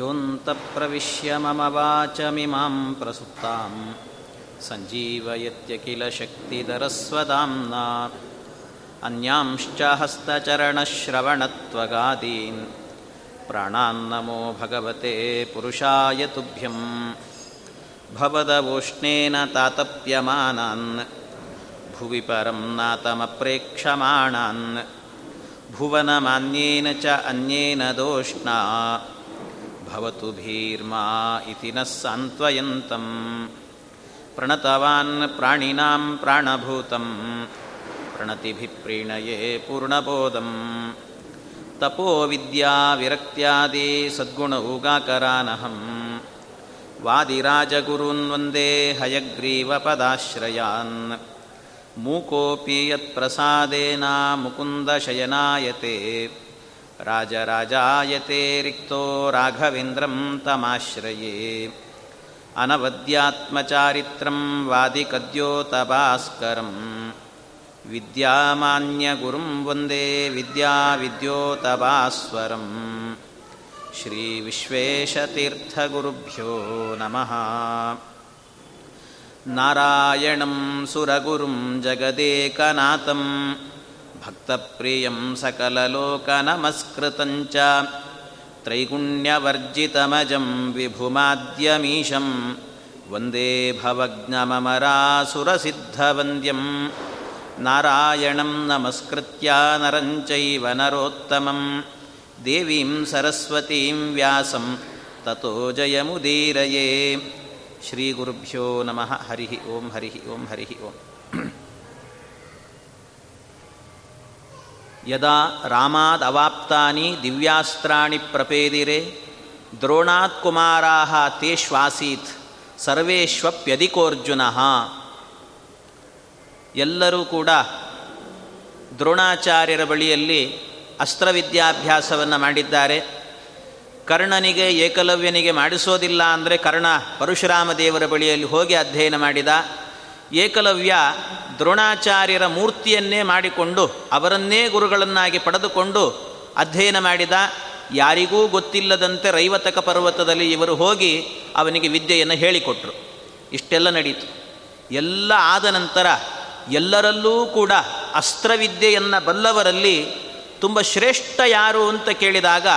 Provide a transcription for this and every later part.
योऽन्तप्रविश्य मम वाचमिमां प्रसुप्तां सञ्जीवयत्य किल शक्तिधरस्वदाम्ना अन्यांश्च हस्तचरणश्रवणत्वगादीन् प्राणान्नमो भगवते पुरुषाय तुभ्यं भवदवोष्णेन तातप्यमानान् भुवि परं नातमप्रेक्षमाणान् भुवनमान्येन च अन्येन दोष्णा भवतु भीर्मा इति नः सान्त्वयन्तम्। प्रणतवान् प्राणिनां प्राणभूतं प्रणतिभिप्रीणये पूर्णबोधम्। तपो विद्या विरक्त्यादि सद्गुणौ वादिराजगुरून् वन्दे हयग्रीवपदाश्रयान्। मूकोऽपि यत्प्रसादेन मुकुन्दशयनायते। राजराजायते रिक्तो राघवेन्द्रं तमाश्रये। अनवद्यात्मचारित्रं वादिकद्योतभास्करं विद्यामान्यगुरुं वन्दे विद्याविद्योतभास्वरम्। श्रीविश्वेशतीर्थगुरुभ्यो नमः। नारायणं सुरगुरुं जगदेकनाथम्। भक्तप्रियं सकललोकनमस्कृतञ्च त्रैगुण्यवर्जितमजं विभुमाद्यमीशं वन्दे भवज्ञममरासुरसिद्धवन्द्यं नारायणं नमस्कृत्या नरं चैव देवीं सरस्वतीं व्यासं ततो जयमुदीरये श्रीगुरुभ्यो नमः हरिः ओं हरिः ओं हरिः ओम् ಯದಾ ರಾಮಾದ್ ಅವಾಪ್ತಾನಿ ದಿವ್ಯಾಸ್ತ್ರಾಣಿ ಪ್ರಪೇದಿರೆ ದ್ರೋಣಾತ್ ಕುಮಾರಾಹ ತೇ ಶ್ವಾಸೀತ್ ಸರ್ವೇಶ್ವಪ್ಯಧಿಕೋರ್ಜುನ ಎಲ್ಲರೂ ಕೂಡ ದ್ರೋಣಾಚಾರ್ಯರ ಬಳಿಯಲ್ಲಿ ಅಸ್ತ್ರವಿದ್ಯಾಭ್ಯಾಸವನ್ನು ಮಾಡಿದ್ದಾರೆ. ಕರ್ಣನಿಗೆ, ಏಕಲವ್ಯನಿಗೆ ಮಾಡಿಸೋದಿಲ್ಲ ಅಂದರೆ ಕರ್ಣ ಪರಶುರಾಮ ದೇವರ ಬಳಿಯಲ್ಲಿ ಹೋಗಿ ಅಧ್ಯಯನ ಮಾಡಿದ. ಏಕಲವ್ಯ ದ್ರೋಣಾಚಾರ್ಯರ ಮೂರ್ತಿಯನ್ನೇ ಮಾಡಿಕೊಂಡು ಅವರನ್ನೇ ಗುರುಗಳನ್ನಾಗಿ ಪಡೆದುಕೊಂಡು ಅಧ್ಯಯನ ಮಾಡಿದ ಯಾರಿಗೂ ಗೊತ್ತಿಲ್ಲದಂತೆ ರೈವತಕ ಪರ್ವತದಲ್ಲಿ ಇವರು ಹೋಗಿ ಅವನಿಗೆ ವಿದ್ಯೆಯನ್ನು ಹೇಳಿಕೊಟ್ರು. ಇಷ್ಟೆಲ್ಲ ನಡೀತು. ಎಲ್ಲ ಆದ ನಂತರ ಎಲ್ಲರಲ್ಲೂ ಕೂಡ ಅಸ್ತ್ರವಿದ್ಯೆಯನ್ನು ಬಲ್ಲವರಲ್ಲಿ ತುಂಬ ಶ್ರೇಷ್ಠ ಯಾರು ಅಂತ ಕೇಳಿದಾಗ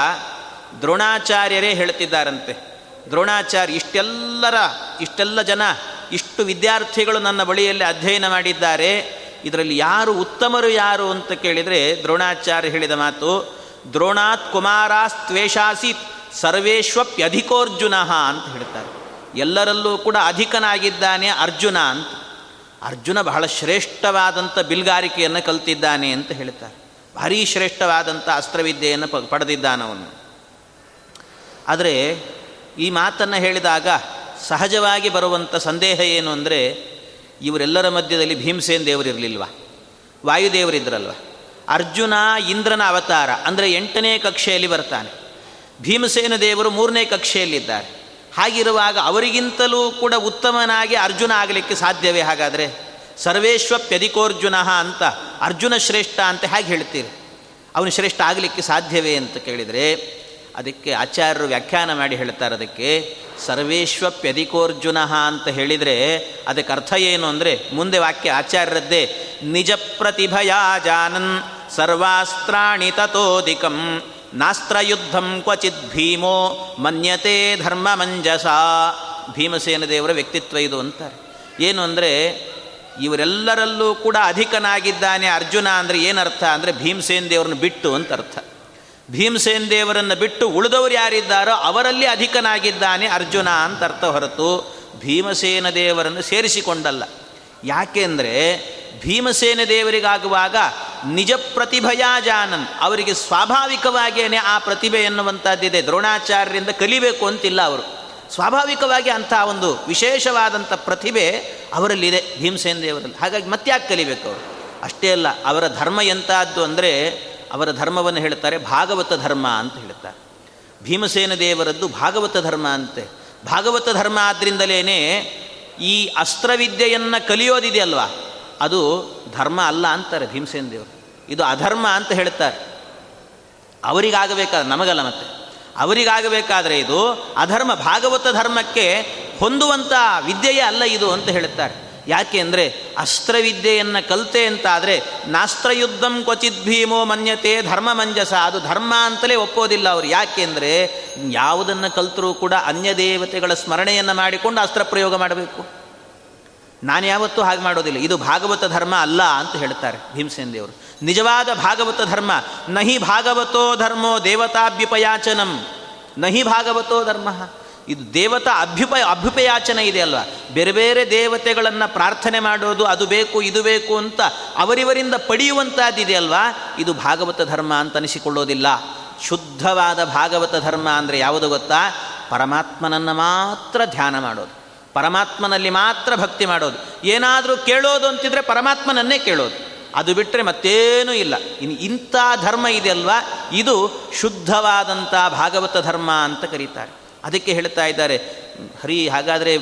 ದ್ರೋಣಾಚಾರ್ಯರೇ ಹೇಳ್ತಿದ್ದಾರಂತೆ. ದ್ರೋಣಾಚಾರ್ಯ ಇಷ್ಟೆಲ್ಲರ, ಇಷ್ಟೆಲ್ಲ ಜನ ಇಷ್ಟು ವಿದ್ಯಾರ್ಥಿಗಳು ನನ್ನ ಬಳಿಯಲ್ಲಿ ಅಧ್ಯಯನ ಮಾಡಿದ್ದಾರೆ. ಇದರಲ್ಲಿ ಯಾರು ಉತ್ತಮರು ಯಾರು ಅಂತ ಕೇಳಿದರೆ ದ್ರೋಣಾಚಾರ್ಯ ಹೇಳಿದ ಮಾತು, ದ್ರೋಣಾತ್ ಕುಮಾರಾಸ್ತ್ವೇಷಾಸೀತ್ ಸರ್ವೇಶ್ವಪ್ಯಧಿಕೋರ್ಜುನ ಅಂತ ಹೇಳ್ತಾರೆ. ಎಲ್ಲರಲ್ಲೂ ಕೂಡ ಅಧಿಕನಾಗಿದ್ದಾನೆ ಅರ್ಜುನ ಅಂತ. ಅರ್ಜುನ ಬಹಳ ಶ್ರೇಷ್ಠವಾದಂಥ ಬಿಲ್ಗಾರಿಕೆಯನ್ನು ಕಲ್ತಿದ್ದಾನೆ ಅಂತ ಹೇಳ್ತಾರೆ. ಭಾರಿ ಶ್ರೇಷ್ಠವಾದಂಥ ಅಸ್ತ್ರವಿದ್ಯೆಯನ್ನು ಪಡೆದಿದ್ದಾನವನು. ಆದರೆ ಈ ಮಾತನ್ನು ಹೇಳಿದಾಗ ಸಹಜವಾಗಿ ಬರುವಂಥ ಸಂದೇಹ ಏನು ಅಂದರೆ ಇವರೆಲ್ಲರ ಮಧ್ಯದಲ್ಲಿ ಭೀಮಸೇನ್ ದೇವರಿರಲಿಲ್ವ ವಾಯುದೇವರಿದ್ರಲ್ವ ಅರ್ಜುನ ಇಂದ್ರನ ಅವತಾರ ಅಂದರೆ ಎಂಟನೇ ಕಕ್ಷೆಯಲ್ಲಿ ಬರ್ತಾನೆ. ಭೀಮಸೇನ ದೇವರು ಮೂರನೇ ಕಕ್ಷೆಯಲ್ಲಿದ್ದಾರೆ. ಹಾಗಿರುವಾಗ ಅವರಿಗಿಂತಲೂ ಕೂಡ ಉತ್ತಮನಾಗಿ ಅರ್ಜುನ ಆಗಲಿಕ್ಕೆ ಸಾಧ್ಯವೇ? ಹಾಗಾದರೆ ಸರ್ವೇಶ್ವಪ್ಯಧಿಕೋರ್ಜುನ ಅಂತ ಅರ್ಜುನ ಶ್ರೇಷ್ಠ ಅಂತ ಹೇಗೆ ಹೇಳ್ತೀರಿ? ಅವನು ಶ್ರೇಷ್ಠ ಆಗಲಿಕ್ಕೆ ಸಾಧ್ಯವೇ ಅಂತ ಕೇಳಿದರೆ ಅದಕ್ಕೆ ಆಚಾರ್ಯರು ವ್ಯಾಖ್ಯಾನ ಮಾಡಿ ಹೇಳ್ತಾರೆ ಅದಕ್ಕೆ, ಸರ್ವೇಶ್ವಪ್ಯಧಿಕೋರ್ಜುನ ಅಂತ ಹೇಳಿದರೆ ಅದಕ್ಕೆ ಅರ್ಥ ಏನು ಅಂದರೆ, ಮುಂದೆ ವಾಕ್ಯ ಆಚಾರ್ಯರದ್ದೇ ನಿಜ ಪ್ರತಿಭಯಾ ಜಾನನ್ ಸರ್ವಾಸ್ತ್ರಾಣಿ ತಥೋದಿಕಂ ನಾಸ್ತ್ರಯುದ್ಧಂ ಕ್ವಚಿತ್ ಭೀಮೋ ಮನ್ಯತೆ ಧರ್ಮ ಮಂಜಸ. ಭೀಮಸೇನ ದೇವರ ವ್ಯಕ್ತಿತ್ವ ಇದು ಅಂತಾರೆ. ಏನು ಅಂದರೆ, ಇವರೆಲ್ಲರಲ್ಲೂ ಕೂಡ ಅಧಿಕನಾಗಿದ್ದಾನೆ ಅರ್ಜುನ ಅಂದರೆ ಏನರ್ಥ ಅಂದರೆ ಭೀಮಸೇನ ದೇವ್ರನ್ನ ಬಿಟ್ಟು ಅಂತ ಅರ್ಥ. ಭೀಮಸೇನ್ ದೇವರನ್ನು ಬಿಟ್ಟು ಉಳಿದವರು ಯಾರಿದ್ದಾರೋ ಅವರಲ್ಲಿ ಅಧಿಕನಾಗಿದ್ದಾನೆ ಅರ್ಜುನ ಅಂತ ಅರ್ಥ ಹೊರತು ಭೀಮಸೇನ ದೇವರನ್ನು ಸೇರಿಸಿಕೊಂಡಲ್ಲ. ಯಾಕೆಂದರೆ ಭೀಮಸೇನ ದೇವರಿಗಾಗುವಾಗ ನಿಜ ಪ್ರತಿಭೆಯ ಜಾನನ್ ಅವರಿಗೆ ಸ್ವಾಭಾವಿಕವಾಗಿಯೇ ಆ ಪ್ರತಿಭೆ ಎನ್ನುವಂಥದ್ದಿದೆ. ದ್ರೋಣಾಚಾರ್ಯರಿಂದ ಕಲಿಬೇಕು ಅಂತಿಲ್ಲ ಅವರು. ಸ್ವಾಭಾವಿಕವಾಗಿ ಅಂಥ ಒಂದು ವಿಶೇಷವಾದಂಥ ಪ್ರತಿಭೆ ಅವರಲ್ಲಿದೆ ಭೀಮಸೇನ ದೇವರಲ್ಲಿ. ಹಾಗಾಗಿ ಮತ್ತ್ಯಾಕೆ ಕಲಿಬೇಕು ಅವರು? ಅಷ್ಟೇ ಅಲ್ಲ, ಅವರ ಧರ್ಮ ಎಂಥದ್ದು ಅಂದರೆ ಅವರ ಧರ್ಮವನ್ನು ಹೇಳ್ತಾರೆ ಭಾಗವತ ಧರ್ಮ ಅಂತ ಹೇಳ್ತಾರೆ ಭೀಮಸೇನ ದೇವರದ್ದು ಭಾಗವತ ಧರ್ಮ ಅಂತೆ. ಭಾಗವತ ಧರ್ಮ ಆದ್ದರಿಂದಲೇ ಈ ಅಸ್ತ್ರವಿದ್ಯೆಯನ್ನು ಕಲಿಯೋದಿದೆಯಲ್ವಾ? ಅದು ಧರ್ಮ ಅಲ್ಲ ಅಂತಾರೆ ಭೀಮಸೇನ ದೇವರು. ಇದು ಅಧರ್ಮ ಅಂತ ಹೇಳ್ತಾರೆ ಅವರಿಗಾಗಬೇಕಾದ ನಮಗಲ್ಲ ಮತ್ತೆ. ಅವರಿಗಾಗಬೇಕಾದ್ರೆ ಇದು ಅಧರ್ಮ, ಭಾಗವತ ಧರ್ಮಕ್ಕೆ ಹೊಂದುವಂಥ ವಿದ್ಯೆಯೇ ಅಲ್ಲ ಇದು ಅಂತ ಹೇಳುತ್ತಾರೆ. ಯಾಕೆ ಅಂದರೆ ಅಸ್ತ್ರವಿದ್ಯೆಯನ್ನು ಕಲಿತೆ ಅಂತಾದರೆ ನಾಸ್ತ್ರಯುದ್ಧಂ ಕ್ವಚಿತ್ ಭೀಮೋ ಮನ್ಯತೆ ಧರ್ಮ ಮಂಜಸ. ಅದು ಧರ್ಮ ಅಂತಲೇ ಒಪ್ಪೋದಿಲ್ಲ ಅವರು. ಯಾಕೆ ಅಂದರೆ ಯಾವುದನ್ನು ಕಲ್ತರೂ ಕೂಡ ಅನ್ಯ ದೇವತೆಗಳ ಸ್ಮರಣೆಯನ್ನು ಮಾಡಿಕೊಂಡು ಅಸ್ತ್ರ ಪ್ರಯೋಗ ಮಾಡಬೇಕು. ನಾನು ಯಾವತ್ತೂ ಹಾಗೆ ಮಾಡೋದಿಲ್ಲ. ಇದು ಭಾಗವತ ಧರ್ಮ ಅಲ್ಲ ಅಂತ ಹೇಳ್ತಾರೆ ಭೀಮಸೇನ ದೇವರು ನಿಜವಾದ ಭಾಗವತ ಧರ್ಮ. ನಹಿ ಭಾಗವತೋ ಧರ್ಮೋ ದೇವತಾಭ್ಯುಪಯಾಚನಂ. ನಹಿ ಭಾಗವತೋ ಧರ್ಮ. ಇದು ದೇವತಾ ಅಭ್ಯುಪಯ ಅಭ್ಯುಪಯಾಚನೆ ಇದೆ ಅಲ್ವಾ? ಬೇರೆ ಬೇರೆ ದೇವತೆಗಳನ್ನು ಪ್ರಾರ್ಥನೆ ಮಾಡೋದು ಅದು ಬೇಕು, ಇದು ಬೇಕು ಅಂತ ಅವರಿವರಿಂದ ಪಡೆಯುವಂಥದ್ದಿದೆ ಅಲ್ವಾ? ಇದು ಭಾಗವತ ಧರ್ಮ ಅಂತ ಅನಿಸಿಕೊಳ್ಳೋದಿಲ್ಲ. ಶುದ್ಧವಾದ ಭಾಗವತ ಧರ್ಮ ಅಂದರೆ ಯಾವುದು ಗೊತ್ತಾ? ಪರಮಾತ್ಮನನ್ನು ಮಾತ್ರ ಧ್ಯಾನ ಮಾಡೋದು. ಪರಮಾತ್ಮನಲ್ಲಿ ಮಾತ್ರ ಭಕ್ತಿ ಮಾಡೋದು. ಏನಾದರೂ ಕೇಳೋದು ಅಂತಿದ್ರೆ ಪರಮಾತ್ಮನನ್ನೇ ಕೇಳೋದು. ಅದು ಬಿಟ್ಟರೆ ಮತ್ತೇನೂ ಇಲ್ಲ. ಇನ್ನು ಇಂಥ ಧರ್ಮ ಇದೆಯಲ್ವಾ ಇದು ಶುದ್ಧವಾದಂಥ ಭಾಗವತ ಧರ್ಮ ಅಂತ ಕರೀತಾರೆ. ಅದಕ್ಕೆ ಹೇಳ್ತಾ ಇದ್ದಾರೆ. ಹರಿ, ಹಾಗಾದರೆ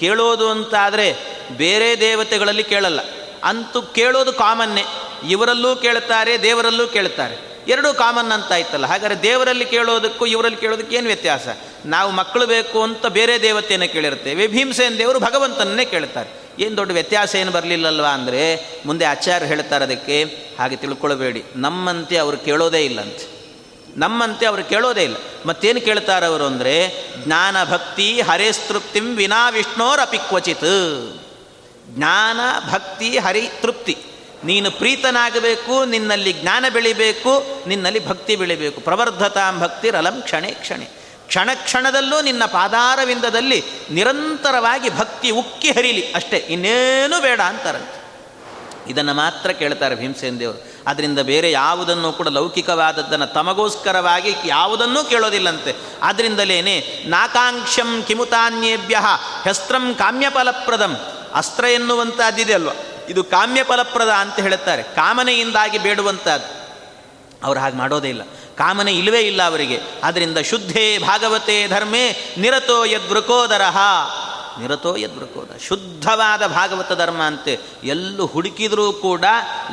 ಕೇಳೋದು ಅಂತಾದರೆ ಬೇರೆ ದೇವತೆಗಳಲ್ಲಿ ಕೇಳಲ್ಲ. ಅಂತೂ ಕೇಳೋದು ಕಾಮನ್ನೇ. ಇವರಲ್ಲೂ ಕೇಳ್ತಾರೆ, ದೇವರಲ್ಲೂ ಕೇಳ್ತಾರೆ. ಎರಡೂ ಕಾಮನ್ ಅಂತ ಇತ್ತಲ್ಲ ಹಾಗಾದರೆ ದೇವರಲ್ಲಿ ಕೇಳೋದಕ್ಕೂ ಇವರಲ್ಲಿ ಕೇಳೋದಕ್ಕೆ ಏನು ವ್ಯತ್ಯಾಸ? ನಾವು ಮಕ್ಕಳು ಬೇಕು ಅಂತ ಬೇರೆ ದೇವತೆಯನ್ನು ಕೇಳಿರ್ತೇವೆ ಭೀಮಸೇನ ದೇವರು ಭಗವಂತನನ್ನೇ ಕೇಳ್ತಾರೆ. ಏನು ದೊಡ್ಡ ವ್ಯತ್ಯಾಸ ಏನು ಬರಲಿಲ್ಲಲ್ವಾ ಅಂದರೆ, ಮುಂದೆ ಆಚಾರ್ಯ ಹೇಳ್ತಾರೆ ಅದಕ್ಕೆ, ಹಾಗೆ ತಿಳ್ಕೊಳ್ಬೇಡಿ. ನಮ್ಮಂತೆ ಅವರು ಕೇಳೋದೇ ಇಲ್ಲಂತೆ ನಮ್ಮಂತೆ ಅವರು ಕೇಳೋದೇ ಇಲ್ಲ. ಮತ್ತೇನು ಕೇಳ್ತಾರೆ ಅವರು ಅಂದರೆ, ಜ್ಞಾನ ಭಕ್ತಿ ಹರೇಸ್ತೃಪ್ತಿಂ ವಿನಾ ವಿಷ್ಣೋರಪಿ ಕ್ವಚಿತ್ ಜ್ಞಾನ ಭಕ್ತಿ ಹರಿ ತೃಪ್ತಿ. ನೀನು ಪ್ರೀತನಾಗಬೇಕು, ನಿನ್ನಲ್ಲಿ ಜ್ಞಾನ ಬೆಳಿಬೇಕು, ನಿನ್ನಲ್ಲಿ ಭಕ್ತಿ ಬೆಳಿಬೇಕು. ಪ್ರವರ್ಧತಾಂ ಭಕ್ತಿರಲಂ ಕ್ಷಣೆ ಕ್ಷಣೆ. ಕ್ಷಣ ಕ್ಷಣದಲ್ಲೂ ನಿನ್ನ ಪಾದಾರವಿಂದದಲ್ಲಿ ನಿರಂತರವಾಗಿ ಭಕ್ತಿ ಉಕ್ಕಿ ಹರಿಲಿ. ಅಷ್ಟೇ, ಇನ್ನೇನು ಬೇಡ ಅಂತಾರಂತೆ. ಇದನ್ನು ಮಾತ್ರ ಕೇಳ್ತಾರೆ ಭೀಮಸೇನ ದೇವರು. ಅದರಿಂದ ಬೇರೆ ಯಾವುದನ್ನು ಕೂಡ ಲೌಕಿಕವಾದದ್ದನ್ನು ತಮಗೋಸ್ಕರವಾಗಿ ಯಾವುದನ್ನೂ ಕೇಳೋದಿಲ್ಲಂತೆ. ಆದ್ದರಿಂದಲೇ ನಾಕಾಂಕ್ಷಂ ಕಿಮುತಾನ್ಯೇಭ್ಯ ಹೆಸ್ತ್ರಂ ಕಾಮ್ಯಫಲಪ್ರದಂ. ಅಸ್ತ್ರ ಎನ್ನುವಂಥದ್ದಿದೆ ಅಲ್ವ? ಇದು ಕಾಮ್ಯಫಲಪ್ರದ ಅಂತ ಹೇಳುತ್ತಾರೆ. ಕಾಮನೆಯಿಂದಾಗಿ ಬೇಡುವಂಥದ್ದು ಅವ್ರು ಹಾಗೆ ಮಾಡೋದೇ ಇಲ್ಲ. ಕಾಮನೆ ಇಲ್ಲವೇ ಇಲ್ಲ ಅವರಿಗೆ. ಆದ್ದರಿಂದ ಶುದ್ಧೇ ಭಾಗವತೆ ಧರ್ಮೇ ನಿರತೋ ಯದ್ವೃಕೋದರಹ ನಿರತೋ ಯದ್ವೃಕೋದ ಶುದ್ಧವಾದ ಭಾಗವತ ಧರ್ಮ ಅಂತೆ ಎಲ್ಲೂ ಹುಡುಕಿದರೂ ಕೂಡ,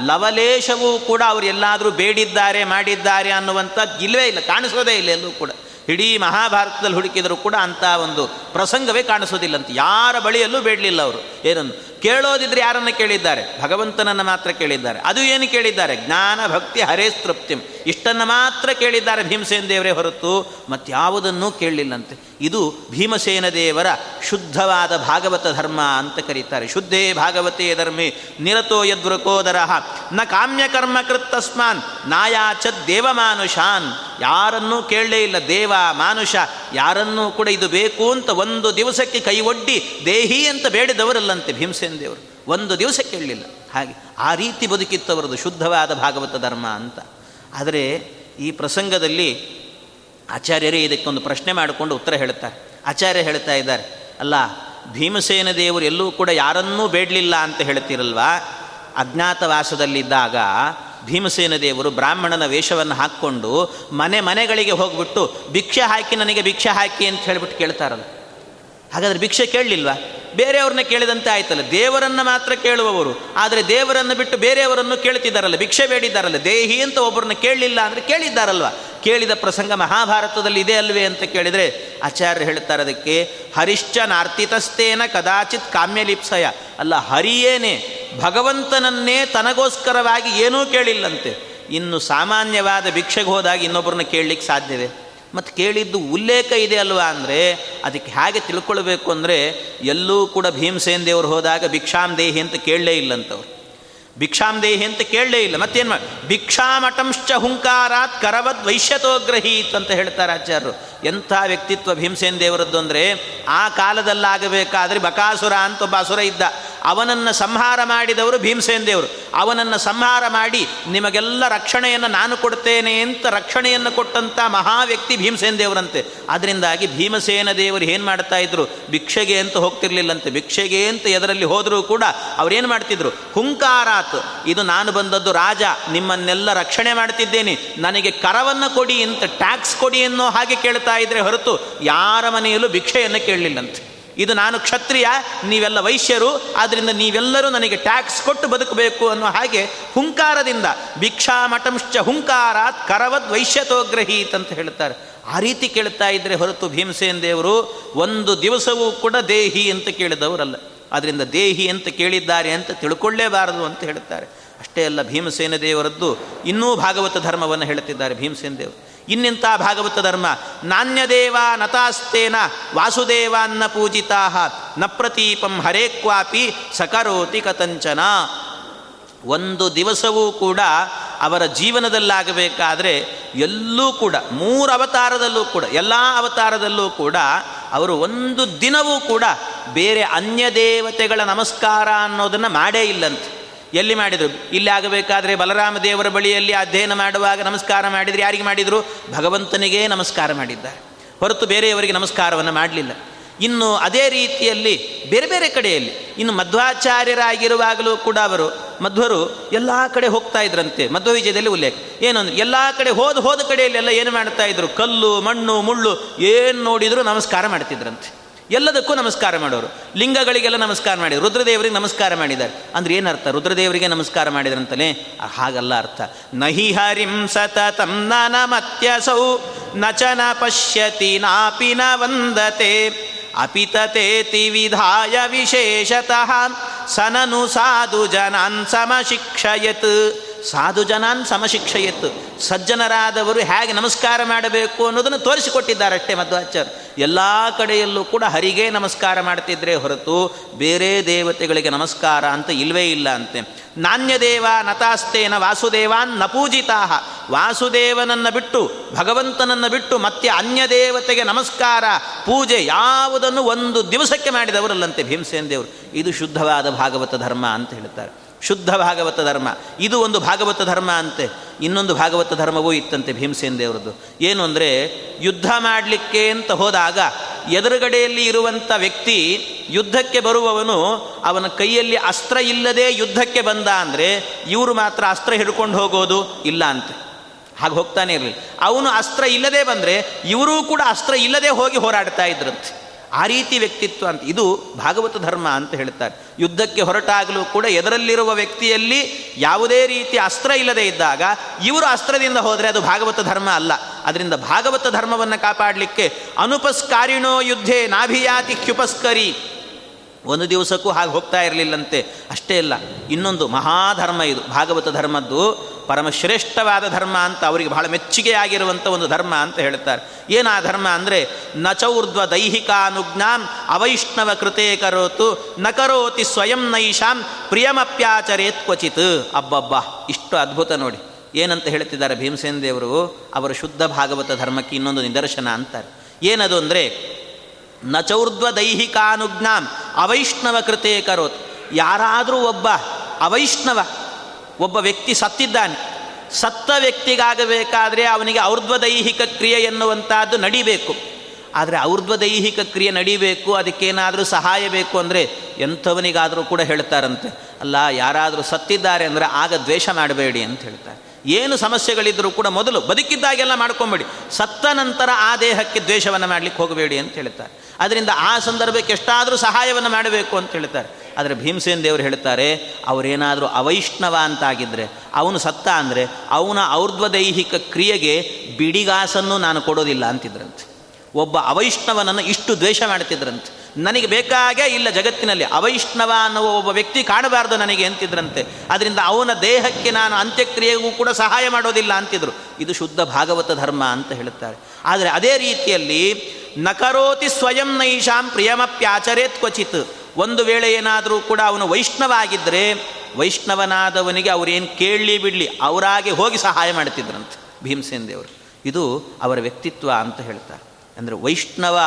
ಲವಲೇಶವೂ ಕೂಡ ಅವರು ಎಲ್ಲಾದರೂ ಬೇಡಿದ್ದಾರೆ, ಮಾಡಿದ್ದಾರೆ ಅನ್ನುವಂಥದ್ದು ಇಲ್ಲವೇ ಇಲ್ಲ, ಕಾಣಿಸೋದೇ ಇಲ್ಲ ಎಲ್ಲೂ ಕೂಡ. ಇಡೀ ಮಹಾಭಾರತದಲ್ಲಿ ಹುಡುಕಿದರೂ ಕೂಡ ಅಂಥ ಒಂದು ಪ್ರಸಂಗವೇ ಕಾಣಿಸೋದಿಲ್ಲಂತ ಯಾರ ಬಳಿಯಲ್ಲೂ ಬೇಡಲಿಲ್ಲ ಅವರು. ಏನನ್ನು? ಕೇಳೋದಿದ್ರೆ ಯಾರನ್ನು ಕೇಳಿದ್ದಾರೆ? ಭಗವಂತನನ್ನು ಮಾತ್ರ ಕೇಳಿದ್ದಾರೆ. ಅದು ಏನು ಕೇಳಿದ್ದಾರೆ? ಜ್ಞಾನ, ಭಕ್ತಿ ಹರೇಸ್ತೃಪ್ತಿಂ ಇಷ್ಟನ್ನು ಮಾತ್ರ ಕೇಳಿದ್ದಾರೆ ಭೀಮಸೇನ ದೇವರೇ ಹೊರತು ಮತ್ತಾವುದನ್ನೂ ಕೇಳಲಿಲ್ಲಂತೆ. ಇದು ಭೀಮಸೇನ ದೇವರ ಶುದ್ಧವಾದ ಭಾಗವತ ಧರ್ಮ ಅಂತ ಕರೀತಾರೆ. ಶುದ್ಧೇ ಭಾಗವತೇ ಧರ್ಮೇ, ನಿರತೋ ಯದ್ವೃಕೋದರ ನ ಕಾಮ್ಯಕರ್ಮ ಕೃತ್ತಸ್ಮಾನ್, ನಾಯಾಚ ದೇವಮಾನುಷಾನ್. ಯಾರನ್ನೂ ಕೇಳಲೇ ಇಲ್ಲ. ದೇವ, ಮಾನುಷ, ಯಾರನ್ನೂ ಕೂಡ ಇದು ಬೇಕು ಅಂತ ಒಂದು ದಿವಸಕ್ಕೆ ಕೈ ಒಡ್ಡಿ ದೇಹಿ ಅಂತ ಬೇಡಿದವರಲ್ಲಂತೆ ಭೀಮಸೇನ ದೇವರು? ಒಂದು ದಿವಸ ಕೇಳಲಿಲ್ಲ. ಹಾಗೆ ಆ ರೀತಿ ಬದುಕಿತ್ತವರದು ಶುದ್ಧವಾದ ಭಾಗವತ ಧರ್ಮ ಅಂತ. ಆದರೆ ಈ ಪ್ರಸಂಗದಲ್ಲಿ ಆಚಾರ್ಯರೇ ಇದಕ್ಕೊಂದು ಪ್ರಶ್ನೆ ಮಾಡಿಕೊಂಡು ಉತ್ತರ ಹೇಳ್ತಾರೆ ಆಚಾರ್ಯ ಹೇಳ್ತಾ ಇದ್ದಾರೆ, ಅಲ್ಲ, ಭೀಮಸೇನ ದೇವರು ಎಲ್ಲೂ ಕೂಡ ಯಾರನ್ನೂ ಬೇಡಲಿಲ್ಲ ಅಂತ ಹೇಳ್ತಿರಲ್ವಾ? ಅಜ್ಞಾತವಾಸದಲ್ಲಿದ್ದಾಗ ಭೀಮಸೇನ ದೇವರು ಬ್ರಾಹ್ಮಣನ ವೇಷವನ್ನು ಹಾಕ್ಕೊಂಡು ಮನೆ ಮನೆಗಳಿಗೆ ಹೋಗ್ಬಿಟ್ಟು, ಭಿಕ್ಷೆ ಹಾಕಿ, ನನಗೆ ಭಿಕ್ಷೆ ಹಾಕಿ ಅಂತ ಹೇಳಿಬಿಟ್ಟು ಕೇಳ್ತಾರಲ್ಲ. ಹಾಗಾದರೆ ಭಿಕ್ಷೆ ಕೇಳಲಿಲ್ವಾ? ಬೇರೆಯವ್ರನ್ನ ಕೇಳಿದಂತೆ ಆಯ್ತಲ್ಲ. ದೇವರನ್ನು ಮಾತ್ರ ಕೇಳುವವರು. ಆದರೆ ದೇವರನ್ನು ಬಿಟ್ಟು ಬೇರೆಯವರನ್ನು ಕೇಳ್ತಿದ್ದಾರಲ್ಲ, ಭಿಕ್ಷೆ ಬೇಡಿದ್ದಾರಲ್ಲ, ದೇಹಿ ಅಂತ ಒಬ್ಬರನ್ನ ಕೇಳಲಿಲ್ಲ ಅಂದರೆ ಕೇಳಿದ್ದಾರಲ್ವ? ಕೇಳಿದ ಪ್ರಸಂಗ ಮಹಾಭಾರತದಲ್ಲಿ ಇದೆ ಅಲ್ವೇ ಅಂತ ಕೇಳಿದರೆ ಆಚಾರ್ಯರು ಹೇಳ್ತಾರೆ ಅದಕ್ಕೆ, ಹರಿಶ್ಚ ನಾರ್ತಿತಸ್ತೇನ ಕದಾಚಿತ್ ಕಾಮ್ಯಲಿಪ್ಸಯ. ಅಲ್ಲ, ಹರಿಯೇನೆ, ಭಗವಂತನನ್ನೇ ತನಗೋಸ್ಕರವಾಗಿ ಏನೂ ಕೇಳಿಲ್ಲಂತೆ. ಇನ್ನು ಸಾಮಾನ್ಯವಾದ ಭಿಕ್ಷೆಗೆ ಹೋದಾಗ ಇನ್ನೊಬ್ಬರನ್ನ ಕೇಳಲಿಕ್ಕೆ ಸಾಧ್ಯವೇ? ಮತ್ತು ಕೇಳಿದ್ದು ಉಲ್ಲೇಖ ಇದೆ ಅಲ್ವಾ ಅಂದರೆ ಅದಕ್ಕೆ ಹೇಗೆ ತಿಳ್ಕೊಳ್ಬೇಕು ಅಂದರೆ ಎಲ್ಲೂ ಕೂಡ ಭೀಮಸೇನ್ ದೇವರು ಹೋದಾಗ ಭಿಕ್ಷಾಂ ದೇಹಿ ಅಂತ ಕೇಳಲೇ ಇಲ್ಲಂತವ್ರು. ಭಿಕ್ಷಾಂ ದೇಹಿ ಅಂತ ಕೇಳಲೇ ಇಲ್ಲ. ಮತ್ತೇನು ಮಾಡಿ ಭಿಕ್ಷಾಮಠಂಶ್ಚ ಹುಂಕಾರಾತ್ ಕರವದ್ ವೈಶ್ಯತೋಗ್ರಹೀತ್ ಅಂತ ಹೇಳ್ತಾರೆ ಆಚಾರ್ಯರು. ಎಂಥ ವ್ಯಕ್ತಿತ್ವ ಭೀಮಸೇನ್ ದೇವರದ್ದು ಅಂದರೆ ಆ ಕಾಲದಲ್ಲಾಗಬೇಕಾದ್ರೆ ಬಕಾಸುರ ಅಂತ ಒಬ್ಬ ಅಸುರ ಇದ್ದ. ಅವನನ್ನು ಸಂಹಾರ ಮಾಡಿದವರು ಭೀಮಸೇನ ದೇವರು. ಅವನನ್ನು ಸಂಹಾರ ಮಾಡಿ ನಿಮಗೆಲ್ಲ ರಕ್ಷಣೆಯನ್ನು ನಾನು ಕೊಡ್ತೇನೆ ಅಂತ ರಕ್ಷಣೆಯನ್ನು ಕೊಟ್ಟಂಥ ಮಹಾ ವ್ಯಕ್ತಿ ಭೀಮಸೇನ ದೇವರಂತೆ. ಅದರಿಂದಾಗಿ ಭೀಮಸೇನ ದೇವರು ಏನು ಮಾಡ್ತಾ ಇದ್ರು? ಭಿಕ್ಷೆಗೆ ಅಂತ ಹೋಗ್ತಿರ್ಲಿಲ್ಲಂತೆ. ಭಿಕ್ಷೆಗೆ ಅಂತ ಎದರಲ್ಲಿ ಹೋದರೂ ಕೂಡ ಅವ್ರೇನು ಮಾಡ್ತಿದ್ರು? ಹುಂಕಾರಾತ್ ಇದು ನಾನು ಬಂದದ್ದು ರಾಜ, ನಿಮ್ಮನ್ನೆಲ್ಲ ರಕ್ಷಣೆ ಮಾಡ್ತಿದ್ದೇನೆ. ನನಗೆ ಕರವನ್ನು ಕೊಡಿ ಅಂತ ಟ್ಯಾಕ್ಸ್ ಕೊಡಿ ಅನ್ನೋ ಹಾಗೆ ಕೇಳ್ತಾ ಇದ್ರೆ ಹೊರತು ಯಾರ ಮನೆಯಲ್ಲೂ ಭಿಕ್ಷೆಯನ್ನು ಕೇಳಲಿಲ್ಲಂತೆ. ಇದು ನಾನು ಕ್ಷತ್ರಿಯ, ನೀವೆಲ್ಲ ವೈಶ್ಯರು ಆದ್ದರಿಂದ ನೀವೆಲ್ಲರೂ ನನಗೆ ಟ್ಯಾಕ್ಸ್ ಕೊಟ್ಟು ಬದುಕಬೇಕು ಅನ್ನುವ ಹಾಗೆ ಹುಂಕಾರದಿಂದ ಭಿಕ್ಷಾಮಠಂಶ್ಚ ಹುಂಕಾರಾತ್ ಕರವದ್ ವೈಶ್ಯತೋಗ್ರಹೀತ್ ಅಂತ ಹೇಳ್ತಾರೆ ಆ ರೀತಿ ಕೇಳ್ತಾ ಇದ್ದರೆ ಹೊರತು ಭೀಮಸೇನ್ ದೇವರು ಒಂದು ದಿವಸವೂ ಕೂಡ ದೇಹಿ ಅಂತ ಕೇಳಿದವರಲ್ಲ. ಆದ್ದರಿಂದ ದೇಹಿ ಅಂತ ಕೇಳಿದ್ದಾರೆ ಅಂತ ತಿಳ್ಕೊಳ್ಳೇಬಾರದು ಅಂತ ಹೇಳ್ತಾರೆ ಅಷ್ಟೇ ಅಲ್ಲ ಭೀಮಸೇನ ದೇವರದ್ದು ಇನ್ನೂ ಭಾಗವತ ಧರ್ಮವನ್ನು ಹೇಳುತ್ತಿದ್ದಾರೆ ಭೀಮಸೇನ ದೇವರು. ಇನ್ನಿಂಥ ಭಾಗವತ ಧರ್ಮ? ನಾಣ್ಯದೇವ ನತಾಸ್ತೇನ ವಾಸುದೇವಾನ್ನ ಪೂಜಿತಾ ನ ಪ್ರತೀಪಂ ಹರೇಕ್ವಾಪಿ ಸಕರೋತಿ ಕತಂಚನ ಒಂದು ದಿವಸವೂ ಕೂಡ ಅವರ ಜೀವನದಲ್ಲಾಗಬೇಕಾದ್ರೆ ಎಲ್ಲೂ ಕೂಡ, ಮೂರು ಅವತಾರದಲ್ಲೂ ಕೂಡ, ಎಲ್ಲ ಅವತಾರದಲ್ಲೂ ಕೂಡ ಅವರು ಒಂದು ದಿನವೂ ಕೂಡ ಬೇರೆ ಅನ್ಯ ದೇವತೆಗಳ ನಮಸ್ಕಾರ ಅನ್ನೋದನ್ನು ಮಾಡೇ ಇಲ್ಲಂತೆ. ಎಲ್ಲಿ ಮಾಡಿದರು? ಇಲ್ಲಿ ಆಗಬೇಕಾದ್ರೆ ಬಲರಾಮ ದೇವರ ಬಳಿಯಲ್ಲಿ ಅಧ್ಯಯನ ಮಾಡುವಾಗ ನಮಸ್ಕಾರ ಮಾಡಿದರೆ ಯಾರಿಗೆ ಮಾಡಿದರು? ಭಗವಂತನಿಗೇ ನಮಸ್ಕಾರ ಮಾಡಿದ್ದಾರೆ. ಹೊರತು ಬೇರೆಯವರಿಗೆ ನಮಸ್ಕಾರವನ್ನು ಮಾಡಲಿಲ್ಲ. ಇನ್ನು ಅದೇ ರೀತಿಯಲ್ಲಿ ಬೇರೆ ಬೇರೆ ಕಡೆಯಲ್ಲಿ ಇನ್ನು ಮಧ್ವಾಚಾರ್ಯರಾಗಿರುವಾಗಲೂ ಕೂಡ ಅವರು, ಮಧ್ವರು ಎಲ್ಲ ಕಡೆ ಹೋಗ್ತಾ ಇದ್ರಂತೆ, ಮಧ್ವ ವಿಜಯದಲ್ಲಿ ಉಲ್ಲೇಖ. ಏನಂದ್ರೆ ಎಲ್ಲ ಕಡೆ ಹೋದ ಹೋದ ಕಡೆಯಲ್ಲೆಲ್ಲ ಏನು ಮಾಡ್ತಾ ಇದ್ರು? ಕಲ್ಲು, ಮಣ್ಣು, ಮುಳ್ಳು, ಏನು ನೋಡಿದರೂ ನಮಸ್ಕಾರ ಮಾಡ್ತಿದ್ರಂತೆ. ಎಲ್ಲದಕ್ಕೂ ನಮಸ್ಕಾರ ಮಾಡೋರು. ಲಿಂಗಗಳಿಗೆಲ್ಲ ನಮಸ್ಕಾರ ಮಾಡಿ, ರುದ್ರದೇವರಿಗೆ ನಮಸ್ಕಾರ ಮಾಡಿದ್ದಾರೆ. ಅಂದ್ರೆ ಏನರ್ಥ ರುದ್ರದೇವರಿಗೆ ನಮಸ್ಕಾರ ಮಾಡಿದ್ರಂತಲೇ ಹಾಗಲ್ಲ ಅರ್ಥ. ನಹಿ ಹರಿಂ ಸತತಂ ನಮತ್ಯಸೌ ನಚನ ಪಶ್ಯತಿ ನಾಪಿ ನ ವಂದತೆ. ಅಪಿತತೇತಿ ವಿಧಾಯ ವಿಶೇಷತಃ, ಸನನು ಸಾಧು ಜನಾನ್ ಸಮಶಿಕ್ಷಯತ್. ಸಾಧು ಜನಾನ್ ಇತ್ತು ಸಜ್ಜನರಾದವರು ಹೇಗೆ ನಮಸ್ಕಾರ ಮಾಡಬೇಕು ಅನ್ನೋದನ್ನು ತೋರಿಸಿಕೊಟ್ಟಿದ್ದಾರೆ ಅಷ್ಟೇ ಮಧ್ವಾಚಾರ್ಯ ಎಲ್ಲ ಕಡೆಯಲ್ಲೂ ಕೂಡ ಹರಿಗೆ ನಮಸ್ಕಾರ ಮಾಡ್ತಿದ್ರೆ ಹೊರತು ಬೇರೆ ದೇವತೆಗಳಿಗೆ ನಮಸ್ಕಾರ ಅಂತ ಇಲ್ವೇ ಇಲ್ಲ ಅಂತೆ. ನಾಣ್ಯದೇವ ನತಾಸ್ತೇನ ವಾಸುದೇವಾನ್ನ ಪೂಜಿತಾ ವಾಸುದೇವನನ್ನು ಬಿಟ್ಟು, ಭಗವಂತನನ್ನು ಬಿಟ್ಟು ಮತ್ತೆ ಅನ್ಯ ದೇವತೆಗೆ ನಮಸ್ಕಾರ, ಪೂಜೆ ಯಾವುದನ್ನು ಒಂದು ದಿವಸಕ್ಕೆ ಮಾಡಿದವರಲ್ಲಂತೆ ಭೀಮಸೇನ ದೇವರು ಇದು ಶುದ್ಧವಾದ ಭಾಗವತ ಧರ್ಮ ಅಂತ ಹೇಳ್ತಾರೆ. ಶುದ್ಧ ಭಾಗವತ ಧರ್ಮ. ಇದು ಒಂದು ಭಾಗವತ ಧರ್ಮ ಅಂತೆ. ಇನ್ನೊಂದು ಭಾಗವತ ಧರ್ಮವೂ ಇತ್ತಂತೆ ಭೀಮಸೇನ ದೇವರದ್ದು. ಏನು ಅಂದರೆ, ಯುದ್ಧ ಮಾಡಲಿಕ್ಕೆ ಅಂತ ಹೋದಾಗ ಎದುರುಗಡೆಯಲ್ಲಿ ಇರುವಂಥ ವ್ಯಕ್ತಿ ಯುದ್ಧಕ್ಕೆ ಬರುವವನು, ಅವನ ಕೈಯಲ್ಲಿ ಅಸ್ತ್ರ ಇಲ್ಲದೆ ಯುದ್ಧಕ್ಕೆ ಬಂದ ಅಂದರೆ, ಇವರು ಮಾತ್ರ ಅಸ್ತ್ರ ಹಿಡ್ಕೊಂಡು ಹೋಗೋದು ಇಲ್ಲ ಅಂತೆ. ಹಾಗೆ ಹೋಗ್ತಾನೆ ಇರಲಿ. ಅವನು ಅಸ್ತ್ರ ಇಲ್ಲದೆ ಬಂದರೆ, ಇವರೂ ಕೂಡ ಅಸ್ತ್ರ ಇಲ್ಲದೆ ಹೋಗಿ ಹೋರಾಡ್ತಾ ಇದ್ರಂತೆ. ಆ ರೀತಿ ವ್ಯಕ್ತಿತ್ವ ಅಂತ, ಇದು ಭಾಗವತ ಧರ್ಮ ಅಂತ ಹೇಳ್ತಾರೆ ಯುದ್ಧಕ್ಕೆ ಹೊರಟಾಗಲೂ ಕೂಡ ಎದರಲ್ಲಿರುವ ವ್ಯಕ್ತಿಯಲ್ಲಿ ಯಾವುದೇ ರೀತಿ ಅಸ್ತ್ರ ಇಲ್ಲದೆ ಇದ್ದಾಗ ಇವರು ಅಸ್ತ್ರದಿಂದ ಹೋದರೆ ಅದು ಭಾಗವತ ಧರ್ಮ ಅಲ್ಲ. ಅದರಿಂದ ಭಾಗವತ ಧರ್ಮವನ್ನು ಕಾಪಾಡಲಿಕ್ಕೆ ಅನುಪಸ್ಕಾರಿಣೋ ಯುದ್ಧೇ ನಾಭಿಯಾತಿ ಕ್ಷುಪಸ್ಕರಿ ಒಂದು ದಿವಸಕ್ಕೂ ಹಾಗೆ ಹೋಗ್ತಾ ಇರಲಿಲ್ಲಂತೆ. ಅಷ್ಟೇ ಇಲ್ಲ ಇನ್ನೊಂದು ಮಹಾಧರ್ಮ ಇದು, ಭಾಗವತ ಧರ್ಮದ್ದು ಪರಮಶ್ರೇಷ್ಠವಾದ ಧರ್ಮ ಅಂತ ಅವರಿಗೆ ಬಹಳ ಮೆಚ್ಚುಗೆಯಾಗಿರುವಂಥ ಒಂದು ಧರ್ಮ ಅಂತ ಹೇಳ್ತಾರೆ. ಏನು ಆ ಧರ್ಮ ಅಂದರೆ ನಚೌರ್ಧ್ವ ದೈಹಿಕಾನುಜ್ಞಾಂ ಅವೈಷ್ಣವ ಕೃತೇ ಕರೋತು, ನ ಕರೋತಿ ಸ್ವಯಂ ನೈಷಾಂ ಪ್ರಿಯಮಪ್ಯಾಚರೇತ್ ಕ್ವಚಿತ್. ಅಬ್ಬಬ್ಬ, ಇಷ್ಟು ಅದ್ಭುತ ನೋಡಿ. ಏನಂತ ಹೇಳ್ತಿದ್ದಾರೆ ಭೀಮಸೇನ ದೇವರು, ಅವರ ಶುದ್ಧ ಭಾಗವತ ಧರ್ಮಕ್ಕೆ ಇನ್ನೊಂದು ನಿದರ್ಶನ ಅಂತಾರೆ. ಏನದು ಅಂದರೆ ನಚೌರ್ಧ್ವ ದೈಹಿಕಾನುಜ್ಞಾಂ ಅವೈಷ್ಣವ ಕೃತೇ ಕರೋತ್. ಯಾರಾದರೂ ಒಬ್ಬ ಅವೈಷ್ಣವ, ಒಬ್ಬ ವ್ಯಕ್ತಿ ಸತ್ತಿದ್ದಾನೆ, ಸತ್ತ ವ್ಯಕ್ತಿಗಾಗಬೇಕಾದರೆ ಅವನಿಗೆ ಔರ್ಧ್ವ ದೈಹಿಕ ಕ್ರಿಯೆ ಎನ್ನುವಂಥದ್ದು ನಡಿಬೇಕು. ಆದರೆ ಔರ್ಧ್ವ ದೈಹಿಕ ಕ್ರಿಯೆ ನಡಿಬೇಕು, ಅದಕ್ಕೇನಾದರೂ ಸಹಾಯ ಬೇಕು ಅಂದರೆ ಎಂಥವನಿಗಾದರೂ ಕೂಡ ಹೇಳ್ತಾರಂತೆ, ಅಲ್ಲ ಯಾರಾದರೂ ಸತ್ತಿದ್ದಾರೆ ಅಂದರೆ ಆಗ ದ್ವೇಷ ಮಾಡಬೇಡಿ ಅಂತ ಹೇಳ್ತಾರೆ. ಏನು ಸಮಸ್ಯೆಗಳಿದ್ದರೂ ಕೂಡ ಮೊದಲು ಬದುಕಿದ್ದಾಗೆಲ್ಲ ಮಾಡ್ಕೊಂಬೇಡಿ. ಸತ್ತ ನಂತರ ಆ ದೇಹಕ್ಕೆ ದ್ವೇಷವನ್ನು ಮಾಡಲಿಕ್ಕೆ ಹೋಗಬೇಡಿ ಅಂತ ಹೇಳ್ತಾರೆ. ಅದರಿಂದ ಆ ಸಂದರ್ಭಕ್ಕೆ ಎಷ್ಟಾದರೂ ಸಹಾಯವನ್ನು ಮಾಡಬೇಕು ಅಂತ ಹೇಳ್ತಾರೆ. ಆದರೆ ಭೀಮಸೇನ ದೇವರು ಹೇಳ್ತಾರೆ, ಅವರೇನಾದರೂ ಅವೈಷ್ಣವ ಅಂತಾಗಿದ್ದರೆ ಅವನು ಸತ್ತ ಅಂದರೆ ಅವನ ಔರ್ಧ್ವದೈಹಿಕ ಕ್ರಿಯೆಗೆ ಬಿಡಿಗಾಸನ್ನು ನಾನು ಕೊಡೋದಿಲ್ಲ ಅಂತಿದ್ರಂತೆ. ಒಬ್ಬ ಅವೈಷ್ಣವನನ್ನು ಇಷ್ಟು ದ್ವೇಷ ಮಾಡ್ತಿದ್ರಂತೆ. ನನಗೆ ಬೇಕಾಗೇ ಇಲ್ಲ ಜಗತ್ತಿನಲ್ಲಿ. ಅವೈಷ್ಣವ ಅನ್ನುವ ಒಬ್ಬ ವ್ಯಕ್ತಿ ಕಾಣಬಾರ್ದು ನನಗೆ ಅಂತಿದ್ರಂತೆ. ಅದರಿಂದ ಅವನ ದೇಹಕ್ಕೆ ನಾನು ಅಂತ್ಯಕ್ರಿಯೆಗೂ ಕೂಡ ಸಹಾಯ ಮಾಡೋದಿಲ್ಲ ಅಂತಿದ್ರು. ಇದು ಶುದ್ಧ ಭಾಗವತ ಧರ್ಮ ಅಂತ ಹೇಳುತ್ತಾರೆ. ಆದರೆ ಅದೇ ರೀತಿಯಲ್ಲಿ ನಕರೋತಿ ಸ್ವಯಂ ನೈಷಾಂ ಪ್ರಿಯಮಪ್ಯಾಚರೇತ್ ಕ್ವಚಿತ್. ಒಂದು ವೇಳೆ ಏನಾದರೂ ಕೂಡ ಅವನು ವೈಷ್ಣವ ಆಗಿದ್ದರೆ ವೈಷ್ಣವನಾದವನಿಗೆ ಅವರೇನು ಕೇಳಲಿ ಬಿಡಲಿ, ಅವರಾಗೆ ಹೋಗಿ ಸಹಾಯ ಮಾಡ್ತಿದ್ರಂತೆ ಭೀಮಸೇನ್ ದೇವರು. ಇದು ಅವರ ವ್ಯಕ್ತಿತ್ವ ಅಂತ ಹೇಳ್ತಾರೆ ಅಂದರೆ ವೈಷ್ಣವ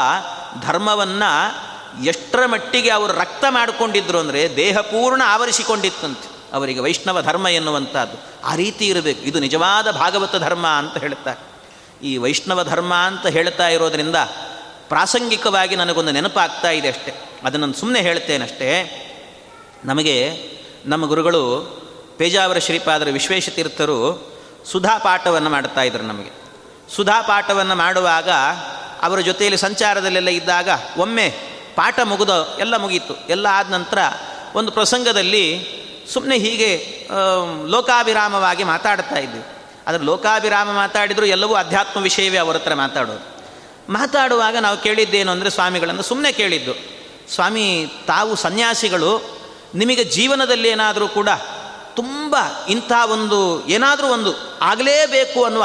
ಧರ್ಮವನ್ನು ಎಷ್ಟರ ಮಟ್ಟಿಗೆ ಅವರು ರಕ್ತ ಮಾಡಿಕೊಂಡಿದ್ರು ಅಂದರೆ ದೇಹ ಪೂರ್ಣ ಆವರಿಸಿಕೊಂಡಿತ್ತಂತೆ. ಅವರಿಗೆ ವೈಷ್ಣವ ಧರ್ಮ ಎನ್ನುವಂಥದ್ದು. ಆ ರೀತಿ ಇರಬೇಕು. ಇದು ನಿಜವಾದ ಭಾಗವತ ಧರ್ಮ ಅಂತ ಹೇಳ್ತಾರೆ. ಈ ವೈಷ್ಣವ ಧರ್ಮ ಅಂತ ಹೇಳ್ತಾ ಇರೋದರಿಂದ ಪ್ರಾಸಂಗಿಕವಾಗಿ ನನಗೊಂದು ನೆನಪಾಗ್ತಾ ಇದೆ ಅಷ್ಟೆ. ಅದನ್ನು ಸುಮ್ಮನೆ ಹೇಳ್ತೇನಷ್ಟೇ. ನಮಗೆ ನಮ್ಮ ಗುರುಗಳು ಪೇಜಾವರ ಶ್ರೀಪಾದರ ವಿಶ್ವೇಶತೀರ್ಥರು ಸುಧಾ ಪಾಠವನ್ನು ಮಾಡ್ತಾ ಇದ್ರು ನಮಗೆ. ಸುಧಾ ಪಾಠವನ್ನು ಮಾಡುವಾಗ ಅವರ ಜೊತೆಯಲ್ಲಿ ಸಂಚಾರದಲ್ಲೆಲ್ಲ ಇದ್ದಾಗ ಒಮ್ಮೆ ಪಾಠ ಮುಗಿದ ಎಲ್ಲ ಮುಗೀತು. ಎಲ್ಲ ಆದ ನಂತರ ಒಂದು ಪ್ರಸಂಗದಲ್ಲಿ ಸುಮ್ಮನೆ ಹೀಗೆ ಲೋಕಾಭಿರಾಮವಾಗಿ ಮಾತಾಡ್ತಾ ಇದ್ವಿ ಆದರೆ ಲೋಕಾಭಿರಾಮ ಮಾತಾಡಿದರೂ ಎಲ್ಲವೂ ಅಧ್ಯಾತ್ಮ ವಿಷಯವೇ ಅವರ ಹತ್ರ ಮಾತಾಡೋದು. ಮಾತಾಡುವಾಗ ನಾವು ಕೇಳಿದ್ದೇನು ಅಂದರೆ ಸ್ವಾಮಿಗಳನ್ನು ಸುಮ್ಮನೆ ಕೇಳಿದ್ದು. ಸ್ವಾಮಿ, ತಾವು ಸನ್ಯಾಸಿಗಳು, ನಿಮಗೆ ಜೀವನದಲ್ಲಿ ಏನಾದರೂ ಕೂಡ ತುಂಬ ಇಂಥ ಒಂದು, ಏನಾದರೂ ಒಂದು ಆಗಲೇಬೇಕು ಅನ್ನುವ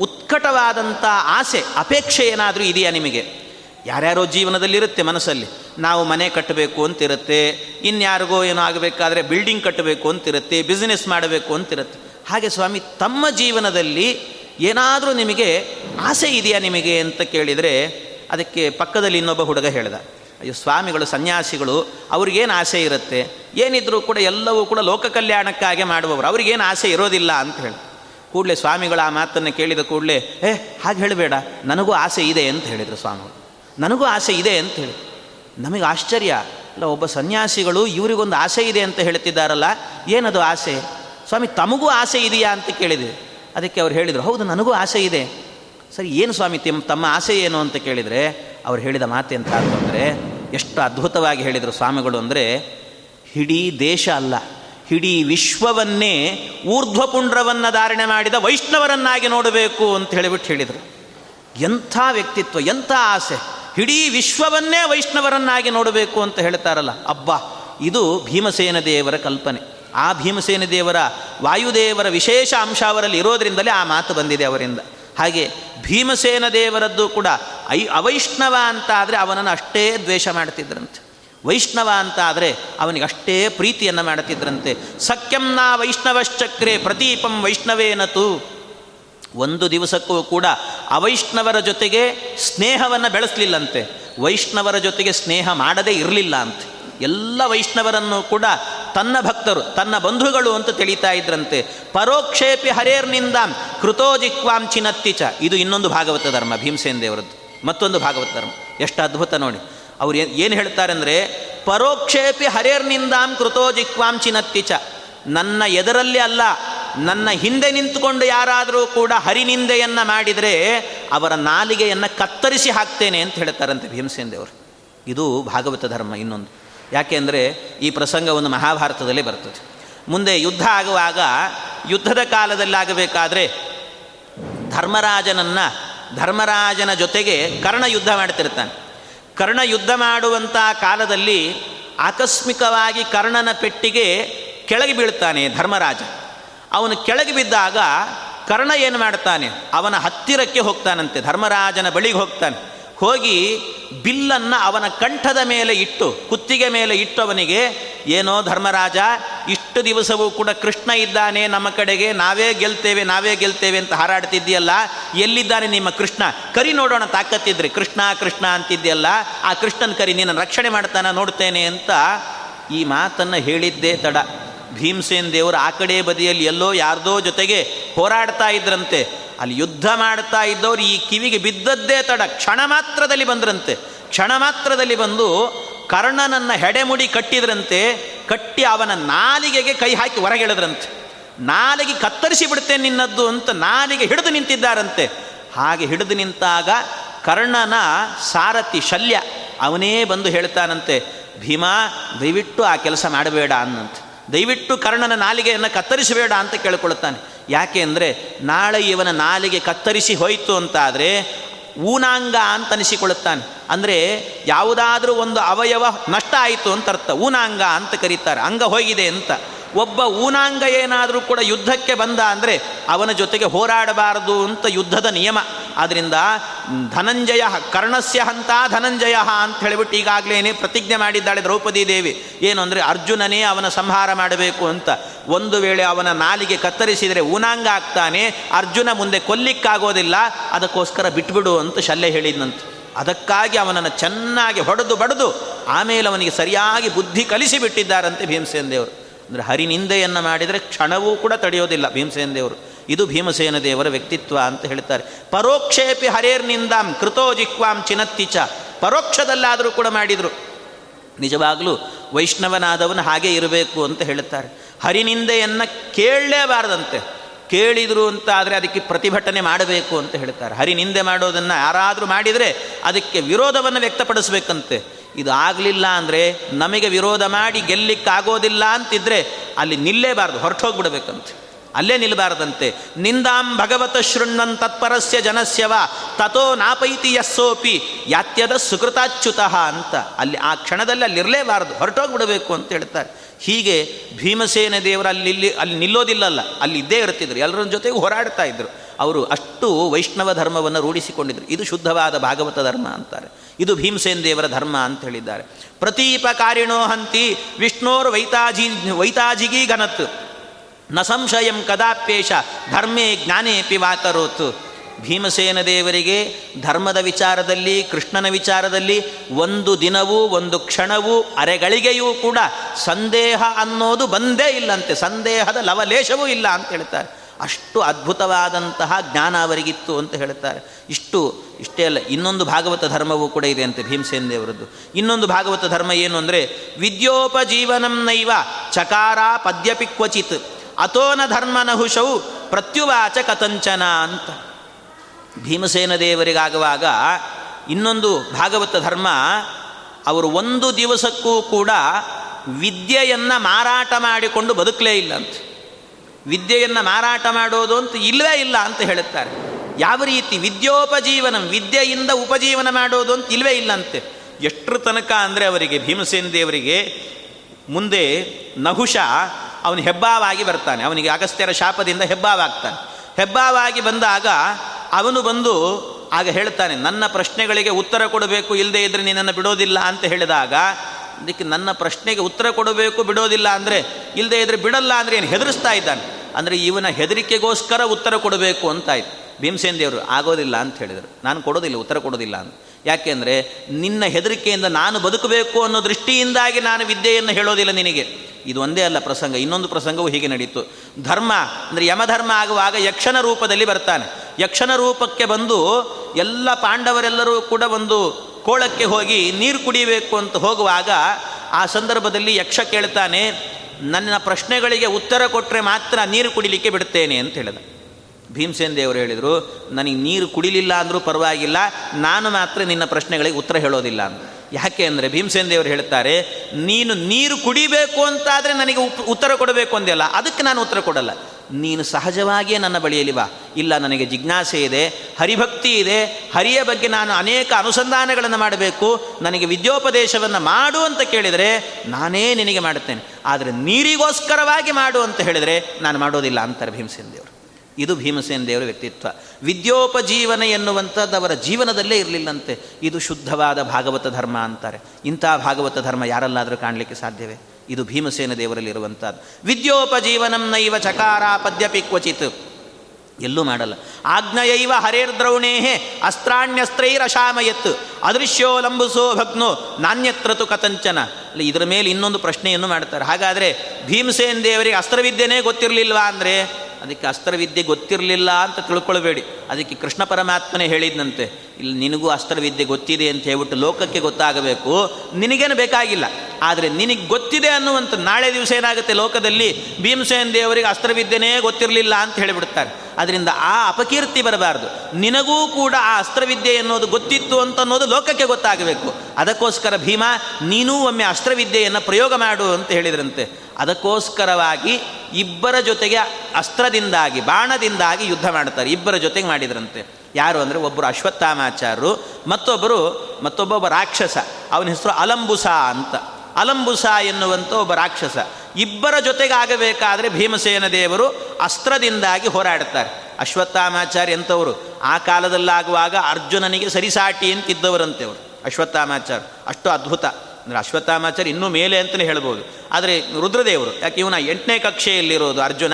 ಉತ್ಕಟವಾದಂಥ ಆಸೆ, ಅಪೇಕ್ಷೆ ಏನಾದರೂ ಇದೆಯಾ ನಿಮಗೆ? ಯಾರ್ಯಾರೋ ಜೀವನದಲ್ಲಿರುತ್ತೆ ಮನಸ್ಸಲ್ಲಿ. ನಾವು ಮನೆ ಕಟ್ಟಬೇಕು ಅಂತಿರುತ್ತೆ, ಇನ್ಯಾರಿಗೋ ಏನೋ ಆಗಬೇಕಾದ್ರೆ ಬಿಲ್ಡಿಂಗ್ ಕಟ್ಟಬೇಕು ಅಂತಿರುತ್ತೆ ಬಿಸ್ನೆಸ್ ಮಾಡಬೇಕು ಅಂತಿರುತ್ತೆ. ಹಾಗೆ ಸ್ವಾಮಿ, ತಮ್ಮ ಜೀವನದಲ್ಲಿ ಏನಾದರೂ ನಿಮಗೆ ಆಸೆ ಇದೆಯಾ ನಿಮಗೆ ಅಂತ ಕೇಳಿದರೆ, ಅದಕ್ಕೆ ಪಕ್ಕದಲ್ಲಿ ಇನ್ನೊಬ್ಬ ಹುಡುಗ ಹೇಳಿದ, ಅಯ್ಯೋ ಸ್ವಾಮಿಗಳು, ಸನ್ಯಾಸಿಗಳು, ಅವ್ರಿಗೇನು ಆಸೆ ಇರುತ್ತೆ? ಏನಿದ್ರೂ ಕೂಡ ಎಲ್ಲವೂ ಕೂಡ ಲೋಕ ಕಲ್ಯಾಣಕ್ಕಾಗೆ ಮಾಡುವವರು, ಅವ್ರಿಗೇನು ಆಸೆ ಇರೋದಿಲ್ಲ ಅಂತ ಹೇಳಿ ಕೂಡಲೇ ಸ್ವಾಮಿಗಳು ಆ ಮಾತನ್ನು ಕೇಳಿದ ಕೂಡಲೇ, ಏ, ಹಾಗೆ ಹೇಳಬೇಡ, ನನಗೂ ಆಸೆ ಇದೆ ಅಂತ ಹೇಳಿದರು ಸ್ವಾಮಿಗಳು. ನನಗೂ ಆಸೆ ಇದೆ ಅಂತ ಹೇಳಿ. ನಮಗೆ ಆಶ್ಚರ್ಯ. ಅಲ್ಲ, ಒಬ್ಬ ಸನ್ಯಾಸಿಗಳು ಇವರಿಗೊಂದು ಆಸೆ ಇದೆ ಅಂತ ಹೇಳ್ತಿದ್ದಾರಲ್ಲ, ಏನದು ಆಸೆ? ಸ್ವಾಮಿ, ತಮಗೂ ಆಸೆ ಇದೆಯಾ ಅಂತ ಕೇಳಿದೆ. ಅದಕ್ಕೆ ಅವ್ರು ಹೇಳಿದರು, ಹೌದು, ನನಗೂ ಆಸೆ ಇದೆ. ಸರಿ, ಏನು ಸ್ವಾಮಿ, ತಿಮ್, ತಮ್ಮ ಆಸೆ ಏನು ಅಂತ ಕೇಳಿದರೆ, ಅವ್ರು ಹೇಳಿದ ಮಾತೆಂತ ಅಂತಂದರೆ ಎಷ್ಟು ಅದ್ಭುತವಾಗಿ ಹೇಳಿದರು ಸ್ವಾಮಿಗಳು ಅಂದರೆ ಇಡೀ ದೇಶ ಅಲ್ಲ ಇಡೀ ವಿಶ್ವವನ್ನೇ ಊರ್ಧ್ವಪುಂಡ್ರವನ್ನು ಧಾರಣೆ ಮಾಡಿದ ವೈಷ್ಣವರನ್ನಾಗಿ ನೋಡಬೇಕು ಅಂತ ಹೇಳಿಬಿಟ್ಟು ಹೇಳಿದರು. ಎಂಥ ವ್ಯಕ್ತಿತ್ವ, ಎಂಥ ಆಸೆ. ಇಡೀ ವಿಶ್ವವನ್ನೇ ವೈಷ್ಣವರನ್ನಾಗಿ ನೋಡಬೇಕು ಅಂತ ಹೇಳ್ತಾರಲ್ಲ, ಅಬ್ಬಾ, ಇದು ಭೀಮಸೇನ ದೇವರ ಕಲ್ಪನೆ. ಆ ಭೀಮಸೇನ ದೇವರ ವಾಯುದೇವರ ವಿಶೇಷ ಅಂಶ ಅವರಲ್ಲಿ ಇರೋದರಿಂದಲೇ ಆ ಮಾತು ಬಂದಿದೆ ಅವರಿಂದ. ಹಾಗೆ ಭೀಮಸೇನ ದೇವರದ್ದು ಕೂಡ ಐ, ಅವೈಷ್ಣವ ಅಂತ ಆದರೆ ಅವನನ್ನು ಅಷ್ಟೇ ದ್ವೇಷ ಮಾಡ್ತಿದ್ರಂತೆ. ವೈಷ್ಣವ ಅಂತ ಆದರೆ ಅವನಿಗೆ ಅಷ್ಟೇ ಪ್ರೀತಿಯನ್ನು ಮಾಡುತ್ತಿದ್ರಂತೆ ಸಖ್ಯಂನ ವೈಷ್ಣವಶ್ಚಕ್ರೆ ಪ್ರತೀಪಂ ವೈಷ್ಣವೇನತು? ಒಂದು ದಿವಸಕ್ಕೂ ಕೂಡ ಅವೈಷ್ಣವರ ಜೊತೆಗೆ ಸ್ನೇಹವನ್ನು ಬೆಳೆಸಲಿಲ್ಲಂತೆ. ವೈಷ್ಣವರ ಜೊತೆಗೆ ಸ್ನೇಹ ಮಾಡದೇ ಇರಲಿಲ್ಲ ಅಂತ. ಎಲ್ಲ ವೈಷ್ಣವರನ್ನು ಕೂಡ ತನ್ನ ಭಕ್ತರು, ತನ್ನ ಬಂಧುಗಳು ಅಂತ ತಿಳಿತಾ ಇದ್ರಂತೆ. ಪರೋಕ್ಷೇಪಿ ಹರೇರ್ನಿಂದ ಕೃತೋಜಿಕ್ವಾಂ ಚಿನತ್ತಿಚ ಇದು ಇನ್ನೊಂದು ಭಾಗವತ ಧರ್ಮ, ಭೀಮಸೇನ್ ದೇವರದ್ದು. ಮತ್ತೊಂದು ಭಾಗವತ ಧರ್ಮ. ಎಷ್ಟು ಅದ್ಭುತ ನೋಡಿ. ಅವ್ರು ಏನು ಹೇಳ್ತಾರೆ ಅಂದರೆ ಪರೋಕ್ಷೇಪಿ ಹರೇರ್ನಿಂದಾಂ ಕೃತೋಜಿಕ್ವಾಂ ಚಿನತ್ತಿಚ ನನ್ನ ಎದರಲ್ಲಿ ಅಲ್ಲ, ನನ್ನ ಹಿಂದೆ ನಿಂತುಕೊಂಡು ಯಾರಾದರೂ ಕೂಡ ಹರಿನಿಂದೆಯನ್ನು ಮಾಡಿದರೆ ಅವರ ನಾಲಿಗೆಯನ್ನು ಕತ್ತರಿಸಿ ಹಾಕ್ತೇನೆ ಅಂತ ಹೇಳ್ತಾರಂತೆ ಭೀಮಸೇನ್ ದೇವರು. ಇದು ಭಾಗವತ ಧರ್ಮ ಇನ್ನೊಂದು. ಯಾಕೆಂದರೆ ಈ ಪ್ರಸಂಗ ಒಂದು ಮಹಾಭಾರತದಲ್ಲಿ ಬರ್ತದೆ. ಮುಂದೆ ಯುದ್ಧ ಆಗುವಾಗ, ಯುದ್ಧದ ಕಾಲದಲ್ಲಾಗಬೇಕಾದ್ರೆ ಧರ್ಮರಾಜನನ್ನು, ಧರ್ಮರಾಜನ ಜೊತೆಗೆ ಕರ್ಣ ಯುದ್ಧ ಮಾಡ್ತಿರ್ತಾನೆ. ಕರ್ಣ ಯುದ್ಧ ಮಾಡುವಂಥ ಕಾಲದಲ್ಲಿ ಆಕಸ್ಮಿಕವಾಗಿ ಕರ್ಣನ ಪೆಟ್ಟಿಗೆ ಕೆಳಗೆ ಬೀಳ್ತಾನೆ ಧರ್ಮರಾಜ. ಅವನು ಕೆಳಗೆ ಬಿದ್ದಾಗ ಕರ್ಣ ಏನು ಮಾಡ್ತಾನೆ ಅವನ ಹತ್ತಿರಕ್ಕೆ ಹೋಗ್ತಾನಂತೆ. ಧರ್ಮರಾಜನ ಬಳಿಗೆ ಹೋಗ್ತಾನೆ. ಹೋಗಿ ಬಿಲ್ಲನ್ನು ಅವನ ಕಂಠದ ಮೇಲೆ ಇಟ್ಟು, ಕುತ್ತಿಗೆ ಮೇಲೆ ಇಟ್ಟು ಅವನಿಗೆ, ಏನೋ ಧರ್ಮರಾಜ, ಇಷ್ಟು ದಿವಸವೂ ಕೂಡ ಕೃಷ್ಣ ಇದ್ದಾನೆ ನಮ್ಮ ಕಡೆಗೆ. ನಾವೇ ಗೆಲ್ತೇವೆ ನಾವೇ ಗೆಲ್ತೇವೆ ಅಂತ ಹಾರಾಡ್ತಿದ್ದೀಯಲ್ಲ. ಎಲ್ಲಿದ್ದಾನೆ ನಿಮ್ಮ ಕೃಷ್ಣ? ಕರಿ ನೋಡೋಣ ತಾಕತ್ತಿದ್ರಿ. ಕೃಷ್ಣ ಕೃಷ್ಣ ಅಂತಿದ್ಯಲ್ಲ ಆ ಕೃಷ್ಣನ ಕರಿ ನಿನ್ನ ರಕ್ಷಣೆ ಮಾಡ್ತಾನ ನೋಡ್ತೇನೆ ಅಂತ ಈ ಮಾತನ್ನು ಹೇಳಿದ್ದೇ ತಡ. ಭೀಮಸೇನ್ ದೇವರು ಆ ಕಡೆ ಬದಿಯಲ್ಲಿ ಎಲ್ಲೋ ಯಾರ್ದೋ ಜೊತೆಗೆ ಹೋರಾಡ್ತಾ ಇದ್ರಂತೆ. ಅಲ್ಲಿ ಯುದ್ಧ ಮಾಡ್ತಾ ಇದ್ದವ್ರು ಈ ಕಿವಿಗೆ ಬಿದ್ದದ್ದೇ ತಡ. ಕ್ಷಣ ಮಾತ್ರದಲ್ಲಿ ಬಂದ್ರಂತೆ. ಕ್ಷಣ ಮಾತ್ರದಲ್ಲಿ ಬಂದು ಕರ್ಣನನ್ನ ಹೆಡೆಮುಡಿ ಕಟ್ಟಿದ್ರಂತೆ. ಕಟ್ಟಿ ಅವನ ನಾಲಿಗೆಗೆ ಕೈ ಹಾಕಿ ಹೊರಗೆಳೆದ್ರಂತೆ. ನಾಲಿಗೆ ಕತ್ತರಿಸಿ ಬಿಡ್ತೇನೆ ನಿನ್ನದ್ದು ಅಂತ ನಾಲಿಗೆ ಹಿಡಿದು ನಿಂತಿದ್ದಾರಂತೆ. ಹಾಗೆ ಹಿಡಿದು ನಿಂತಾಗ ಕರ್ಣನ ಸಾರಥಿ ಶಲ್ಯ ಅವನೇ ಬಂದು ಹೇಳ್ತಾನಂತೆ, ಭೀಮಾ, ದಯವಿಟ್ಟು ಆ ಕೆಲಸ ಮಾಡಬೇಡ ಅನ್ನಂತೆ. ದಯವಿಟ್ಟು ಕರ್ಣನ ನಾಲಿಗೆಯನ್ನು ಕತ್ತರಿಸಬೇಡ ಅಂತ ಕೇಳಿಕೊಳ್ಳುತ್ತಾನೆ. ಯಾಕೆ ಅಂದರೆ ನಾಳೆ ಇವನ ನಾಲಿಗೆ ಕತ್ತರಿಸಿ ಹೋಯಿತು ಅಂತಾದರೆ ಊನಾಂಗ ಅಂತ ಅನಿಸಿಕೊಳ್ಳುತ್ತಾನೆ. ಅಂದರೆ ಯಾವುದಾದ್ರೂ ಒಂದು ಅವಯವ ನಷ್ಟ ಆಯಿತು ಅಂತ ಅರ್ಥ. ಊನಾಂಗ ಅಂತ ಕರೀತಾರೆ. ಅಂಗ ಹೋಗಿದೆ ಅಂತ. ಒಬ್ಬ ಊನಾಂಗ ಏನಾದರೂ ಕೂಡ ಯುದ್ಧಕ್ಕೆ ಬಂದ ಅಂದರೆ ಅವನ ಜೊತೆಗೆ ಹೋರಾಡಬಾರದು ಅಂತ ಯುದ್ಧದ ನಿಯಮ. ಆದ್ದರಿಂದ ಧನಂಜಯ, ಕರ್ಣಸ್ಯ ಹಂತ ಧನಂಜಯ ಅಂತ ಹೇಳಿಬಿಟ್ಟು ಈಗಾಗಲೇ ಪ್ರತಿಜ್ಞೆ ಮಾಡಿದ್ದಾಳೆ ದ್ರೌಪದಿ ದೇವಿ. ಏನು ಅಂದರೆ ಅರ್ಜುನನೇ ಅವನ ಸಂಹಾರ ಮಾಡಬೇಕು ಅಂತ. ಒಂದು ವೇಳೆ ಅವನ ನಾಲಿಗೆ ಕತ್ತರಿಸಿದರೆ ಊನಾಂಗ ಆಗ್ತಾನೆ, ಅರ್ಜುನ ಮುಂದೆ ಕೊಲ್ಲಿಕ್ಕಾಗೋದಿಲ್ಲ, ಅದಕ್ಕೋಸ್ಕರ ಬಿಟ್ಬಿಡು ಅಂತ ಶಲ್ಯ ಹೇಳಿದ್ನಂತೆ. ಅದಕ್ಕಾಗಿ ಅವನನ್ನು ಚೆನ್ನಾಗಿ ಹೊಡೆದು ಬಡಿದು, ಆಮೇಲೆ ಅವನಿಗೆ ಸರಿಯಾಗಿ ಬುದ್ಧಿ ಕಲಿಸಿ ಬಿಟ್ಟಿದ್ದಾರಂತೆ ಭೀಮಸೇನ ದೇವರು ಅಂದರೆ ಹರಿನಿಂದೆಯನ್ನು ಮಾಡಿದರೆ ಕ್ಷಣವೂ ಕೂಡ ತಡೆಯೋದಿಲ್ಲ ಭೀಮಸೇನ ದೇವರು. ಇದು ಭೀಮಸೇನ ದೇವರ ವ್ಯಕ್ತಿತ್ವ ಅಂತ ಹೇಳ್ತಾರೆ. ಪರೋಕ್ಷೇಪಿ ಹರೇರ್ನಿಂದಾಂ ಕೃತೋ ಜಿಕ್ವಾಂ ಚಿನತ್ತಿಚ ಪರೋಕ್ಷದಲ್ಲಾದರೂ ಕೂಡ ಮಾಡಿದರು. ನಿಜವಾಗಲೂ ವೈಷ್ಣವನಾದವನು ಹಾಗೆ ಇರಬೇಕು ಅಂತ ಹೇಳುತ್ತಾರೆ ಹರಿನಿಂದೆಯನ್ನು ಕೇಳಲೇಬಾರದಂತೆ. ಕೇಳಿದರು ಅಂತ ಆದರೆ ಅದಕ್ಕೆ ಪ್ರತಿಭಟನೆ ಮಾಡಬೇಕು ಅಂತ ಹೇಳ್ತಾರೆ. ಹರಿ ನಿಂದೆ ಮಾಡೋದನ್ನು ಯಾರಾದರೂ ಮಾಡಿದರೆ ಅದಕ್ಕೆ ವಿರೋಧವನ್ನು ವ್ಯಕ್ತಪಡಿಸ್ಬೇಕಂತೆ. ಇದು ಆಗಲಿಲ್ಲ ಅಂದರೆ ನಮಗೆ ವಿರೋಧ ಮಾಡಿ ಗೆಲ್ಲಿಕ್ಕಾಗೋದಿಲ್ಲ ಅಂತಿದ್ರೆ ಅಲ್ಲಿ ನಿಲ್ಲೇಬಾರ್ದು, ಹೊರಟೋಗ್ಬಿಡ್ಬೇಕಂತೆ. ಅಲ್ಲೇ ನಿಲ್ಲಬಾರದಂತೆ ನಿಂದಾಂ ಭಗವತ ಶೃಣ್ವನ್ ತತ್ಪರಸ್ಯ ಜನಸ್ಯವ ತಥೋ ನಾಪೈತಿ ಯಸ್ಸೋಪಿ, ಯಾತ್ಯದ ಸುಕೃತಾಚ್ಯುತಃ ಅಂತ. ಅಲ್ಲಿ ಆ ಕ್ಷಣದಲ್ಲಿ ಅಲ್ಲಿ ಇರಲೇಬಾರದು ಹೊರಟೋಗ್ಬಿಡಬೇಕು ಅಂತ ಹೇಳ್ತಾರೆ. ಹೀಗೆ ಭೀಮಸೇನ ದೇವರು ಅಲ್ಲಿ ಇಲ್ಲಿ ಅಲ್ಲಿ ನಿಲ್ಲೋದಿಲ್ಲಲ್ಲ, ಅಲ್ಲಿ ಇದ್ದೇ ಇರ್ತಿದ್ರು ಎಲ್ಲರ ಜೊತೆಗೆ ಹೋರಾಡ್ತಾ ಇದ್ರು. ಅವರು ಅಷ್ಟು ವೈಷ್ಣವ ಧರ್ಮವನ್ನು ರೂಢಿಸಿಕೊಂಡಿದ್ರು. ಇದು ಶುದ್ಧವಾದ ಭಾಗವತ ಧರ್ಮ ಅಂತಾರೆ. ಇದು ಭೀಮಸೇನ ದೇವರ ಧರ್ಮ ಅಂತ ಹೇಳಿದ್ದಾರೆ. ಪ್ರತೀಪಕಾರಿಣೋ ಹಂತಿ ವಿಷ್ಣೋರ್ ವೈತಾಜಿ ವೈತಾಜಿಗಿ ಘನತ್. ನ ಸಂಶಯಂ ಕದಾಪ್ಯೇಷ ಧರ್ಮೇ ಜ್ಞಾನೇ ಪಿವಾಕರೋತ್ ಭೀಮಸೇನ ದೇವರಿಗೆ ಧರ್ಮದ ವಿಚಾರದಲ್ಲಿ, ಕೃಷ್ಣನ ವಿಚಾರದಲ್ಲಿ ಒಂದು ದಿನವೂ, ಒಂದು ಕ್ಷಣವೂ, ಅರೆಗಳಿಗೆಯೂ ಕೂಡ ಸಂದೇಹ ಅನ್ನೋದು ಬಂದೇ ಇಲ್ಲಂತೆ. ಸಂದೇಹದ ಲವಲೇಶವೂ ಇಲ್ಲ ಅಂತ ಹೇಳ್ತಾರೆ. ಅಷ್ಟು ಅದ್ಭುತವಾದಂತಹ ಜ್ಞಾನ ಅವರಿಗಿತ್ತು ಅಂತ ಹೇಳ್ತಾರೆ. ಇಷ್ಟು, ಇಷ್ಟೇ ಅಲ್ಲ, ಇನ್ನೊಂದು ಭಾಗವತ ಧರ್ಮವೂ ಕೂಡ ಇದೆ ಅಂತೆ ಭೀಮಸೇನ ದೇವರದ್ದು. ಇನ್ನೊಂದು ಭಾಗವತ ಧರ್ಮ ಏನು ಅಂದರೆ ವಿದ್ಯೋಪಜೀವನಂನೈವ ಚಕಾರ ಪದ್ಯಪಿ ಕ್ವಚಿತ್ ಅತೋನ ಧರ್ಮನಹುಷವು ಪ್ರತ್ಯುವಾಚ ಕಥಂಚನ ಅಂತ. ಭೀಮಸೇನ ದೇವರಿಗಾಗುವಾಗ ಇನ್ನೊಂದು ಭಾಗವತ ಧರ್ಮ, ಅವರು ಒಂದು ದಿವಸಕ್ಕೂ ಕೂಡ ವಿದ್ಯೆಯನ್ನು ಮಾರಾಟ ಮಾಡಿಕೊಂಡು ಬದುಕಲೇ ಇಲ್ಲ ಅಂತ. ವಿದ್ಯೆಯನ್ನು ಮಾರಾಟ ಮಾಡೋದು ಅಂತ ಇಲ್ಲವೇ ಇಲ್ಲ ಅಂತ ಹೇಳುತ್ತಾರೆ. ಯಾವ ರೀತಿ ವಿದ್ಯೋಪಜೀವನ, ವಿದ್ಯೆಯಿಂದ ಉಪಜೀವನ ಮಾಡೋದು ಅಂತ ಇಲ್ಲವೇ ಇಲ್ಲ ಅಂತೆ. ಎಷ್ಟರ ತನಕ ಅಂದರೆ ಅವರಿಗೆ ಭೀಮಸೇನ ದೇವರಿಗೆ ಮುಂದೆ ನಹುಷ ಅವನು ಹೆಬ್ಬಾವಾಗಿ ಬರ್ತಾನೆ. ಅವನಿಗೆ ಅಗಸ್ತ್ಯರ ಶಾಪದಿಂದ ಹೆಬ್ಬಾವಾಗ್ತಾನೆ ಹೆಬ್ಬಾವಾಗಿ ಬಂದಾಗ ಅವನು ಬಂದು ಆಗ ಹೇಳ್ತಾನೆ, ನನ್ನ ಪ್ರಶ್ನೆಗಳಿಗೆ ಉತ್ತರ ಕೊಡಬೇಕು ಇಲ್ಲದೆ ಇದ್ರೆ ನಿನ್ನನ್ನು ಬಿಡೋದಿಲ್ಲ ಅಂತ ಹೇಳಿದಾಗ, ಅದಕ್ಕೆ ನನ್ನ ಪ್ರಶ್ನೆಗೆ ಉತ್ತರ ಕೊಡಬೇಕು, ಬಿಡೋದಿಲ್ಲ ಅಂದರೆ ಇಲ್ಲದೆ ಇದ್ರೆ ಬಿಡಲ್ಲ ಅಂದರೆ ಏನು ಹೆದರಿಸ್ತಾ ಇದ್ದಾನೆ? ಅಂದರೆ ಇವನ ಹೆದರಿಕೆಗೋಸ್ಕರ ಉತ್ತರ ಕೊಡಬೇಕು ಅಂತಾಯ್ತು. ಭೀಮಸೇನ್ ದೇವರು ಆಗೋದಿಲ್ಲ ಅಂತ ಹೇಳಿದರು. ನಾನು ಕೊಡೋದಿಲ್ಲ, ಉತ್ತರ ಕೊಡೋದಿಲ್ಲ ಅಂತ. ಯಾಕೆಂದರೆ ನಿನ್ನ ಹೆದರಿಕೆಯಿಂದ ನಾನು ಬದುಕಬೇಕು ಅನ್ನೋ ದೃಷ್ಟಿಯಿಂದಾಗಿ ನಾನು ವಿದ್ಯೆಯನ್ನು ಹೇಳೋದಿಲ್ಲ ನಿನಗೆ. ಇದು ಒಂದೇ ಅಲ್ಲ ಪ್ರಸಂಗ, ಇನ್ನೊಂದು ಪ್ರಸಂಗವು ಹೀಗೆ ನಡೀತು. ಧರ್ಮ ಅಂದರೆ ಯಮಧರ್ಮ ಆಗುವಾಗ ಯಕ್ಷನ ರೂಪದಲ್ಲಿ ಬರ್ತಾನೆ. ಯಕ್ಷನ ರೂಪಕ್ಕೆ ಬಂದು ಎಲ್ಲ ಪಾಂಡವರೆಲ್ಲರೂ ಕೂಡ ಒಂದು ಕೋಳಕ್ಕೆ ಹೋಗಿ ನೀರು ಕುಡಿಯಬೇಕು ಅಂತ ಹೋಗುವಾಗ ಆ ಸಂದರ್ಭದಲ್ಲಿ ಯಕ್ಷ ಕೇಳ್ತಾನೆ, ನನ್ನ ಪ್ರಶ್ನೆಗಳಿಗೆ ಉತ್ತರ ಕೊಟ್ಟರೆ ಮಾತ್ರ ನೀರು ಕುಡಿಲಿಕ್ಕೆ ಬಿಡ್ತೇನೆ ಅಂತ ಹೇಳಿದ. ಭೀಮಸೇನ್ ದೇವರು ಹೇಳಿದರು, ನನಗೆ ನೀರು ಕುಡಿಲಿಲ್ಲ ಅಂದರೂ ಪರವಾಗಿಲ್ಲ, ನಾನು ಮಾತ್ರ ನಿನ್ನ ಪ್ರಶ್ನೆಗಳಿಗೆ ಉತ್ತರ ಹೇಳೋದಿಲ್ಲ ಅಂತ. ಯಾಕೆ ಅಂದರೆ ಭೀಮಸೇನ್ ದೇವರು ಹೇಳ್ತಾರೆ, ನೀನು ನೀರು ಕುಡಿಬೇಕು ಅಂತಾದರೆ ನನಗೆ ಉತ್ತರ ಕೊಡಬೇಕು ಅಂದೆಲ್ಲ ಅದಕ್ಕೆ ನಾನು ಉತ್ತರ ಕೊಡಲ್ಲ. ನೀನು ಸಹಜವಾಗಿಯೇ ನನ್ನ ಬಳಿಯಲ್ಲಿ ಬಾ. ಇಲ್ಲ, ನನಗೆ ಜಿಜ್ಞಾಸೆ ಇದೆ, ಹರಿಭಕ್ತಿ ಇದೆ, ಹರಿಯ ಬಗ್ಗೆ ನಾನು ಅನೇಕ ಅನುಸಂಧಾನಗಳನ್ನು ಮಾಡಬೇಕು, ನನಗೆ ವಿದ್ಯೋಪದೇಶವನ್ನು ಮಾಡು ಅಂತ ಕೇಳಿದರೆ ನಾನೇ ನಿನಗೆ ಮಾಡುತ್ತೇನೆ. ಆದರೆ ನೀರಿಗೋಸ್ಕರವಾಗಿ ಮಾಡು ಅಂತ ಹೇಳಿದರೆ ನಾನು ಮಾಡೋದಿಲ್ಲ, ಅಂತಾರೆ ಭೀಮಸೇನ್ ದೇವರು. ಇದು ಭೀಮಸೇನ ದೇವರ ವ್ಯಕ್ತಿತ್ವ. ವಿದ್ಯೋಪಜೀವನ ಎನ್ನುವಂಥದ್ದು ಅವರ ಜೀವನದಲ್ಲೇ ಇರಲಿಲ್ಲಂತೆ. ಇದು ಶುದ್ಧವಾದ ಭಾಗವತ ಧರ್ಮ ಅಂತಾರೆ. ಇಂಥ ಭಾಗವತ ಧರ್ಮ ಯಾರಲ್ಲಾದರೂ ಕಾಣಲಿಕ್ಕೆ ಸಾಧ್ಯವೇ? ಇದು ಭೀಮಸೇನ ದೇವರಲ್ಲಿರುವಂಥದ್ದು ವಿದ್ಯೋಪಜೀವನಂ ನೈವ ಚಕಾರ ಪದ್ಯಪಿ ಕ್ವಚಿತ್ ಎಲ್ಲೂ ಮಾಡಲ್ಲ. ಆಜ್ಞಯೈವ ಹರೇರ್ದ್ರೌಣೇಹೇ ಅಸ್ತ್ರಾಣ್ಯಸ್ತ್ರೈರಶಾಮಯತ್. ಅದೃಶ್ಯೋ ಲಂಬುಸೋ ಭಗ್ನೋ ನಾಣ್ಯತ್ರತು ಕಥಂಚನ. ಅಲ್ಲಿ ಇದರ ಮೇಲೆ ಇನ್ನೊಂದು ಪ್ರಶ್ನೆಯನ್ನು ಮಾಡ್ತಾರೆ. ಹಾಗಾದರೆ ಭೀಮಸೇನ್ ದೇವರಿಗೆ ಅಸ್ತ್ರವಿದ್ಯೆನೇ ಗೊತ್ತಿರಲಿಲ್ವಾ ಅಂದರೆ? ಅದಕ್ಕೆ ಅಸ್ತ್ರವಿದ್ಯೆ ಗೊತ್ತಿರಲಿಲ್ಲ ಅಂತ ತಿಳ್ಕೊಳ್ಬೇಡಿ. ಅದಕ್ಕೆ ಕೃಷ್ಣ ಪರಮಾತ್ಮನೇ ಹೇಳಿದ್ನಂತೆ, ಇಲ್ಲಿ ನಿನಗೂ ಅಸ್ತ್ರವಿದ್ಯೆ ಗೊತ್ತಿದೆ ಅಂತ ಹೇಳ್ಬಿಟ್ಟು ಲೋಕಕ್ಕೆ ಗೊತ್ತಾಗಬೇಕು. ನಿನಗೇನು ಬೇಕಾಗಿಲ್ಲ. ಆದರೆ ನಿನಗೆ ಗೊತ್ತಿದೆ ಅನ್ನುವಂಥ ನಾಳೆ ದಿವಸ ಏನಾಗುತ್ತೆ ಲೋಕದಲ್ಲಿ, ಭೀಮಸೇನ ದೇವರಿಗೆ ಅಸ್ತ್ರವಿದ್ಯೆನೇ ಗೊತ್ತಿರಲಿಲ್ಲ ಅಂತ ಹೇಳಿಬಿಡ್ತಾರೆ. ಅದರಿಂದ ಆ ಅಪಕೀರ್ತಿ ಬರಬಾರ್ದು. ನಿನಗೂ ಕೂಡ ಆ ಅಸ್ತ್ರವಿದ್ಯೆ ಎನ್ನುವುದು ಗೊತ್ತಿತ್ತು ಅಂತ ಅನ್ನೋದು ಲೋಕಕ್ಕೆ ಗೊತ್ತಾಗಬೇಕು. ಅದಕ್ಕೋಸ್ಕರ ಭೀಮ, ನೀನೂ ಒಮ್ಮೆ ಅಸ್ತ್ರವಿದ್ಯೆಯನ್ನು ಪ್ರಯೋಗ ಮಾಡು ಅಂತ ಹೇಳಿದ್ರಂತೆ. ಅದಕ್ಕೋಸ್ಕರವಾಗಿ ಇಬ್ಬರ ಜೊತೆಗೆ ಅಸ್ತ್ರದಿಂದಾಗಿ, ಬಾಣದಿಂದಾಗಿ ಯುದ್ಧ ಮಾಡ್ತಾರೆ. ಇಬ್ಬರ ಜೊತೆಗೆ ಮಾಡಿದ್ರಂತೆ. ಯಾರು ಅಂದರೆ ಒಬ್ಬರು ಅಶ್ವತ್ಥಾಮಾಚಾರ್ಯರು ಮತ್ತೊಬ್ಬರು ಮತ್ತೊಬ್ಬೊಬ್ಬ ರಾಕ್ಷಸ. ಅವನ ಹೆಸರು ಅಲಂಬುಸ ಅಂತ. ಅಲಂಬುಸ ಎನ್ನುವಂಥ ಒಬ್ಬ ರಾಕ್ಷಸ. ಇಬ್ಬರ ಜೊತೆಗಾಗಬೇಕಾದರೆ ಭೀಮಸೇನ ದೇವರು ಅಸ್ತ್ರದಿಂದಾಗಿ ಹೋರಾಡ್ತಾರೆ ಅಶ್ವತ್ಥಾಮಾಚಾರ್ಯ ಎಂಥವರು? ಆ ಕಾಲದಲ್ಲಾಗುವಾಗ ಅರ್ಜುನನಿಗೆ ಸರಿಸಾಟಿ ಅಂತಿದ್ದವರಂತೆ ಅವರು ಅಶ್ವತ್ಥಾಮಾಚಾರ್ಯ. ಅಷ್ಟು ಅದ್ಭುತ. ಅಂದರೆ ಅಶ್ವತ್ಥಾಮಾಚಾರ್ಯ ಇನ್ನೂ ಮೇಲೆ ಅಂತಲೇ ಹೇಳ್ಬೋದು. ಆದರೆ ರುದ್ರದೇವರು, ಯಾಕೆ ಇವನ ಎಂಟನೇ ಕಕ್ಷೆಯಲ್ಲಿರೋದು ಅರ್ಜುನ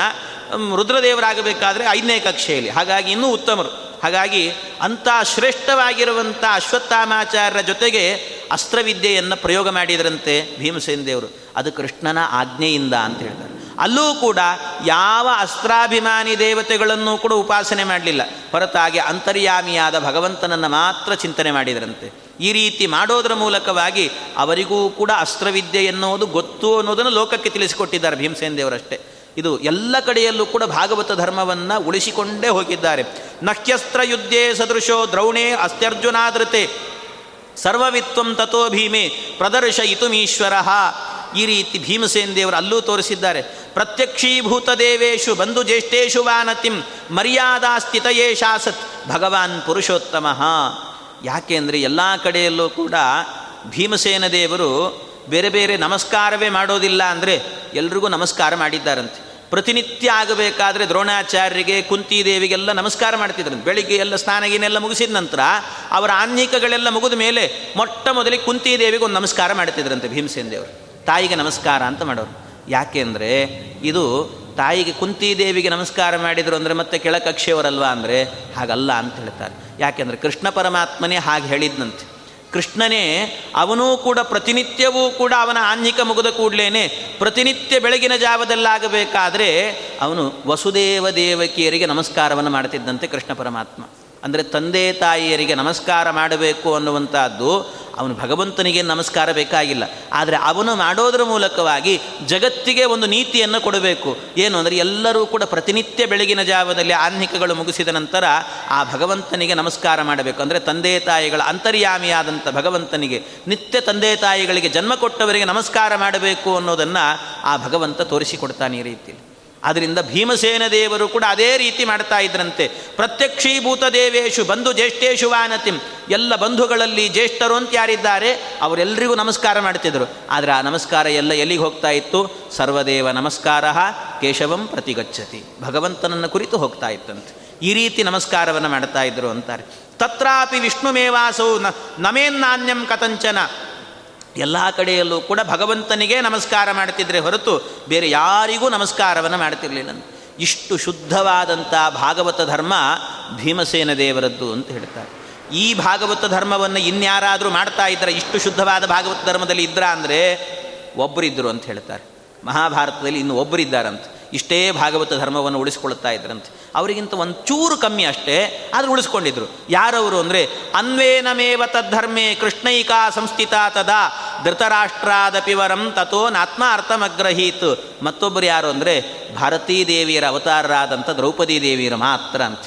ರುದ್ರದೇವರಾಗಬೇಕಾದ್ರೆ ಐದನೇ ಕಕ್ಷೆಯಲ್ಲಿ. ಹಾಗಾಗಿ ಇನ್ನೂ ಉತ್ತಮರು. ಹಾಗಾಗಿ ಅಂಥ ಶ್ರೇಷ್ಠವಾಗಿರುವಂಥ ಅಶ್ವತ್ಥಾಮಾಚಾರ್ಯರ ಜೊತೆಗೆ ಅಸ್ತ್ರವಿದ್ಯೆಯನ್ನು ಪ್ರಯೋಗ ಮಾಡಿದರಂತೆ ಭೀಮಸೇನ ದೇವರು. ಅದು ಕೃಷ್ಣನ ಆಜ್ಞೆಯಿಂದ ಅಂತ ಹೇಳ್ತಾರೆ. ಅಲ್ಲೂ ಕೂಡ ಯಾವ ಅಸ್ತ್ರಾಭಿಮಾನಿ ದೇವತೆಗಳನ್ನು ಕೂಡ ಉಪಾಸನೆ ಮಾಡಲಿಲ್ಲ. ಹೊರತಾಗಿ ಅಂತರ್ಯಾಮಿಯಾದ ಭಗವಂತನನ್ನು ಮಾತ್ರ ಚಿಂತನೆ ಮಾಡಿದರಂತೆ. ಈ ರೀತಿ ಮಾಡೋದರ ಮೂಲಕವಾಗಿ ಅವರಿಗೂ ಕೂಡ ಅಸ್ತ್ರವಿದ್ಯೆ ಎನ್ನುವುದು ಗೊತ್ತು ಅನ್ನೋದನ್ನು ಲೋಕಕ್ಕೆ ತಿಳಿಸಿಕೊಟ್ಟಿದ್ದಾರೆ ಭೀಮಸೇನ ದೇವರಷ್ಟೇ. ಇದು ಎಲ್ಲ ಕಡೆಯಲ್ಲೂ ಕೂಡ ಭಾಗವತ ಧರ್ಮವನ್ನು ಉಳಿಸಿಕೊಂಡೇ ಹೋಗಿದ್ದಾರೆ. ನಕ್ಯಸ್ತ್ರ ಯುದ್ಧೇ ಸದೃಶೋ ದ್ರೌಣೇ ಅಸ್ತ್ಯರ್ಜುನಾದೃತೆ ಸರ್ವವಿತ್ವಂ ತಥೋ ಭೀಮೆ ಪ್ರದರ್ಶಯಿತುಮೀಶ್ವರ. ಈ ರೀತಿ ಭೀಮಸೇನ್ ದೇವರು ಅಲ್ಲೂ ತೋರಿಸಿದ್ದಾರೆ. ಪ್ರತ್ಯಕ್ಷೀಭೂತ ದೇವೇಶು ಬಂಧು ಜ್ಯೇಷ್ಠೇಶು ವಾನತಿಂ ಮರ್ಯಾದಾ ಸ್ಥಿತಯೇ ಶಾಸತ್. ಭಗವಾನ್ ಪುರುಷೋತ್ತಮ ಯಾಕೆ ಅಂದರೆ ಎಲ್ಲ ಕಡೆಯಲ್ಲೂ ಕೂಡ ಭೀಮಸೇನ ದೇವರು ಬೇರೆ ಬೇರೆ ನಮಸ್ಕಾರವೇ ಮಾಡೋದಿಲ್ಲ ಅಂದರೆ ಎಲ್ರಿಗೂ ನಮಸ್ಕಾರ ಮಾಡಿದ್ದಾರಂತೆ. ಪ್ರತಿನಿತ್ಯ ಆಗಬೇಕಾದ್ರೆ ದ್ರೋಣಾಚಾರ್ಯರಿಗೆ, ಕುಂತಿದೇವಿಗೆಲ್ಲ ನಮಸ್ಕಾರ ಮಾಡ್ತಿದ್ರಂತೆ. ಬೆಳಿಗ್ಗೆ ಎಲ್ಲ ಸ್ನಾನಗಿನೆಲ್ಲ ಮುಗಿಸಿದ ನಂತರ ಅವರ ಆನ್ಯಿಕಗಳೆಲ್ಲ ಮುಗಿದ ಮೇಲೆ ಮೊಟ್ಟ ಮೊದಲಿಗೆ ಕುಂತಿದೇವಿಗೆ ಒಂದು ನಮಸ್ಕಾರ ಮಾಡ್ತಿದ್ರಂತೆ ಭೀಮಸೇನ ದೇವರು. ತಾಯಿಗೆ ನಮಸ್ಕಾರ ಅಂತ ಮಾಡೋರು. ಯಾಕೆಂದರೆ ಇದು ತಾಯಿಗೆ ಕುಂತಿದೇವಿಗೆ ನಮಸ್ಕಾರ ಮಾಡಿದರು ಅಂದರೆ ಮತ್ತೆ ಕೆಳಕಕ್ಷೆಯವರಲ್ವಾ ಅಂದರೆ, ಹಾಗಲ್ಲ ಅಂತ ಹೇಳ್ತಾರೆ. ಯಾಕೆಂದರೆ ಕೃಷ್ಣ ಪರಮಾತ್ಮನೇ ಹಾಗೆ ಹೇಳಿದ್ನಂತೆ. ಕೃಷ್ಣನೇ, ಅವನೂ ಕೂಡ ಪ್ರತಿನಿತ್ಯವೂ ಕೂಡ ಅವನ ಆನ್ಹಿಕ ಮುಗಿದ ಕೂಡಲೇ ಪ್ರತಿನಿತ್ಯ ಬೆಳಗಿನ ಜಾವದಲ್ಲಾಗಬೇಕಾದರೆ ಅವನು ವಸುದೇವ ದೇವಕಿಯರಿಗೆ ನಮಸ್ಕಾರವನ್ನು ಮಾಡ್ತಿದ್ದಂತೆ ಕೃಷ್ಣ ಪರಮಾತ್ಮ. ಅಂದರೆ ತಂದೆ ತಾಯಿಯರಿಗೆ ನಮಸ್ಕಾರ ಮಾಡಬೇಕು ಅನ್ನುವಂಥದ್ದು ಅವನು ಭಗವಂತನಿಗೆ ನಮಸ್ಕಾರ ಬೇಕಾಗಿಲ್ಲ. ಆದರೆ ಅವನು ಮಾಡೋದರ ಮೂಲಕವಾಗಿ ಜಗತ್ತಿಗೆ ಒಂದು ನೀತಿಯನ್ನು ಕೊಡಬೇಕು. ಏನು ಅಂದರೆ ಎಲ್ಲರೂ ಕೂಡ ಪ್ರತಿನಿತ್ಯ ಬೆಳಗಿನ ಜಾವದಲ್ಲಿ ಆನ್ಹಿಕಗಳು ಮುಗಿಸಿದ ನಂತರ ಆ ಭಗವಂತನಿಗೆ ನಮಸ್ಕಾರ ಮಾಡಬೇಕು. ಅಂದರೆ ತಂದೆ ತಾಯಿಗಳ ಅಂತರ್ಯಾಮಿಯಾದಂಥ ಭಗವಂತನಿಗೆ, ನಿತ್ಯ ತಂದೆ ತಾಯಿಗಳಿಗೆ ಜನ್ಮ ಕೊಟ್ಟವರಿಗೆ ನಮಸ್ಕಾರ ಮಾಡಬೇಕು ಅನ್ನೋದನ್ನು ಆ ಭಗವಂತ ತೋರಿಸಿಕೊಡ್ತಾನೆ ಈ ರೀತಿಯಲ್ಲಿ. ಆದ್ದರಿಂದ ಭೀಮಸೇನ ದೇವರು ಕೂಡ ಅದೇ ರೀತಿ ಮಾಡ್ತಾ ಇದ್ರಂತೆ. ಪ್ರತ್ಯಕ್ಷೀಭೂತ ದೇವೇಶು ಬಂಧು ಜ್ಯೇಷ್ಠೇಶು ವಾನತಿಂ. ಎಲ್ಲ ಬಂಧುಗಳಲ್ಲಿ ಜ್ಯೇಷ್ಠರು ಅಂತ ಯಾರಿದ್ದಾರೆ? ಅವರೆಲ್ಲರಿಗೂ ನಮಸ್ಕಾರ ಮಾಡ್ತಿದ್ರು. ಆದರೆ ಆ ನಮಸ್ಕಾರ ಎಲ್ಲ ಎಲ್ಲಿಗೆ ಹೋಗ್ತಾ ಇತ್ತು? ಸರ್ವದೇವ ನಮಸ್ಕಾರ, ಕೇಶವಂ ಪ್ರತಿಗಚ್ಚತಿ. ಭಗವಂತನನ್ನು ಕುರಿತು ಹೋಗ್ತಾ ಇತ್ತಂತೆ. ಈ ರೀತಿ ನಮಸ್ಕಾರವನ್ನು ಮಾಡ್ತಾ ಇದ್ರು ಅಂತಾರೆ. ತತ್ರಾಪಿ ವಿಷ್ಣುಮೇವಾಸೌ ನ ನಮೇನ್ನಾನ್ಯಂ ಕಥಂಚನ. ಎಲ್ಲ ಕಡೆಯಲ್ಲೂ ಕೂಡ ಭಗವಂತನಿಗೆ ನಮಸ್ಕಾರ ಮಾಡ್ತಿದ್ರೆ ಹೊರತು ಬೇರೆ ಯಾರಿಗೂ ನಮಸ್ಕಾರವನ್ನು ಮಾಡ್ತಿರಲಿಲ್ಲ. ಇಷ್ಟು ಶುದ್ಧವಾದಂಥ ಭಾಗವತ ಧರ್ಮ ಭೀಮಸೇನ ದೇವರದ್ದು ಅಂತ ಹೇಳ್ತಾರೆ. ಈ ಭಾಗವತ ಧರ್ಮವನ್ನು ಇನ್ಯಾರಾದರೂ ಮಾಡ್ತಾ ಇದ್ದರೆ ಇಷ್ಟು ಶುದ್ಧವಾದ ಭಾಗವತ ಧರ್ಮದಲ್ಲಿ ಇದ್ರ ಅಂದರೆ ಒಬ್ಬರಿದ್ದರು ಅಂತ ಹೇಳ್ತಾರೆ. ಮಹಾಭಾರತದಲ್ಲಿ ಇನ್ನು ಒಬ್ಬರಿದ್ದಾರಂತೆ ಇಷ್ಟೇ ಭಾಗವತ ಧರ್ಮವನ್ನು ಉಳಿಸ್ಕೊಳ್ತಾ ಇದ್ರಂತೆ. ಅವರಿಗಿಂತ ಒಂಚೂರು ಕಮ್ಮಿ ಅಷ್ಟೇ, ಆದರೂ ಉಳಿಸ್ಕೊಂಡಿದ್ರು. ಯಾರವರು ಅಂದರೆ, ಅನ್ವೇನಮೇವ ತದ್ಧರ್ಮೇ ಕೃಷ್ಣೈಕಾ ಸಂಸ್ಥಿತ ತದಾ, ಧೃತರಾಷ್ಟ್ರಾದಪಿ ವರಂ ತಥೋ ನಾತ್ಮ ಅರ್ಥಮಗ್ರಹೀತ್ ಮತ್ತೊಬ್ಬರು ಯಾರು ಅಂದರೆ ಭಾರತೀ ದೇವಿಯರ ಅವತಾರರಾದಂಥ ದ್ರೌಪದಿ ದೇವಿಯರು ಮಾತ್ರ ಅಂತ.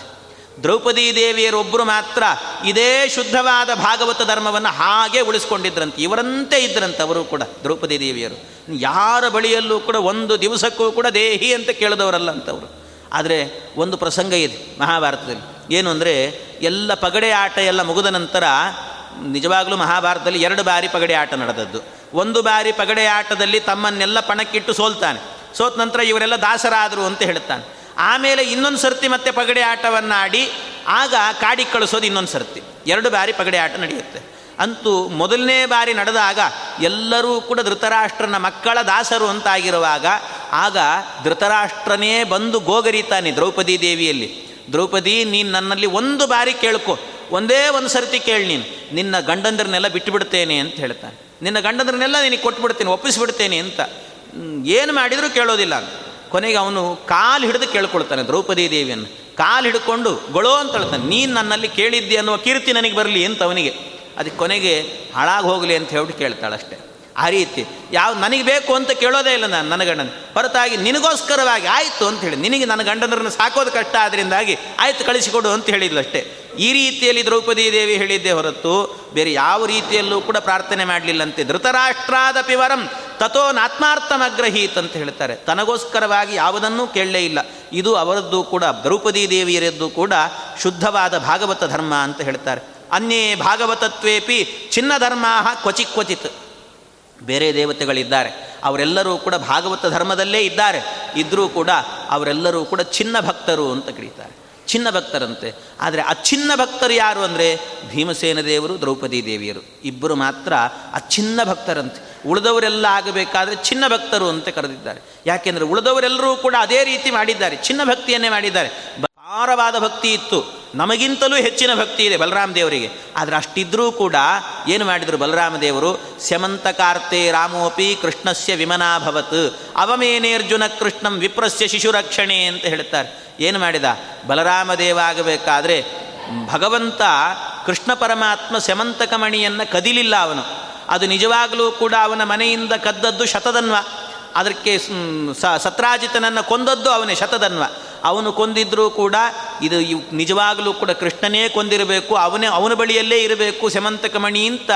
ದ್ರೌಪದಿ ದೇವಿಯರೊಬ್ಬರು ಮಾತ್ರ ಇದೇ ಶುದ್ಧವಾದ ಭಾಗವತ ಧರ್ಮವನ್ನು ಹಾಗೆ ಉಳಿಸ್ಕೊಂಡಿದ್ರಂತೆ. ಇವರಂತೆ ಇದ್ರಂತೆ ಅವರು ಕೂಡ, ದ್ರೌಪದಿ ದೇವಿಯರು. ಯಾರ ಬಳಿಯಲ್ಲೂ ಕೂಡ ಒಂದು ದಿವಸಕ್ಕೂ ಕೂಡ ದೇಹಿ ಅಂತ ಕೇಳಿದವರಲ್ಲ ಅಂತವರು ಆದರೆ ಒಂದು ಪ್ರಸಂಗ ಇದೆ ಮಹಾಭಾರತದಲ್ಲಿ. ಏನು ಅಂದರೆ, ಎಲ್ಲ ಪಗಡೆ ಆಟ ಎಲ್ಲ ಮುಗಿದ ನಂತರ, ನಿಜವಾಗಲೂ ಮಹಾಭಾರತದಲ್ಲಿ ಎರಡು ಬಾರಿ ಪಗಡೆ ಆಟ ನಡೆದದ್ದು. ಒಂದು ಬಾರಿ ಪಗಡೆ ಆಟದಲ್ಲಿ ತಮ್ಮನ್ನೆಲ್ಲ ಪಣಕ್ಕಿಟ್ಟು ಸೋಲ್ತಾನೆ. ಸೋತ ನಂತರ ಇವರೆಲ್ಲ ದಾಸರಾದರು ಅಂತ ಹೇಳ್ತಾನೆ. ಆಮೇಲೆ ಇನ್ನೊಂದು ಸರ್ತಿ ಮತ್ತೆ ಪಗಡೆ ಆಟವನ್ನು ಆಡಿ ಆಗ ಕಾಡಿಗೆ ಕಳಿಸೋದು ಇನ್ನೊಂದು ಸರ್ತಿ. ಎರಡು ಬಾರಿ ಪಗಡೆ ಆಟ ನಡೆಯುತ್ತೆ. ಅಂತೂ ಮೊದಲನೇ ಬಾರಿ ನಡೆದಾಗ ಎಲ್ಲರೂ ಕೂಡ ಧೃತರಾಷ್ಟ್ರನ ಮಕ್ಕಳ ದಾಸರು ಅಂತಾಗಿರುವಾಗ, ಆಗ ಧೃತರಾಷ್ಟ್ರನೇ ಬಂದು ಗೋಗರಿತಾನೆ ದ್ರೌಪದಿ ದೇವಿಯಲ್ಲಿ. ದ್ರೌಪದಿ, ನೀನು ನನ್ನಲ್ಲಿ ಒಂದು ಬಾರಿ ಕೇಳ್ಕೊ, ಒಂದೇ ಒಂದು ಸರ್ತಿ ಕೇಳಿ ನೀನು. ನಿನ್ನ ಗಂಡಂದ್ರನ್ನೆಲ್ಲ ಬಿಟ್ಟುಬಿಡ್ತೇನೆ ಅಂತ ಹೇಳ್ತಾನೆ. ನಿನ್ನ ಗಂಡಂದ್ರನ್ನೆಲ್ಲ ನಿನಗೆ ಕೊಟ್ಬಿಡ್ತೇನೆ, ಒಪ್ಪಿಸ್ಬಿಡ್ತೇನೆ ಅಂತ. ಏನು ಮಾಡಿದರೂ ಕೇಳೋದಿಲ್ಲ. ಕೊನೆಗೆ ಅವನು ಕಾಲು ಹಿಡಿದು ಕೇಳ್ಕೊಳ್ತಾನೆ, ದ್ರೌಪದಿ ದೇವಿಯನ್ನು. ಕಾಲು ಹಿಡ್ಕೊಂಡು, ಗೊಳೋ ಅಂತ ಹೇಳ್ತಾನೆ, ನೀನು ನನ್ನಲ್ಲಿ ಕೇಳಿದ್ದೆ ಅನ್ನುವ ಕೀರ್ತಿ ನನಗೆ ಬರಲಿ ಅಂತ ಅವನಿಗೆ. ಅದಕ್ಕೆ ಕೊನೆಗೆ, ಹಾಳಾಗಿ ಹೋಗಲಿ ಅಂತ ಹೇಳ್ಬಿಟ್ಟು ಕೇಳ್ತಾಳಷ್ಟೆ. ಆ ರೀತಿ. ಯಾವ ನನಗೆ ಬೇಕು ಅಂತ ಕೇಳೋದೇ ಇಲ್ಲ ನಾನು, ನನ್ನ ಗಂಡನ. ಹೊರತಾಗಿ ನಿನಗೋಸ್ಕರವಾಗಿ ಆಯಿತು ಅಂತ ಹೇಳಿ, ನಿನಗೆ ನನ್ನ ಗಂಡನರನ್ನು ಸಾಕೋದು ಕಷ್ಟ ಆದ್ದರಿಂದಾಗಿ ಆಯ್ತು ಕಳಿಸಿಕೊಡು ಅಂತ ಹೇಳಿದ್ಲು ಅಷ್ಟೇ. ಈ ರೀತಿಯಲ್ಲಿ ದ್ರೌಪದಿ ದೇವಿ ಹೇಳಿದ್ದೆ ಹೊರತು ಬೇರೆ ಯಾವ ರೀತಿಯಲ್ಲೂ ಕೂಡ ಪ್ರಾರ್ಥನೆ ಮಾಡಲಿಲ್ಲಂತೆ. ಧೃತರಾಷ್ಟ್ರಾದಪಿ ವರಂ ತಥೋ ನಾತ್ಮಾರ್ಥಮಗ್ರಹೀತ್ ಅಂತ ಹೇಳ್ತಾರೆ. ತನಗೋಸ್ಕರವಾಗಿ ಯಾವುದನ್ನೂ ಕೇಳಲೇ ಇಲ್ಲ. ಇದು ಅವರದ್ದು ಕೂಡ, ದ್ರೌಪದಿ ದೇವಿಯರದ್ದು ಕೂಡ ಶುದ್ಧವಾದ ಭಾಗವತ ಧರ್ಮ ಅಂತ ಹೇಳ್ತಾರೆ. ಅನ್ಯೇ ಭಾಗವತತ್ವೇಪಿ ಚಿನ್ನ ಧರ್ಮ ಕ್ವಚಿ ಕ್ವಚಿತ್. ಬೇರೆ ದೇವತೆಗಳಿದ್ದಾರೆ. ಅವರೆಲ್ಲರೂ ಕೂಡ ಭಾಗವತ ಧರ್ಮದಲ್ಲೇ ಇದ್ದಾರೆ. ಇದ್ದರೂ ಕೂಡ ಅವರೆಲ್ಲರೂ ಕೂಡ ಚಿನ್ನ ಭಕ್ತರು ಅಂತ ಕರೀತಾರೆ. ಚಿನ್ನ ಭಕ್ತರಂತೆ. ಆದರೆ ಅಚ್ಛಿನ್ನ ಭಕ್ತರು ಯಾರು ಅಂದರೆ ಭೀಮಸೇನ ದೇವರು, ದ್ರೌಪದಿ ದೇವಿಯರು. ಇಬ್ಬರು ಮಾತ್ರ ಅಚ್ಛಿನ್ನ ಭಕ್ತರಂತೆ. ಉಳಿದವರೆಲ್ಲ ಆಗಬೇಕಾದ್ರೆ ಚಿನ್ನ ಭಕ್ತರು ಅಂತ ಕರೆದಿದ್ದಾರೆ. ಯಾಕೆಂದರೆ ಉಳಿದವರೆಲ್ಲರೂ ಕೂಡ ಅದೇ ರೀತಿ ಮಾಡಿದ್ದಾರೆ. ಚಿನ್ನ ಭಕ್ತಿಯನ್ನೇ ಮಾಡಿದ್ದಾರೆ. ಭಾರವಾದ ಭಕ್ತಿ ಇತ್ತು. ನಮಗಿಂತಲೂ ಹೆಚ್ಚಿನ ಭಕ್ತಿ ಇದೆ ಬಲರಾಮ ದೇವರಿಗೆ. ಆದರೆ ಅಷ್ಟಿದ್ರೂ ಕೂಡ ಏನು ಮಾಡಿದರು ಬಲರಾಮ ದೇವರು? ಸ್ಯಮಂತಕಾರ್ತೆ ರಾಮೋಪಿ ಕೃಷ್ಣಸ್ಯ ವಿಮನಾಭವತ್ ಅವಮೇನೇರ್ಜುನ ಕೃಷ್ಣಂ ವಿಪ್ರಸ್ಯ ಶಿಶುರಕ್ಷಣೆ ಅಂತ ಹೇಳ್ತಾರೆ. ಏನು ಮಾಡಿದ? ಬಲರಾಮ ದೇವ ಆಗಬೇಕಾದ್ರೆ ಭಗವಂತ ಕೃಷ್ಣ ಪರಮಾತ್ಮ ಸ್ಯಮಂತಕ ಮಣಿಯನ್ನು ಕದಿಲಿಲ್ಲ ಅವನು. ಅದು ನಿಜವಾಗಲೂ ಕೂಡ ಅವನ ಮನೆಯಿಂದ ಕದ್ದದ್ದು ಶತದನ್ವ. ಅದಕ್ಕೆ ಸತ್ರಾಜಿತನನ್ನು ಕೊಂದದ್ದು ಅವನೇ ಶತಧನ್ವ. ಅವನು ಕೊಂದಿದ್ರೂ ಕೂಡ ಇದು ನಿಜವಾಗಲೂ ಕೂಡ ಕೃಷ್ಣನೇ ಕೊಂದಿರಬೇಕು, ಅವನೇ ಅವನ ಬಳಿಯಲ್ಲೇ ಇರಬೇಕು ಮಣಿ ಅಂತ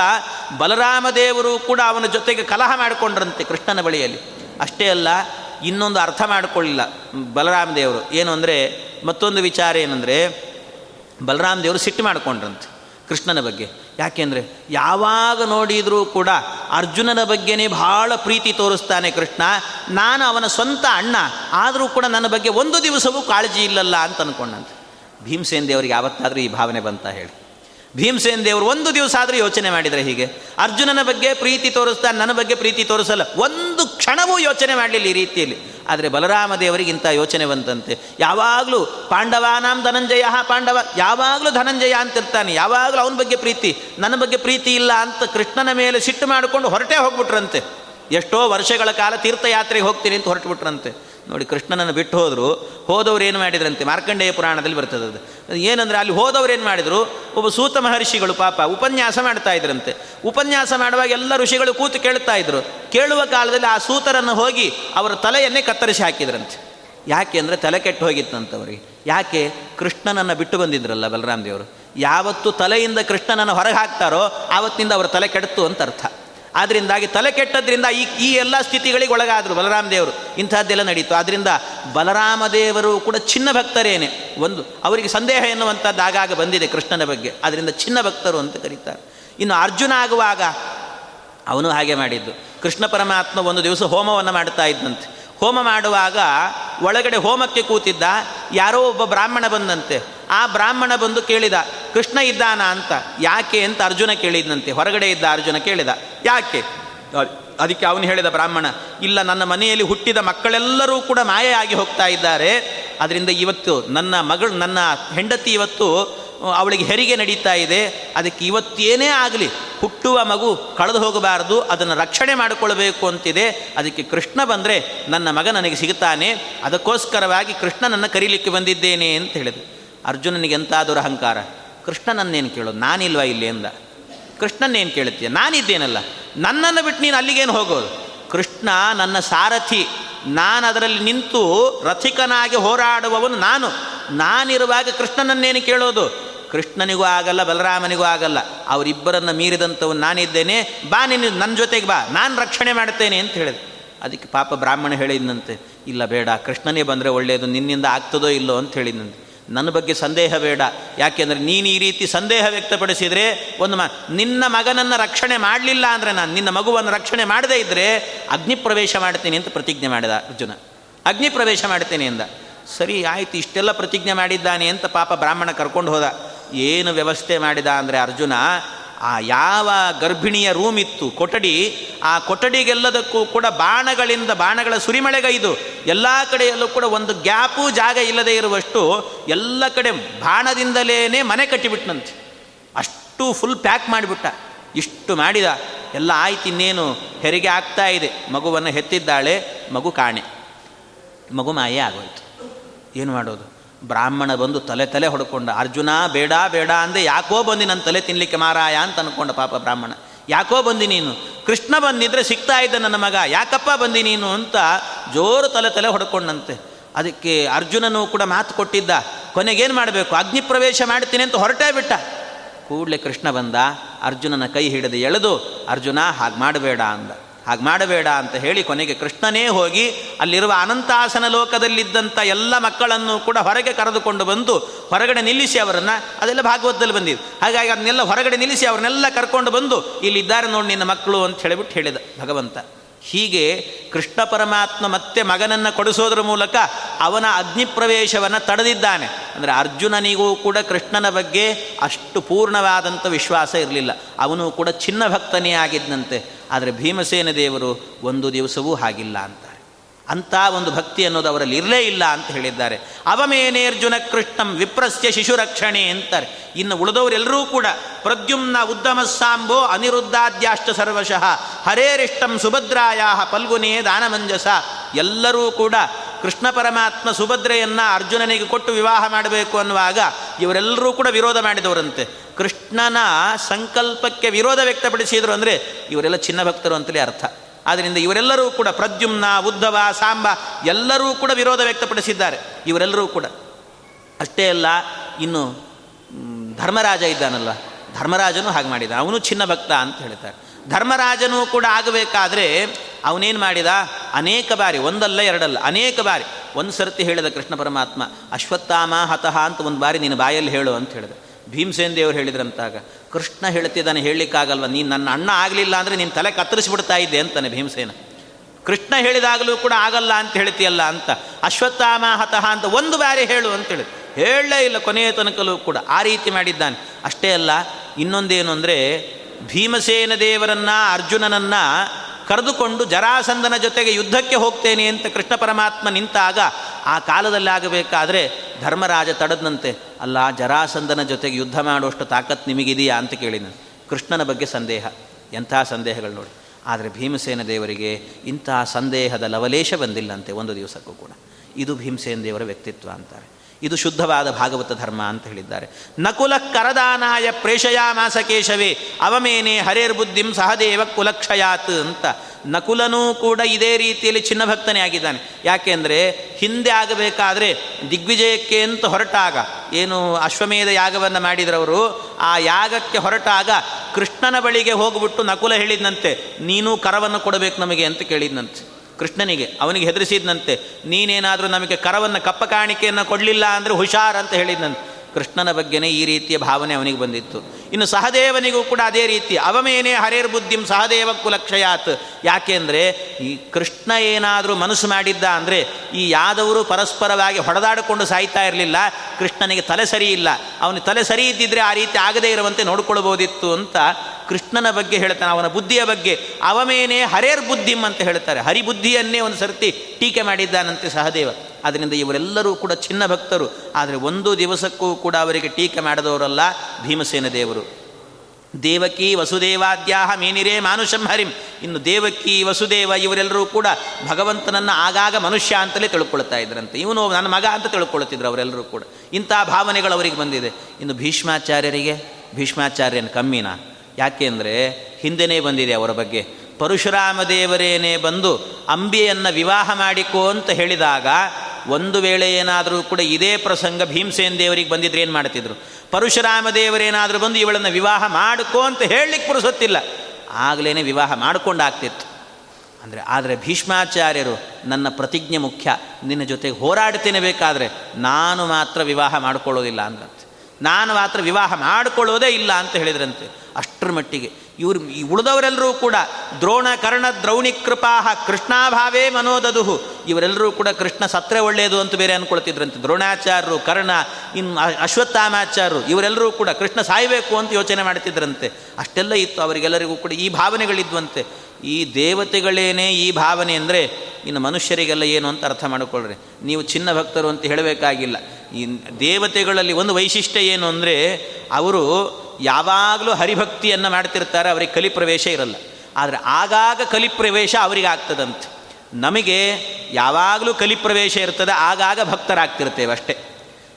ಬಲರಾಮದೇವರು ಕೂಡ ಅವನ ಜೊತೆಗೆ ಕಲಹ ಮಾಡಿಕೊಂಡ್ರಂತೆ ಕೃಷ್ಣನ ಬಳಿಯಲ್ಲಿ. ಅಷ್ಟೇ ಅಲ್ಲ, ಇನ್ನೊಂದು ಅರ್ಥ ಮಾಡಿಕೊಳ್ಳಿಲ್ಲ ಬಲರಾಮ ದೇವರು. ಏನು ಅಂದರೆ ಮತ್ತೊಂದು ವಿಚಾರ ಏನಂದರೆ, ಬಲರಾಮ ದೇವರು ಸಿಟ್ಟು ಮಾಡಿಕೊಂಡ್ರಂತೆ. ಕೃಷ್ಣನ ಬಗ್ಗೆ. ಯಾಕೆಂದರೆ ಯಾವಾಗ ನೋಡಿದರೂ ಕೂಡ ಅರ್ಜುನನ ಬಗ್ಗೆನೇ ಭಾಳ ಪ್ರೀತಿ ತೋರಿಸ್ತಾನೆ ಕೃಷ್ಣ. ನಾನು ಅವನ ಸ್ವಂತ ಅಣ್ಣ. ಆದರೂ ಕೂಡ ನನ್ನ ಬಗ್ಗೆ ಒಂದು ದಿವಸವೂ ಕಾಳಜಿ ಇಲ್ಲಲ್ಲ ಅಂತ ಅಂದ್ಕೊಂಡಂತೆ ಭೀಮಸೇನ್ ದೇವರಿಗೆ ಯಾವತ್ತಾದರೂ ಈ ಭಾವನೆ ಬಂತ ಹೇಳಿ. ಭೀಮಸೇನ್ ದೇವರು ಒಂದು ದಿವಸ ಆದರೂ ಯೋಚನೆ ಮಾಡಿದರೆ ಹೀಗೆ. ಅರ್ಜುನನ ಬಗ್ಗೆ ಪ್ರೀತಿ ತೋರಿಸ್ತಾ ನನ್ನ ಬಗ್ಗೆ ಪ್ರೀತಿ ತೋರಿಸಲ್ಲ. ಒಂದು ಕ್ಷಣವೂ ಯೋಚನೆ ಮಾಡಲಿಲ್ಲ ಈ ರೀತಿಯಲ್ಲಿ. ಆದರೆ ಬಲರಾಮ ದೇವರಿಗೆ ಇಂಥ ಯೋಚನೆ ಬಂತಂತೆ. ಯಾವಾಗಲೂ ಪಾಂಡವಾನಾಂ ಧನಂಜಯ ಪಾಂಡವ, ಯಾವಾಗಲೂ ಧನಂಜಯ ಅಂತಿರ್ತಾನೆ. ಯಾವಾಗಲೂ ಅವನ ಬಗ್ಗೆ ಪ್ರೀತಿ, ನನ್ನ ಬಗ್ಗೆ ಪ್ರೀತಿ ಇಲ್ಲ ಅಂತ ಕೃಷ್ಣನ ಮೇಲೆ ಸಿಟ್ಟು ಮಾಡಿಕೊಂಡು ಹೊರಟೇ ಹೋಗ್ಬಿಟ್ರಂತೆ. ಎಷ್ಟೋ ವರ್ಷಗಳ ಕಾಲ ತೀರ್ಥಯಾತ್ರೆಗೆ ಹೋಗ್ತೀನಿ ಅಂತ ಹೊರಟು ಬಿಟ್ರಂತೆ ನೋಡಿ, ಕೃಷ್ಣನನ್ನು ಬಿಟ್ಟು ಹೋದರು. ಹೋದವ್ರು ಏನು ಮಾಡಿದ್ರಂತೆ? ಮಾರ್ಕಂಡೇಯ ಪುರಾಣದಲ್ಲಿ ಬರ್ತದೆ ಅದು. ಏನಂದರೆ, ಅಲ್ಲಿ ಹೋದವ್ರು ಏನು ಮಾಡಿದರು? ಒಬ್ಬ ಸೂತ ಮಹರ್ಷಿಗಳು ಪಾಪ ಉಪನ್ಯಾಸ ಮಾಡ್ತಾ ಇದ್ರಂತೆ. ಉಪನ್ಯಾಸ ಮಾಡುವಾಗ ಎಲ್ಲ ಋಷಿಗಳು ಕೂತು ಕೇಳ್ತಾ ಇದ್ರು. ಕೇಳುವ ಕಾಲದಲ್ಲಿ ಆ ಸೂತರನ್ನು ಹೋಗಿ ಅವರ ತಲೆಯನ್ನೇ ಕತ್ತರಿಸಿ ಹಾಕಿದ್ರಂತೆ. ಯಾಕೆ ಅಂದರೆ ತಲೆ ಕೆಟ್ಟು ಹೋಗಿತ್ತಂತವ್ರಿಗೆ ಯಾಕೆ? ಕೃಷ್ಣನನ್ನು ಬಿಟ್ಟು ಬಂದಿದ್ರಲ್ಲ ಬಲರಾಮ್ ದೇವರು ಯಾವತ್ತು ತಲೆಯಿಂದ ಕೃಷ್ಣನನ್ನು ಹೊರಗೆ ಹಾಕ್ತಾರೋ, ಆವತ್ತಿಂದ ಅವರ ತಲೆ ಕೆಡ್ತು ಅಂತ ಅರ್ಥ. ಆದ್ದರಿಂದಾಗಿ ತಲೆ ಕೆಟ್ಟದ್ರಿಂದ ಈ ಈ ಎಲ್ಲ ಸ್ಥಿತಿಗಳಿಗೆ ಒಳಗಾದರು ಬಲರಾಮ ದೇವರು. ಇಂಥದ್ದೆಲ್ಲ ನಡೀತು. ಆದ್ದರಿಂದ ಬಲರಾಮ ದೇವರು ಕೂಡ ಚಿನ್ನ ಭಕ್ತರೇನೆ. ಒಂದು, ಅವರಿಗೆ ಸಂದೇಹ ಎನ್ನುವಂಥದ್ದು ಆಗಾಗ ಬಂದಿದೆ ಕೃಷ್ಣನ ಬಗ್ಗೆ. ಅದರಿಂದ ಚಿನ್ನ ಭಕ್ತರು ಅಂತ ಕರೀತಾರೆ. ಇನ್ನು ಅರ್ಜುನ ಆಗುವಾಗ ಅವನು ಹಾಗೆ ಮಾಡಿದ್ದು. ಕೃಷ್ಣ ಪರಮಾತ್ಮ ಒಂದು ದಿವಸ ಹೋಮವನ್ನು ಮಾಡ್ತಾ ಇದ್ದಂತೆ. ಹೋಮ ಮಾಡುವಾಗ ಒಳಗಡೆ ಹೋಮಕ್ಕೆ ಕೂತಿದ್ದ ಯಾರೋ ಒಬ್ಬ ಬ್ರಾಹ್ಮಣ ಬಂದಂತೆ. ಆ ಬ್ರಾಹ್ಮಣ ಬಂದು ಕೇಳಿದ, ಕೃಷ್ಣ ಇದ್ದಾನ? ಅಂತ. ಯಾಕೆ? ಅಂತ ಅರ್ಜುನ ಕೇಳಿದಂತೆ ಹೊರಗಡೆ ಇದ್ದ ಅರ್ಜುನ ಕೇಳಿದ, ಯಾಕೆ? ಅದಕ್ಕೆ ಅವನು ಹೇಳಿದ, ಬ್ರಾಹ್ಮಣ, ಇಲ್ಲ, ನನ್ನ ಮನೆಯಲ್ಲಿ ಹುಟ್ಟಿದ ಮಕ್ಕಳೆಲ್ಲರೂ ಕೂಡ ಮಾಯೆಯಾಗಿ ಹೋಗ್ತಾ ಇದ್ದಾರೆ. ಅದರಿಂದ ಇವತ್ತು ನನ್ನ ಮಗಳು, ನನ್ನ ಹೆಂಡತಿ ಇವತ್ತು ಅವಳಿಗೆ ಹೆರಿಗೆ ನಡೀತಾ ಇದೆ, ಅದಕ್ಕೆ ಇವತ್ತೇನೇ ಆಗಲಿ, ಹುಟ್ಟುವ ಮಗು ಕಳೆದು ಹೋಗಬಾರದು, ಅದನ್ನು ರಕ್ಷಣೆ ಮಾಡಿಕೊಳ್ಬೇಕು ಅಂತಿದೆ. ಅದಕ್ಕೆ ಕೃಷ್ಣ ಬಂದರೆ, ನನ್ನ ಮಗ ನನಗೆ ಸಿಗುತ್ತಾನೆ, ಅದಕ್ಕೋಸ್ಕರವಾಗಿ ಕೃಷ್ಣನನ್ನು ಕರೀಲಿಕ್ಕೆ ಬಂದಿದ್ದೇನೆ ಅಂತ ಹೇಳಿದೆ ಅರ್ಜುನನಿಗೆ ಎಂತಾದರೂ ಅಹಂಕಾರ ಕೃಷ್ಣನನ್ನೇನು ಕೇಳೋದು ನಾನಿಲ್ವಾ ಇಲ್ಲಿ ಎಂದ ಕೃಷ್ಣನ್ನೇನು ಕೇಳುತ್ತೀಯ, ನಾನಿದ್ದೇನಲ್ಲ, ನನ್ನನ್ನು ಬಿಟ್ಟು ನೀನು ಅಲ್ಲಿಗೇನು ಹೋಗೋದು? ಕೃಷ್ಣ ನನ್ನ ಸಾರಥಿ ನಾನು ಅದರಲ್ಲಿ ನಿಂತು ರಥಿಕನಾಗಿ ಹೋರಾಡುವವನು ನಾನು. ನಾನಿರುವಾಗ ಕೃಷ್ಣನನ್ನೇನು ಕೇಳೋದು? ಕೃಷ್ಣನಿಗೂ ಆಗಲ್ಲ, ಬಲರಾಮನಿಗೂ ಆಗಲ್ಲ. ಅವರಿಬ್ಬರನ್ನು ಮೀರಿದಂಥವು ನಾನಿದ್ದೇನೆ. ಬಾ ನೀನು ನನ್ನ ಜೊತೆಗೆ ಬಾ. ನಾನು ರಕ್ಷಣೆ ಮಾಡ್ತೇನೆ ಅಂತ ಹೇಳಿದೆ. ಅದಕ್ಕೆ ಪಾಪ ಬ್ರಾಹ್ಮಣ ಹೇಳಿದ್ನಂತೆ, ಇಲ್ಲ ಬೇಡ, ಕೃಷ್ಣನೇ ಬಂದರೆ ಒಳ್ಳೆಯದು ನಿನ್ನಿಂದ ಆಗ್ತದೋ ಇಲ್ಲೋ ಅಂತ ಹೇಳಿದ್ನಂತೆ. ನನ್ನ ಬಗ್ಗೆ ಸಂದೇಹ ಬೇಡ. ಯಾಕೆಂದರೆ ನೀನು ಈ ರೀತಿ ಸಂದೇಹ ವ್ಯಕ್ತಪಡಿಸಿದರೆ ಒಂದು ಮ, ನಿನ್ನ ಮಗನನ್ನು ರಕ್ಷಣೆ ಮಾಡಲಿಲ್ಲ ಅಂದರೆ ನಾನು ನಿನ್ನ ಮಗುವನ್ನು ರಕ್ಷಣೆ ಮಾಡದೇ ಇದ್ದರೆ ಅಗ್ನಿ ಪ್ರವೇಶ ಮಾಡ್ತೀನಿ ಅಂತ ಪ್ರತಿಜ್ಞೆ ಮಾಡಿದ ಅರ್ಜುನ. ಅಗ್ನಿ ಪ್ರವೇಶ ಮಾಡ್ತೇನೆ ಅಂದ ಸರಿ, ಆಯಿತು, ಇಷ್ಟೆಲ್ಲ ಪ್ರತಿಜ್ಞೆ ಮಾಡಿದ್ದಾನೆ ಅಂತ ಪಾಪ ಬ್ರಾಹ್ಮಣ ಕರ್ಕೊಂಡು ಹೋದ. ಏನು ವ್ಯವಸ್ಥೆ ಮಾಡಿದ ಅಂದರೆ ಅರ್ಜುನ, ಆ ಯಾವ ಗರ್ಭಿಣಿಯ ರೂಮ್ ಇತ್ತು, ಕೊಠಡಿ, ಆ ಕೊಠಡಿಗೆಲ್ಲದಕ್ಕೂ ಕೂಡ ಬಾಣಗಳಿಂದ ಬಾಣಗಳ ಸುರಿಮಳೆಗೈದು. ಎಲ್ಲ ಕಡೆಯಲ್ಲೂ ಕೂಡ ಒಂದು ಗ್ಯಾಪು ಜಾಗ ಇಲ್ಲದೆ ಇರುವಷ್ಟು ಎಲ್ಲ ಕಡೆ ಬಾಣದಿಂದಲೇ ಮನೆ ಕಟ್ಟಿಬಿಟ್ನಂತೆ. ಅಷ್ಟು ಫುಲ್ ಪ್ಯಾಕ್ ಮಾಡಿಬಿಟ್ಟ. ಇಷ್ಟು ಮಾಡಿದ. ಎಲ್ಲ ಆಯ್ತು, ಇನ್ನೇನು ಹೆರಿಗೆ ಆಗ್ತಾ ಇದೆ. ಮಗುವನ್ನು ಹೆತ್ತಿದ್ದಾಳೆ, ಮಗು ಕಾಣೆ. ಮಗು ಮಾಯೇ ಆಗೋಯ್ತು. ಏನು ಮಾಡೋದು? ಬ್ರಾಹ್ಮಣ ಬಂದು ತಲೆ ತಲೆ ಹೊಡ್ಕೊಂಡ, ಅರ್ಜುನ, ಬೇಡ ಬೇಡ ಅಂದೆ, ಯಾಕೋ ಬಂದು ನನ್ನ ತಲೆ ತಿನ್ನಲಿಕ್ಕೆ ಮಾರಾಯ ಅಂತ ಅನ್ಕೊಂಡ ಪಾಪ ಬ್ರಾಹ್ಮಣ. ಯಾಕೋ ಬಂದಿ ನೀನು? ಕೃಷ್ಣ ಬಂದಿದ್ರೆ ಸಿಗ್ತಾ ಇದ್ದ ನನ್ನ ಮಗ, ಯಾಕಪ್ಪ ಬಂದಿ ನೀನು? ಅಂತ ಜೋರು ತಲೆ ತಲೆ ಹೊಡ್ಕೊಂಡಂತೆ. ಅದಕ್ಕೆ ಅರ್ಜುನನು ಕೂಡ ಮಾತು ಕೊಟ್ಟಿದ್ದ, ಕೊನೆಗೇನು ಮಾಡಬೇಕು? ಅಗ್ನಿ ಪ್ರವೇಶ ಮಾಡ್ತೀನಿ ಅಂತ ಹೊರಟೇ ಬಿಟ್ಟ. ಕೂಡಲೇ ಕೃಷ್ಣ ಬಂದ, ಅರ್ಜುನನ ಕೈ ಹಿಡಿದು ಎಳೆದು, ಅರ್ಜುನ, ಹಾಗೆ ಮಾಡಬೇಡ ಅಂದ. ಹಾಗೆ ಮಾಡಬೇಡ ಅಂತ ಹೇಳಿ ಕೊನೆಗೆ ಕೃಷ್ಣನೇ ಹೋಗಿ ಅಲ್ಲಿರುವ ಅನಂತಾಸನ ಲೋಕದಲ್ಲಿದ್ದಂಥ ಎಲ್ಲ ಮಕ್ಕಳನ್ನು ಕೂಡ ಹೊರಗೆ ಕರೆದುಕೊಂಡು ಬಂದು ಹೊರಗಡೆ ನಿಲ್ಲಿಸಿ ಅವರನ್ನು. ಅದೆಲ್ಲ ಭಾಗವತದಲ್ಲಿ ಬಂದಿದೆ. ಹಾಗಾಗಿ ಅದನ್ನೆಲ್ಲ ಹೊರಗಡೆ ನಿಲ್ಲಿಸಿ ಅವ್ರನ್ನೆಲ್ಲ ಕರ್ಕೊಂಡು ಬಂದು, ಇಲ್ಲಿದ್ದಾರೆ ನೋಡಿ ನಿನ್ನ ಮಕ್ಕಳು ಅಂತ ಹೇಳಿಬಿಟ್ಟು ಹೇಳಿದ ಭಗವಂತ. ಹೀಗೆ ಕೃಷ್ಣ ಪರಮಾತ್ಮ ಮತ್ತೆ ಮಗನನ್ನು ಕೊಡಿಸೋದ್ರ ಮೂಲಕ ಅವನ ಅಗ್ನಿ ಪ್ರವೇಶವನ್ನು ತಡೆದಿದ್ದಾನೆ. ಅಂದರೆ ಅರ್ಜುನನಿಗೂ ಕೂಡ ಕೃಷ್ಣನ ಬಗ್ಗೆ ಅಷ್ಟು ಪೂರ್ಣವಾದಂಥ ವಿಶ್ವಾಸ ಇರಲಿಲ್ಲ. ಅವನು ಕೂಡ ಚಿನ್ನ ಭಕ್ತನೇ ಆಗಿದ್ದಂತೆ ಆದರೆ ಭೀಮಸೇನ ದೇವರು ಒಂದು ದಿವಸವೂ ಹಾಗಿಲ್ಲ ಅಂತಾರೆ ಅಂಥ ಒಂದು ಭಕ್ತಿ ಅನ್ನೋದು ಅವರಲ್ಲಿ ಇರಲೇ ಇಲ್ಲ ಅಂತ ಹೇಳಿದ್ದಾರೆ. ಅವಮೇನೇರ್ಜುನ ಕೃಷ್ಣಂ ವಿಪ್ರಸ್ಯ ಶಿಶು ರಕ್ಷಣೆ ಅಂತಾರೆ. ಇನ್ನು ಉಳಿದವರೆಲ್ಲರೂ ಕೂಡ ಪ್ರದ್ಯುಮ್ನ ಉದ್ದಮ ಸಾಂಬೋ ಅನಿರುದ್ಧಾದ್ಯಾಷ್ಟ ಸರ್ವಶಃ ಹರೇರಿಷ್ಟಂ ಸುಭದ್ರಾಯ ಪಲ್ಗುನೇ ದಾನಮಂಜಸ. ಎಲ್ಲರೂ ಕೂಡ ಕೃಷ್ಣ ಪರಮಾತ್ಮ ಸುಭದ್ರೆಯನ್ನು ಅರ್ಜುನನಿಗೆ ಕೊಟ್ಟು ವಿವಾಹ ಮಾಡಬೇಕು ಅನ್ನುವಾಗ ಇವರೆಲ್ಲರೂ ಕೂಡ ವಿರೋಧ ಮಾಡಿದವರಂತೆ. ಕೃಷ್ಣನ ಸಂಕಲ್ಪಕ್ಕೆ ವಿರೋಧ ವ್ಯಕ್ತಪಡಿಸಿದರು ಅಂದರೆ ಇವರೆಲ್ಲ ಚಿನ್ನ ಭಕ್ತರು ಅಂತಲೇ ಅರ್ಥ. ಆದ್ದರಿಂದ ಇವರೆಲ್ಲರೂ ಕೂಡ ಪ್ರದ್ಯುಮ್ನ ಉದ್ಧವ ಸಾಂಬ ಎಲ್ಲರೂ ಕೂಡ ವಿರೋಧ ವ್ಯಕ್ತಪಡಿಸಿದ್ದಾರೆ. ಇವರೆಲ್ಲರೂ ಕೂಡ. ಅಷ್ಟೇ ಅಲ್ಲ, ಇನ್ನು ಧರ್ಮರಾಜ ಇದ್ದಾನಲ್ಲ, ಧರ್ಮರಾಜನು ಹಾಗೆ ಮಾಡಿದ. ಅವನು ಚಿನ್ನ ಭಕ್ತ ಅಂತ ಹೇಳ್ತಾರೆ. ಧರ್ಮರಾಜನು ಕೂಡ ಆಗಬೇಕಾದ್ರೆ ಅವನೇನು ಮಾಡಿದ? ಅನೇಕ ಬಾರಿ, ಒಂದಲ್ಲ ಎರಡಲ್ಲ, ಅನೇಕ ಬಾರಿ, ಒಂದು ಸರ್ತಿ ಹೇಳಿದ ಕೃಷ್ಣ ಪರಮಾತ್ಮ, ಅಶ್ವತ್ಥಾಮ ಹತಃ ಅಂತ ಒಂದು ಬಾರಿ ನಿನ್ನ ಬಾಯಲ್ಲಿ ಹೇಳು ಅಂತ ಹೇಳಿದೆ. ಭೀಮಸೇನ್ ದೇವರು ಹೇಳಿದ್ರಂತಾಗ ಕೃಷ್ಣ ಹೇಳ್ತಿದ್ದಾನೆ, ಹೇಳಲಿಕ್ಕಾಗಲ್ವ? ನೀನು ನನ್ನ ಅಣ್ಣ ಆಗಲಿಲ್ಲ ಅಂದರೆ ನೀನು ತಲೆ ಕತ್ತರಿಸಿಬಿಡ್ತಾ ಇದ್ದೆ ಅಂತಾನೆ ಭೀಮಸೇನ. ಕೃಷ್ಣ ಹೇಳಿದಾಗಲೂ ಕೂಡ ಆಗಲ್ಲ ಅಂತ ಹೇಳ್ತೀಯಲ್ಲ ಅಂತ. ಅಶ್ವತ್ಥಾಮ ಹತಃ ಅಂತ ಒಂದು ಬಾರಿ ಹೇಳು ಅಂತೇಳಿ ಹೇಳಲೇ ಇಲ್ಲ, ಕೊನೆಯ ತನಕಲೂ ಕೂಡ. ಆ ರೀತಿ ಮಾಡಿದ್ದಾನೆ. ಅಷ್ಟೇ ಅಲ್ಲ, ಇನ್ನೊಂದೇನು ಅಂದರೆ ಭೀಮಸೇನ ದೇವರನ್ನು, ಅರ್ಜುನನನ್ನ ಕರೆದುಕೊಂಡು ಜರಾಸಂದನ ಜೊತೆಗೆ ಯುದ್ಧಕ್ಕೆ ಹೋಗ್ತೇನೆ ಅಂತ ಕೃಷ್ಣ ಪರಮಾತ್ಮ ನಿಂತಾಗ ಆ ಕಾಲದಲ್ಲಿ ಆಗಬೇಕಾದ್ರೆ ಧರ್ಮರಾಜ ತಡೆದನಂತೆ, ಅಲ್ಲ, ಜರಾಸಂದನ ಜೊತೆಗೆ ಯುದ್ಧ ಮಾಡುವಷ್ಟು ತಾಕತ್ ನಿಮಗಿದೆಯಾ? ಅಂತ ಕೇಳಿದ ಕೃಷ್ಣನ ಬಗ್ಗೆ ಸಂದೇಹ, ಎಂಥ ಸಂದೇಹಗಳು ನೋಡಿ. ಆದರೆ ಭೀಮಸೇನ ದೇವರಿಗೆ ಇಂತಹ ಸಂದೇಹದ ಲವಲೇಶ ಬಂದಿಲ್ಲಂತೆ ಒಂದು ದಿವಸಕ್ಕೂ ಕೂಡ. ಇದು ಭೀಮಸೇನ ದೇವರ ವ್ಯಕ್ತಿತ್ವ ಅಂತಾರೆ. ಇದು ಶುದ್ಧವಾದ ಭಾಗವತ ಧರ್ಮ ಅಂತ ಹೇಳಿದ್ದಾರೆ. ನಕುಲ ಕರದಾನಾಯ ಪ್ರೇಷಯಾಮಾಸ ಕೇಶವೇ ಅವಮೇನೆ ಹರೇರ್ ಬುದ್ಧಿಂ ಸಹದೇವ ಕುಲಕ್ಷಯಾತ್ ಅಂತ. ನಕುಲನೂ ಕೂಡ ಇದೇ ರೀತಿಯಲ್ಲಿ ಚಿನ್ನಭಕ್ತನೇ ಆಗಿದ್ದಾನೆ. ಯಾಕೆಂದರೆ ಹಿಂದೆ ಆಗಬೇಕಾದ್ರೆ ದಿಗ್ವಿಜಯಕ್ಕೆ ಅಂತ ಹೊರಟಾಗ, ಏನು ಅಶ್ವಮೇಧ ಯಾಗವನ್ನು ಮಾಡಿದ್ರವರು, ಆ ಯಾಗಕ್ಕೆ ಹೊರಟಾಗ ಕೃಷ್ಣನ ಬಳಿಗೆ ಹೋಗ್ಬಿಟ್ಟು ನಕುಲ ಹೇಳಿದ್ನಂತೆ, ನೀನು ಕರವನ್ನು ಕೊಡಬೇಕು ನಮಗೆ ಅಂತ ಕೇಳಿದ್ನಂತೆ. ಕೃಷ್ಣನಿಗೆ ಅವನಿಗೆ ಹೆದರಿಸಿದ್ನಂತೆ ನೀನೇನಾದರೂ ನಮಗೆ ಕರವನ್ನು ಕಪ್ಪ ಕಾಣಿಕೆಯನ್ನು ಕೊಡಲಿಲ್ಲ ಅಂದರೆ ಹುಷಾರ್ ಅಂತ ಹೇಳಿದ್ನಂತೆ. ಕೃಷ್ಣನ ಬಗ್ಗೆನೇ ಈ ರೀತಿಯ ಭಾವನೆ ಅವನಿಗೆ ಬಂದಿತ್ತು. ಇನ್ನು ಸಹದೇವನಿಗೂ ಕೂಡ ಅದೇ ರೀತಿ. ಅವಮೇನೇ ಹರೇರ್ ಬುದ್ಧಿಂ ಸಹದೇವ ಕುಲಕ್ಷಯಾತ್ ಯಾಕೆಂದರೆ ಈ ಕೃಷ್ಣ ಏನಾದರೂ ಮನಸ್ಸು ಮಾಡಿದ್ದ ಅಂದರೆ, ಈ ಯಾದವರು ಪರಸ್ಪರವಾಗಿ ಹೊಡೆದಾಡಿಕೊಂಡು ಸಾಯ್ತಾ ಇರಲಿಲ್ಲ, ಕೃಷ್ಣನಿಗೆ ತಲೆ ಸರಿ ಇಲ್ಲ ಅವನಿಗೆ ತಲೆ ಸರಿ ಇದ್ದಿದ್ರೆ ಆ ರೀತಿ ಆಗದೇ ಇರುವಂತೆ ನೋಡಿಕೊಳ್ಬೋದಿತ್ತು ಅಂತ ಕೃಷ್ಣನ ಬಗ್ಗೆ ಹೇಳ್ತಾನೆ, ಅವನ ಬುದ್ಧಿಯ ಬಗ್ಗೆ. ಅವಮೇನೇ ಹರೇರ್ ಬುದ್ಧಿಂ ಅಂತ ಹೇಳ್ತಾರೆ. ಹರಿಬುದ್ಧಿಯನ್ನೇ ಒಂದು ಸರ್ತಿ ಟೀಕೆ ಮಾಡಿದ್ದಾನಂತೆ ಸಹದೇವ. ಅದರಿಂದ ಇವರೆಲ್ಲರೂ ಕೂಡ ಚಿನ್ನ ಭಕ್ತರು. ಆದರೆ ಒಂದು ದಿವಸಕ್ಕೂ ಕೂಡ ಅವರಿಗೆ ಟೀಕೆ ಮಾಡಿದವರಲ್ಲ ಭೀಮಸೇನ ದೇವರು. ದೇವಕಿ ವಸುದೇವಾದ್ಯಾಹ ಮೇನಿರೇ ಮಾನುಷಂ ಹರಿಂ. ಇನ್ನು ದೇವಕಿ ವಸುದೇವ ಇವರೆಲ್ಲರೂ ಕೂಡ ಭಗವಂತನನ್ನು ಆಗಾಗ ಮನುಷ್ಯ ಅಂತಲೇ ತಿಳ್ಕೊಳ್ತಾ ಇದ್ರಂತೆ ಇವನು ನನ್ನ ಮಗ ಅಂತ ತಿಳ್ಕೊಳ್ತಿದ್ರು ಅವರೆಲ್ಲರೂ ಕೂಡ. ಇಂಥ ಭಾವನೆಗಳು ಅವರಿಗೆ ಬಂದಿದೆ. ಇನ್ನು ಭೀಷ್ಮಾಚಾರ್ಯರಿಗೆ, ಭೀಷ್ಮಾಚಾರ್ಯನ ಕಮ್ಮಿನ. ಯಾಕೆಂದರೆ ಹಿಂದೆನೇ ಬಂದಿದೆ ಅವರ ಬಗ್ಗೆ. ಪರಶುರಾಮ ದೇವರೇನೇ ಬಂದು ಅಂಬಿಯನ್ನು ವಿವಾಹ ಮಾಡಿಕೋ ಅಂತ ಹೇಳಿದಾಗ ಒಂದು ವೇಳೆ ಏನಾದರೂ ಕೂಡ ಇದೇ ಪ್ರಸಂಗ ಭೀಮಸೇನ್ ದೇವರಿಗೆ ಬಂದಿದ್ರೆ ಏನು ಮಾಡ್ತಿದ್ರು? ಪರಶುರಾಮ ದೇವರೇನಾದರೂ ಬಂದು ಇವಳನ್ನು ವಿವಾಹ ಮಾಡಿಕೋ ಅಂತ ಹೇಳಲಿಕ್ಕೆ ಪುರುಸೊತ್ತಿಲ್ಲ. ಆಗಲೇ ವಿವಾಹ ಮಾಡ್ಕೊಂಡಾಗ್ತಿತ್ತು ಅಂದರೆ, ಆದರೆ ಭೀಷ್ಮಾಚಾರ್ಯರು ನನ್ನ ಪ್ರತಿಜ್ಞೆ ಮುಖ್ಯ. ನಿನ್ನ ಜೊತೆಗೆ ಹೋರಾಡ್ತೇನೆ ಬೇಕಾದರೆ ನಾನು ಮಾತ್ರ ವಿವಾಹ ಮಾಡಿಕೊಳ್ಳೋದಿಲ್ಲ ಅಂದ್ರಂತೆ. ನಾನು ಮಾತ್ರ ವಿವಾಹ ಮಾಡಿಕೊಳ್ಳೋದೇ ಇಲ್ಲ ಅಂತ ಹೇಳಿದ್ರಂತೆ. ಅಷ್ಟರ ಮಟ್ಟಿಗೆ ಇವರು ಈ ಉಳಿದವರೆಲ್ಲರೂ ಕೂಡ ದ್ರೋಣ ಕರ್ಣ ದ್ರೌಣಿ ಕೃಪಾಹ ಕೃಷ್ಣಾಭಾವೇ ಮನೋದದುಹು. ಇವರೆಲ್ಲರೂ ಕೂಡ ಕೃಷ್ಣ ಸತ್ರೆ ಒಳ್ಳೆಯದು ಅಂತ ಬೇರೆ ಅಂದ್ಕೊಳ್ತಿದ್ರಂತೆ ದ್ರೋಣಾಚಾರ್ಯರು ಕರ್ಣ ಇನ್ನು ಅಶ್ವತ್ಥಾಮಾಚಾರ್ಯರು ಇವರೆಲ್ಲರೂ ಕೂಡ ಕೃಷ್ಣ ಸಾಯಬೇಕು ಅಂತ ಯೋಚನೆ ಮಾಡ್ತಿದ್ರಂತೆ. ಅಷ್ಟೆಲ್ಲ ಇತ್ತು ಅವರಿಗೆಲ್ಲರಿಗೂ ಕೂಡ ಈ ಭಾವನೆಗಳಿದ್ವಂತೆ. ಈ ದೇವತೆಗಳೇನೇ ಈ ಭಾವನೆ ಅಂದರೆ ಇನ್ನು ಮನುಷ್ಯರಿಗೆಲ್ಲ ಏನು ಅಂತ ಅರ್ಥ ಮಾಡಿಕೊಳ್ಳ್ರಿ ನೀವು ಚಿನ್ನ ಭಕ್ತರು ಅಂತ ಹೇಳಬೇಕಾಗಿಲ್ಲ. ಈ ದೇವತೆಗಳಲ್ಲಿ ಒಂದು ವೈಶಿಷ್ಟ್ಯ ಏನು ಅಂದರೆ ಅವರು ಯಾವಾಗಲೂ ಹರಿಭಕ್ತಿಯನ್ನು ಮಾಡ್ತಿರ್ತಾರೆ, ಅವರಿಗೆ ಕಲಿಪ್ರವೇಶ ಇರಲ್ಲ. ಆದರೆ ಆಗಾಗ ಕಲಿಪ್ರವೇಶ ಅವರಿಗೆ ಆಗ್ತದಂತೆ. ನಮಗೆ ಯಾವಾಗಲೂ ಕಲಿಪ್ರವೇಶ ಇರ್ತದೆ, ಆಗಾಗ ಭಕ್ತರಾಗ್ತಿರ್ತೇವೆ ಅಷ್ಟೇ.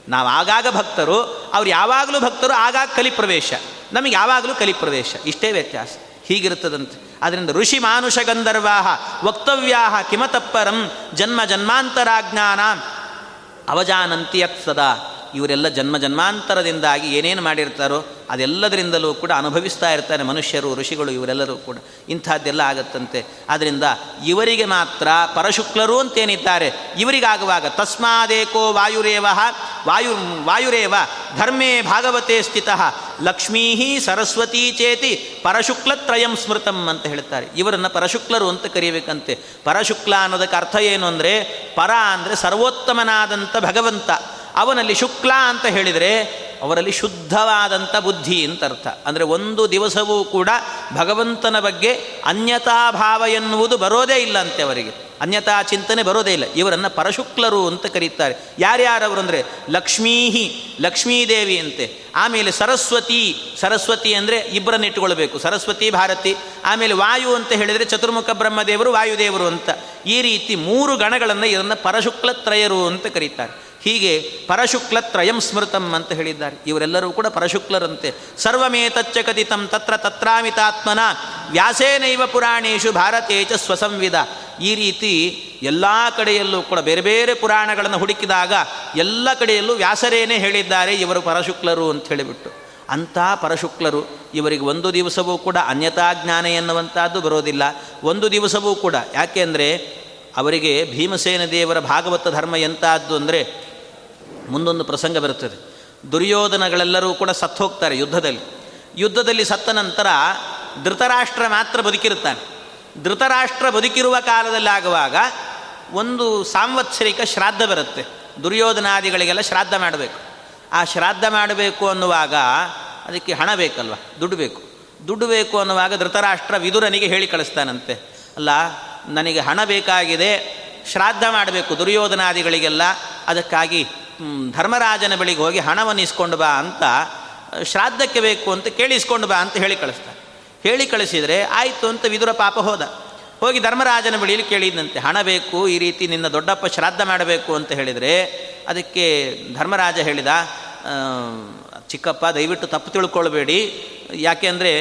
ನಾವು ಆಗಾಗ ಭಕ್ತರು, ಅವ್ರು ಯಾವಾಗಲೂ ಭಕ್ತರು, ಆಗಾಗ ಕಲಿಪ್ರವೇಶ ನಮಗೆ ಯಾವಾಗಲೂ ಕಲಿಪ್ರವೇಶ ಇಷ್ಟೇ ವ್ಯತ್ಯಾಸ. ಹೀಗಿರ್ತದಂತೆ. ಅದರಿಂದ ಋಷಿ ಮಾನುಷ ಗಂಧರ್ವಾಹ, ವಕ್ತವ್ಯಾಹ ಕಿಮತಪ್ಪರಂ ಜನ್ಮ ಜನ್ಮಾಂತರಾಜ್ಞಾನ ಅವಜಾನಂತಿ ಯತ್ ಸದಾ. ಇವರೆಲ್ಲ ಜನ್ಮ ಜನ್ಮಾಂತರದಿಂದಾಗಿ ಏನೇನು ಮಾಡಿರ್ತಾರೋ ಅದೆಲ್ಲದರಿಂದಲೂ ಕೂಡ ಅನುಭವಿಸ್ತಾ ಇರ್ತಾರೆ ಮನುಷ್ಯರು, ಋಷಿಗಳು ಇವರೆಲ್ಲರೂ ಕೂಡ. ಇಂಥದ್ದೆಲ್ಲ ಆಗತ್ತಂತೆ. ಆದ್ದರಿಂದ ಇವರಿಗೆ ಮಾತ್ರ ಪರಶುಕ್ಲರು ಅಂತೇನಿದ್ದಾರೆ, ಇವರಿಗಾಗುವಾಗ ತಸ್ಮಾದೇಕೋ ವಾಯುರೇವ, ವಾಯು, ವಾಯುರೇವ ಧರ್ಮೇ ಭಾಗವತೆ ಸ್ಥಿತ ಲಕ್ಷ್ಮೀ ಸರಸ್ವತಿ ಚೇತಿ ಪರಶುಕ್ಲತ್ರಯಂ ಸ್ಮೃತಂ ಅಂತ ಹೇಳ್ತಾರೆ. ಇವರನ್ನು ಪರಶುಕ್ಲರು ಅಂತ ಕರೀಬೇಕಂತೆ. ಪರಶುಕ್ಲ ಅನ್ನೋದಕ್ಕೆ ಅರ್ಥ ಏನು ಅಂದರೆ ಪರ ಅಂದರೆ ಸರ್ವೋತ್ತಮನಾದಂಥ ಭಗವಂತ. ಅವನಲ್ಲಿ ಶುಕ್ಲ ಅಂತ ಹೇಳಿದರೆ ಅವರಲ್ಲಿ ಶುದ್ಧವಾದಂಥ ಬುದ್ಧಿ ಅಂತ ಅರ್ಥ. ಅಂದರೆ ಒಂದು ದಿವಸವೂ ಕೂಡ ಭಗವಂತನ ಬಗ್ಗೆ ಅನ್ಯತಾ ಭಾವ ಎನ್ನುವುದು ಬರೋದೇ ಇಲ್ಲ ಅಂತೆ ಅವರಿಗೆ. ಅನ್ಯತಾ ಚಿಂತನೆ ಬರೋದೇ ಇಲ್ಲ. ಇವರನ್ನು ಪರಶುಕ್ಲರು ಅಂತ ಕರೀತಾರೆ. ಯಾರ್ಯಾರವರು ಅಂದರೆ ಲಕ್ಷ್ಮೀಹಿ, ಲಕ್ಷ್ಮೀದೇವಿ ಅಂತೆ. ಆಮೇಲೆ ಸರಸ್ವತಿ ಸರಸ್ವತಿ ಅಂದರೆ ಇಬ್ಬರನ್ನು ಇಟ್ಟುಕೊಳ್ಬೇಕು. ಸರಸ್ವತಿ, ಭಾರತಿ. ಆಮೇಲೆ ವಾಯು ಅಂತ ಹೇಳಿದರೆ ಚತುರ್ಮುಖ ಬ್ರಹ್ಮದೇವರು, ವಾಯುದೇವರು ಅಂತ. ಈ ರೀತಿ ಮೂರು ಗಣಗಳನ್ನು ಇದನ್ನು ಪರಶುಕ್ಲತ್ರಯರು ಅಂತ ಕರೀತಾರೆ. ಹೀಗೆ ಪರಶುಕ್ಲ ತ್ರಯಂ ಸ್ಮೃತಂ ಅಂತ ಹೇಳಿದ್ದಾರೆ. ಇವರೆಲ್ಲರೂ ಕೂಡ ಪರಶುಕ್ಲರಂತೆ. ಸರ್ವಮೇತಚ್ಚ ಕಥಿತಂ ತತ್ರ ತತ್ರಾಮಿತಾತ್ಮನ ವ್ಯಾಸೇನೈವ ಪುರಾಣೇಶು ಭಾರತೇಚ ಸ್ವಸಂವಿಧ ಈ ರೀತಿ ಎಲ್ಲ ಕಡೆಯಲ್ಲೂ ಕೂಡ ಬೇರೆ ಬೇರೆ ಪುರಾಣಗಳನ್ನು ಹುಡುಕಿದಾಗ ಎಲ್ಲ ಕಡೆಯಲ್ಲೂ ವ್ಯಾಸರೇನೇ ಹೇಳಿದ್ದಾರೆ ಇವರು ಪರಶುಕ್ಲರು ಅಂತ ಹೇಳಿಬಿಟ್ಟು. ಅಂಥ ಪರಶುಕ್ಲರು ಇವರಿಗೆ ಒಂದು ದಿವಸವೂ ಕೂಡ ಅನ್ಯತಾ ಜ್ಞಾನ ಎನ್ನುವಂಥದ್ದು ಬರೋದಿಲ್ಲ. ಒಂದು ದಿವಸವೂ ಕೂಡ ಯಾಕೆಂದರೆ ಅವರಿಗೆ ಭೀಮಸೇನ ದೇವರ ಭಾಗವತ ಧರ್ಮ ಎಂಥದ್ದು ಅಂದರೆ ಮುಂದೊಂದು ಪ್ರಸಂಗ ಬರುತ್ತದೆ. ದುರ್ಯೋಧನಗಳೆಲ್ಲರೂ ಕೂಡ ಸತ್ತು ಹೋಗ್ತಾರೆ ಯುದ್ಧದಲ್ಲಿ. ಯುದ್ಧದಲ್ಲಿ ಸತ್ತ ನಂತರ ಧೃತರಾಷ್ಟ್ರ ಮಾತ್ರ ಬದುಕಿರುತ್ತಾನೆ. ಧೃತರಾಷ್ಟ್ರ ಬದುಕಿರುವ ಕಾಲದಲ್ಲಿ ಆಗುವಾಗ ಒಂದು ಸಾಂವತ್ಸರಿಕ ಶ್ರಾದ್ದ ಬರುತ್ತೆ. ದುರ್ಯೋಧನಾದಿಗಳಿಗೆಲ್ಲ ಶ್ರಾದ್ದ ಮಾಡಬೇಕು. ಆ ಶ್ರಾದ್ದ ಮಾಡಬೇಕು ಅನ್ನುವಾಗ ಅದಕ್ಕೆ ಹಣ ಬೇಕಲ್ವ? ದುಡ್ಡು ಬೇಕು. ದುಡ್ಡು ಬೇಕು ಅನ್ನುವಾಗ ಧೃತರಾಷ್ಟ್ರ ವಿದುರನಿಗೆ ಹೇಳಿ ಕಳಿಸ್ತಾನಂತೆ. ಅಲ್ಲ, ನನಗೆ ಹಣ ಬೇಕಾಗಿದೆ, ಶ್ರಾದ್ದ ಮಾಡಬೇಕು ದುರ್ಯೋಧನಾದಿಗಳಿಗೆಲ್ಲ, ಅದಕ್ಕಾಗಿ ಧರ್ಮರಾಜನ ಬಳಿಗೆ ಹೋಗಿ ಹಣವನ್ನು ಇಸ್ಕೊಂಡು ಬಾ ಅಂತ ಶ್ರಾದ್ದಕ್ಕೆ ಬೇಕು ಅಂತ ಕೇಳಿಸ್ಕೊಂಡು ಬಾ ಅಂತ ಹೇಳಿ ಕಳಿಸ್ತಾರೆ. ಹೇಳಿ ಕಳಿಸಿದರೆ ಆಯಿತು ಅಂತ ವಿದುರ ಪಾಪ ಹೋದ. ಹೋಗಿ ಧರ್ಮರಾಜನ ಬಳಿಯಲ್ಲಿ ಕೇಳಿದಂತೆ ಹಣ ಬೇಕು, ಈ ರೀತಿ ನಿನ್ನ ದೊಡ್ಡಪ್ಪ ಶ್ರಾದ್ದ ಮಾಡಬೇಕು ಅಂತ ಹೇಳಿದರೆ ಅದಕ್ಕೆ ಧರ್ಮರಾಜ ಹೇಳಿದ ಚಿಕ್ಕಪ್ಪ ದಯವಿಟ್ಟು ತಪ್ಪು ತಿಳ್ಕೊಳ್ಬೇಡಿ. ಯಾಕೆಂದರೆ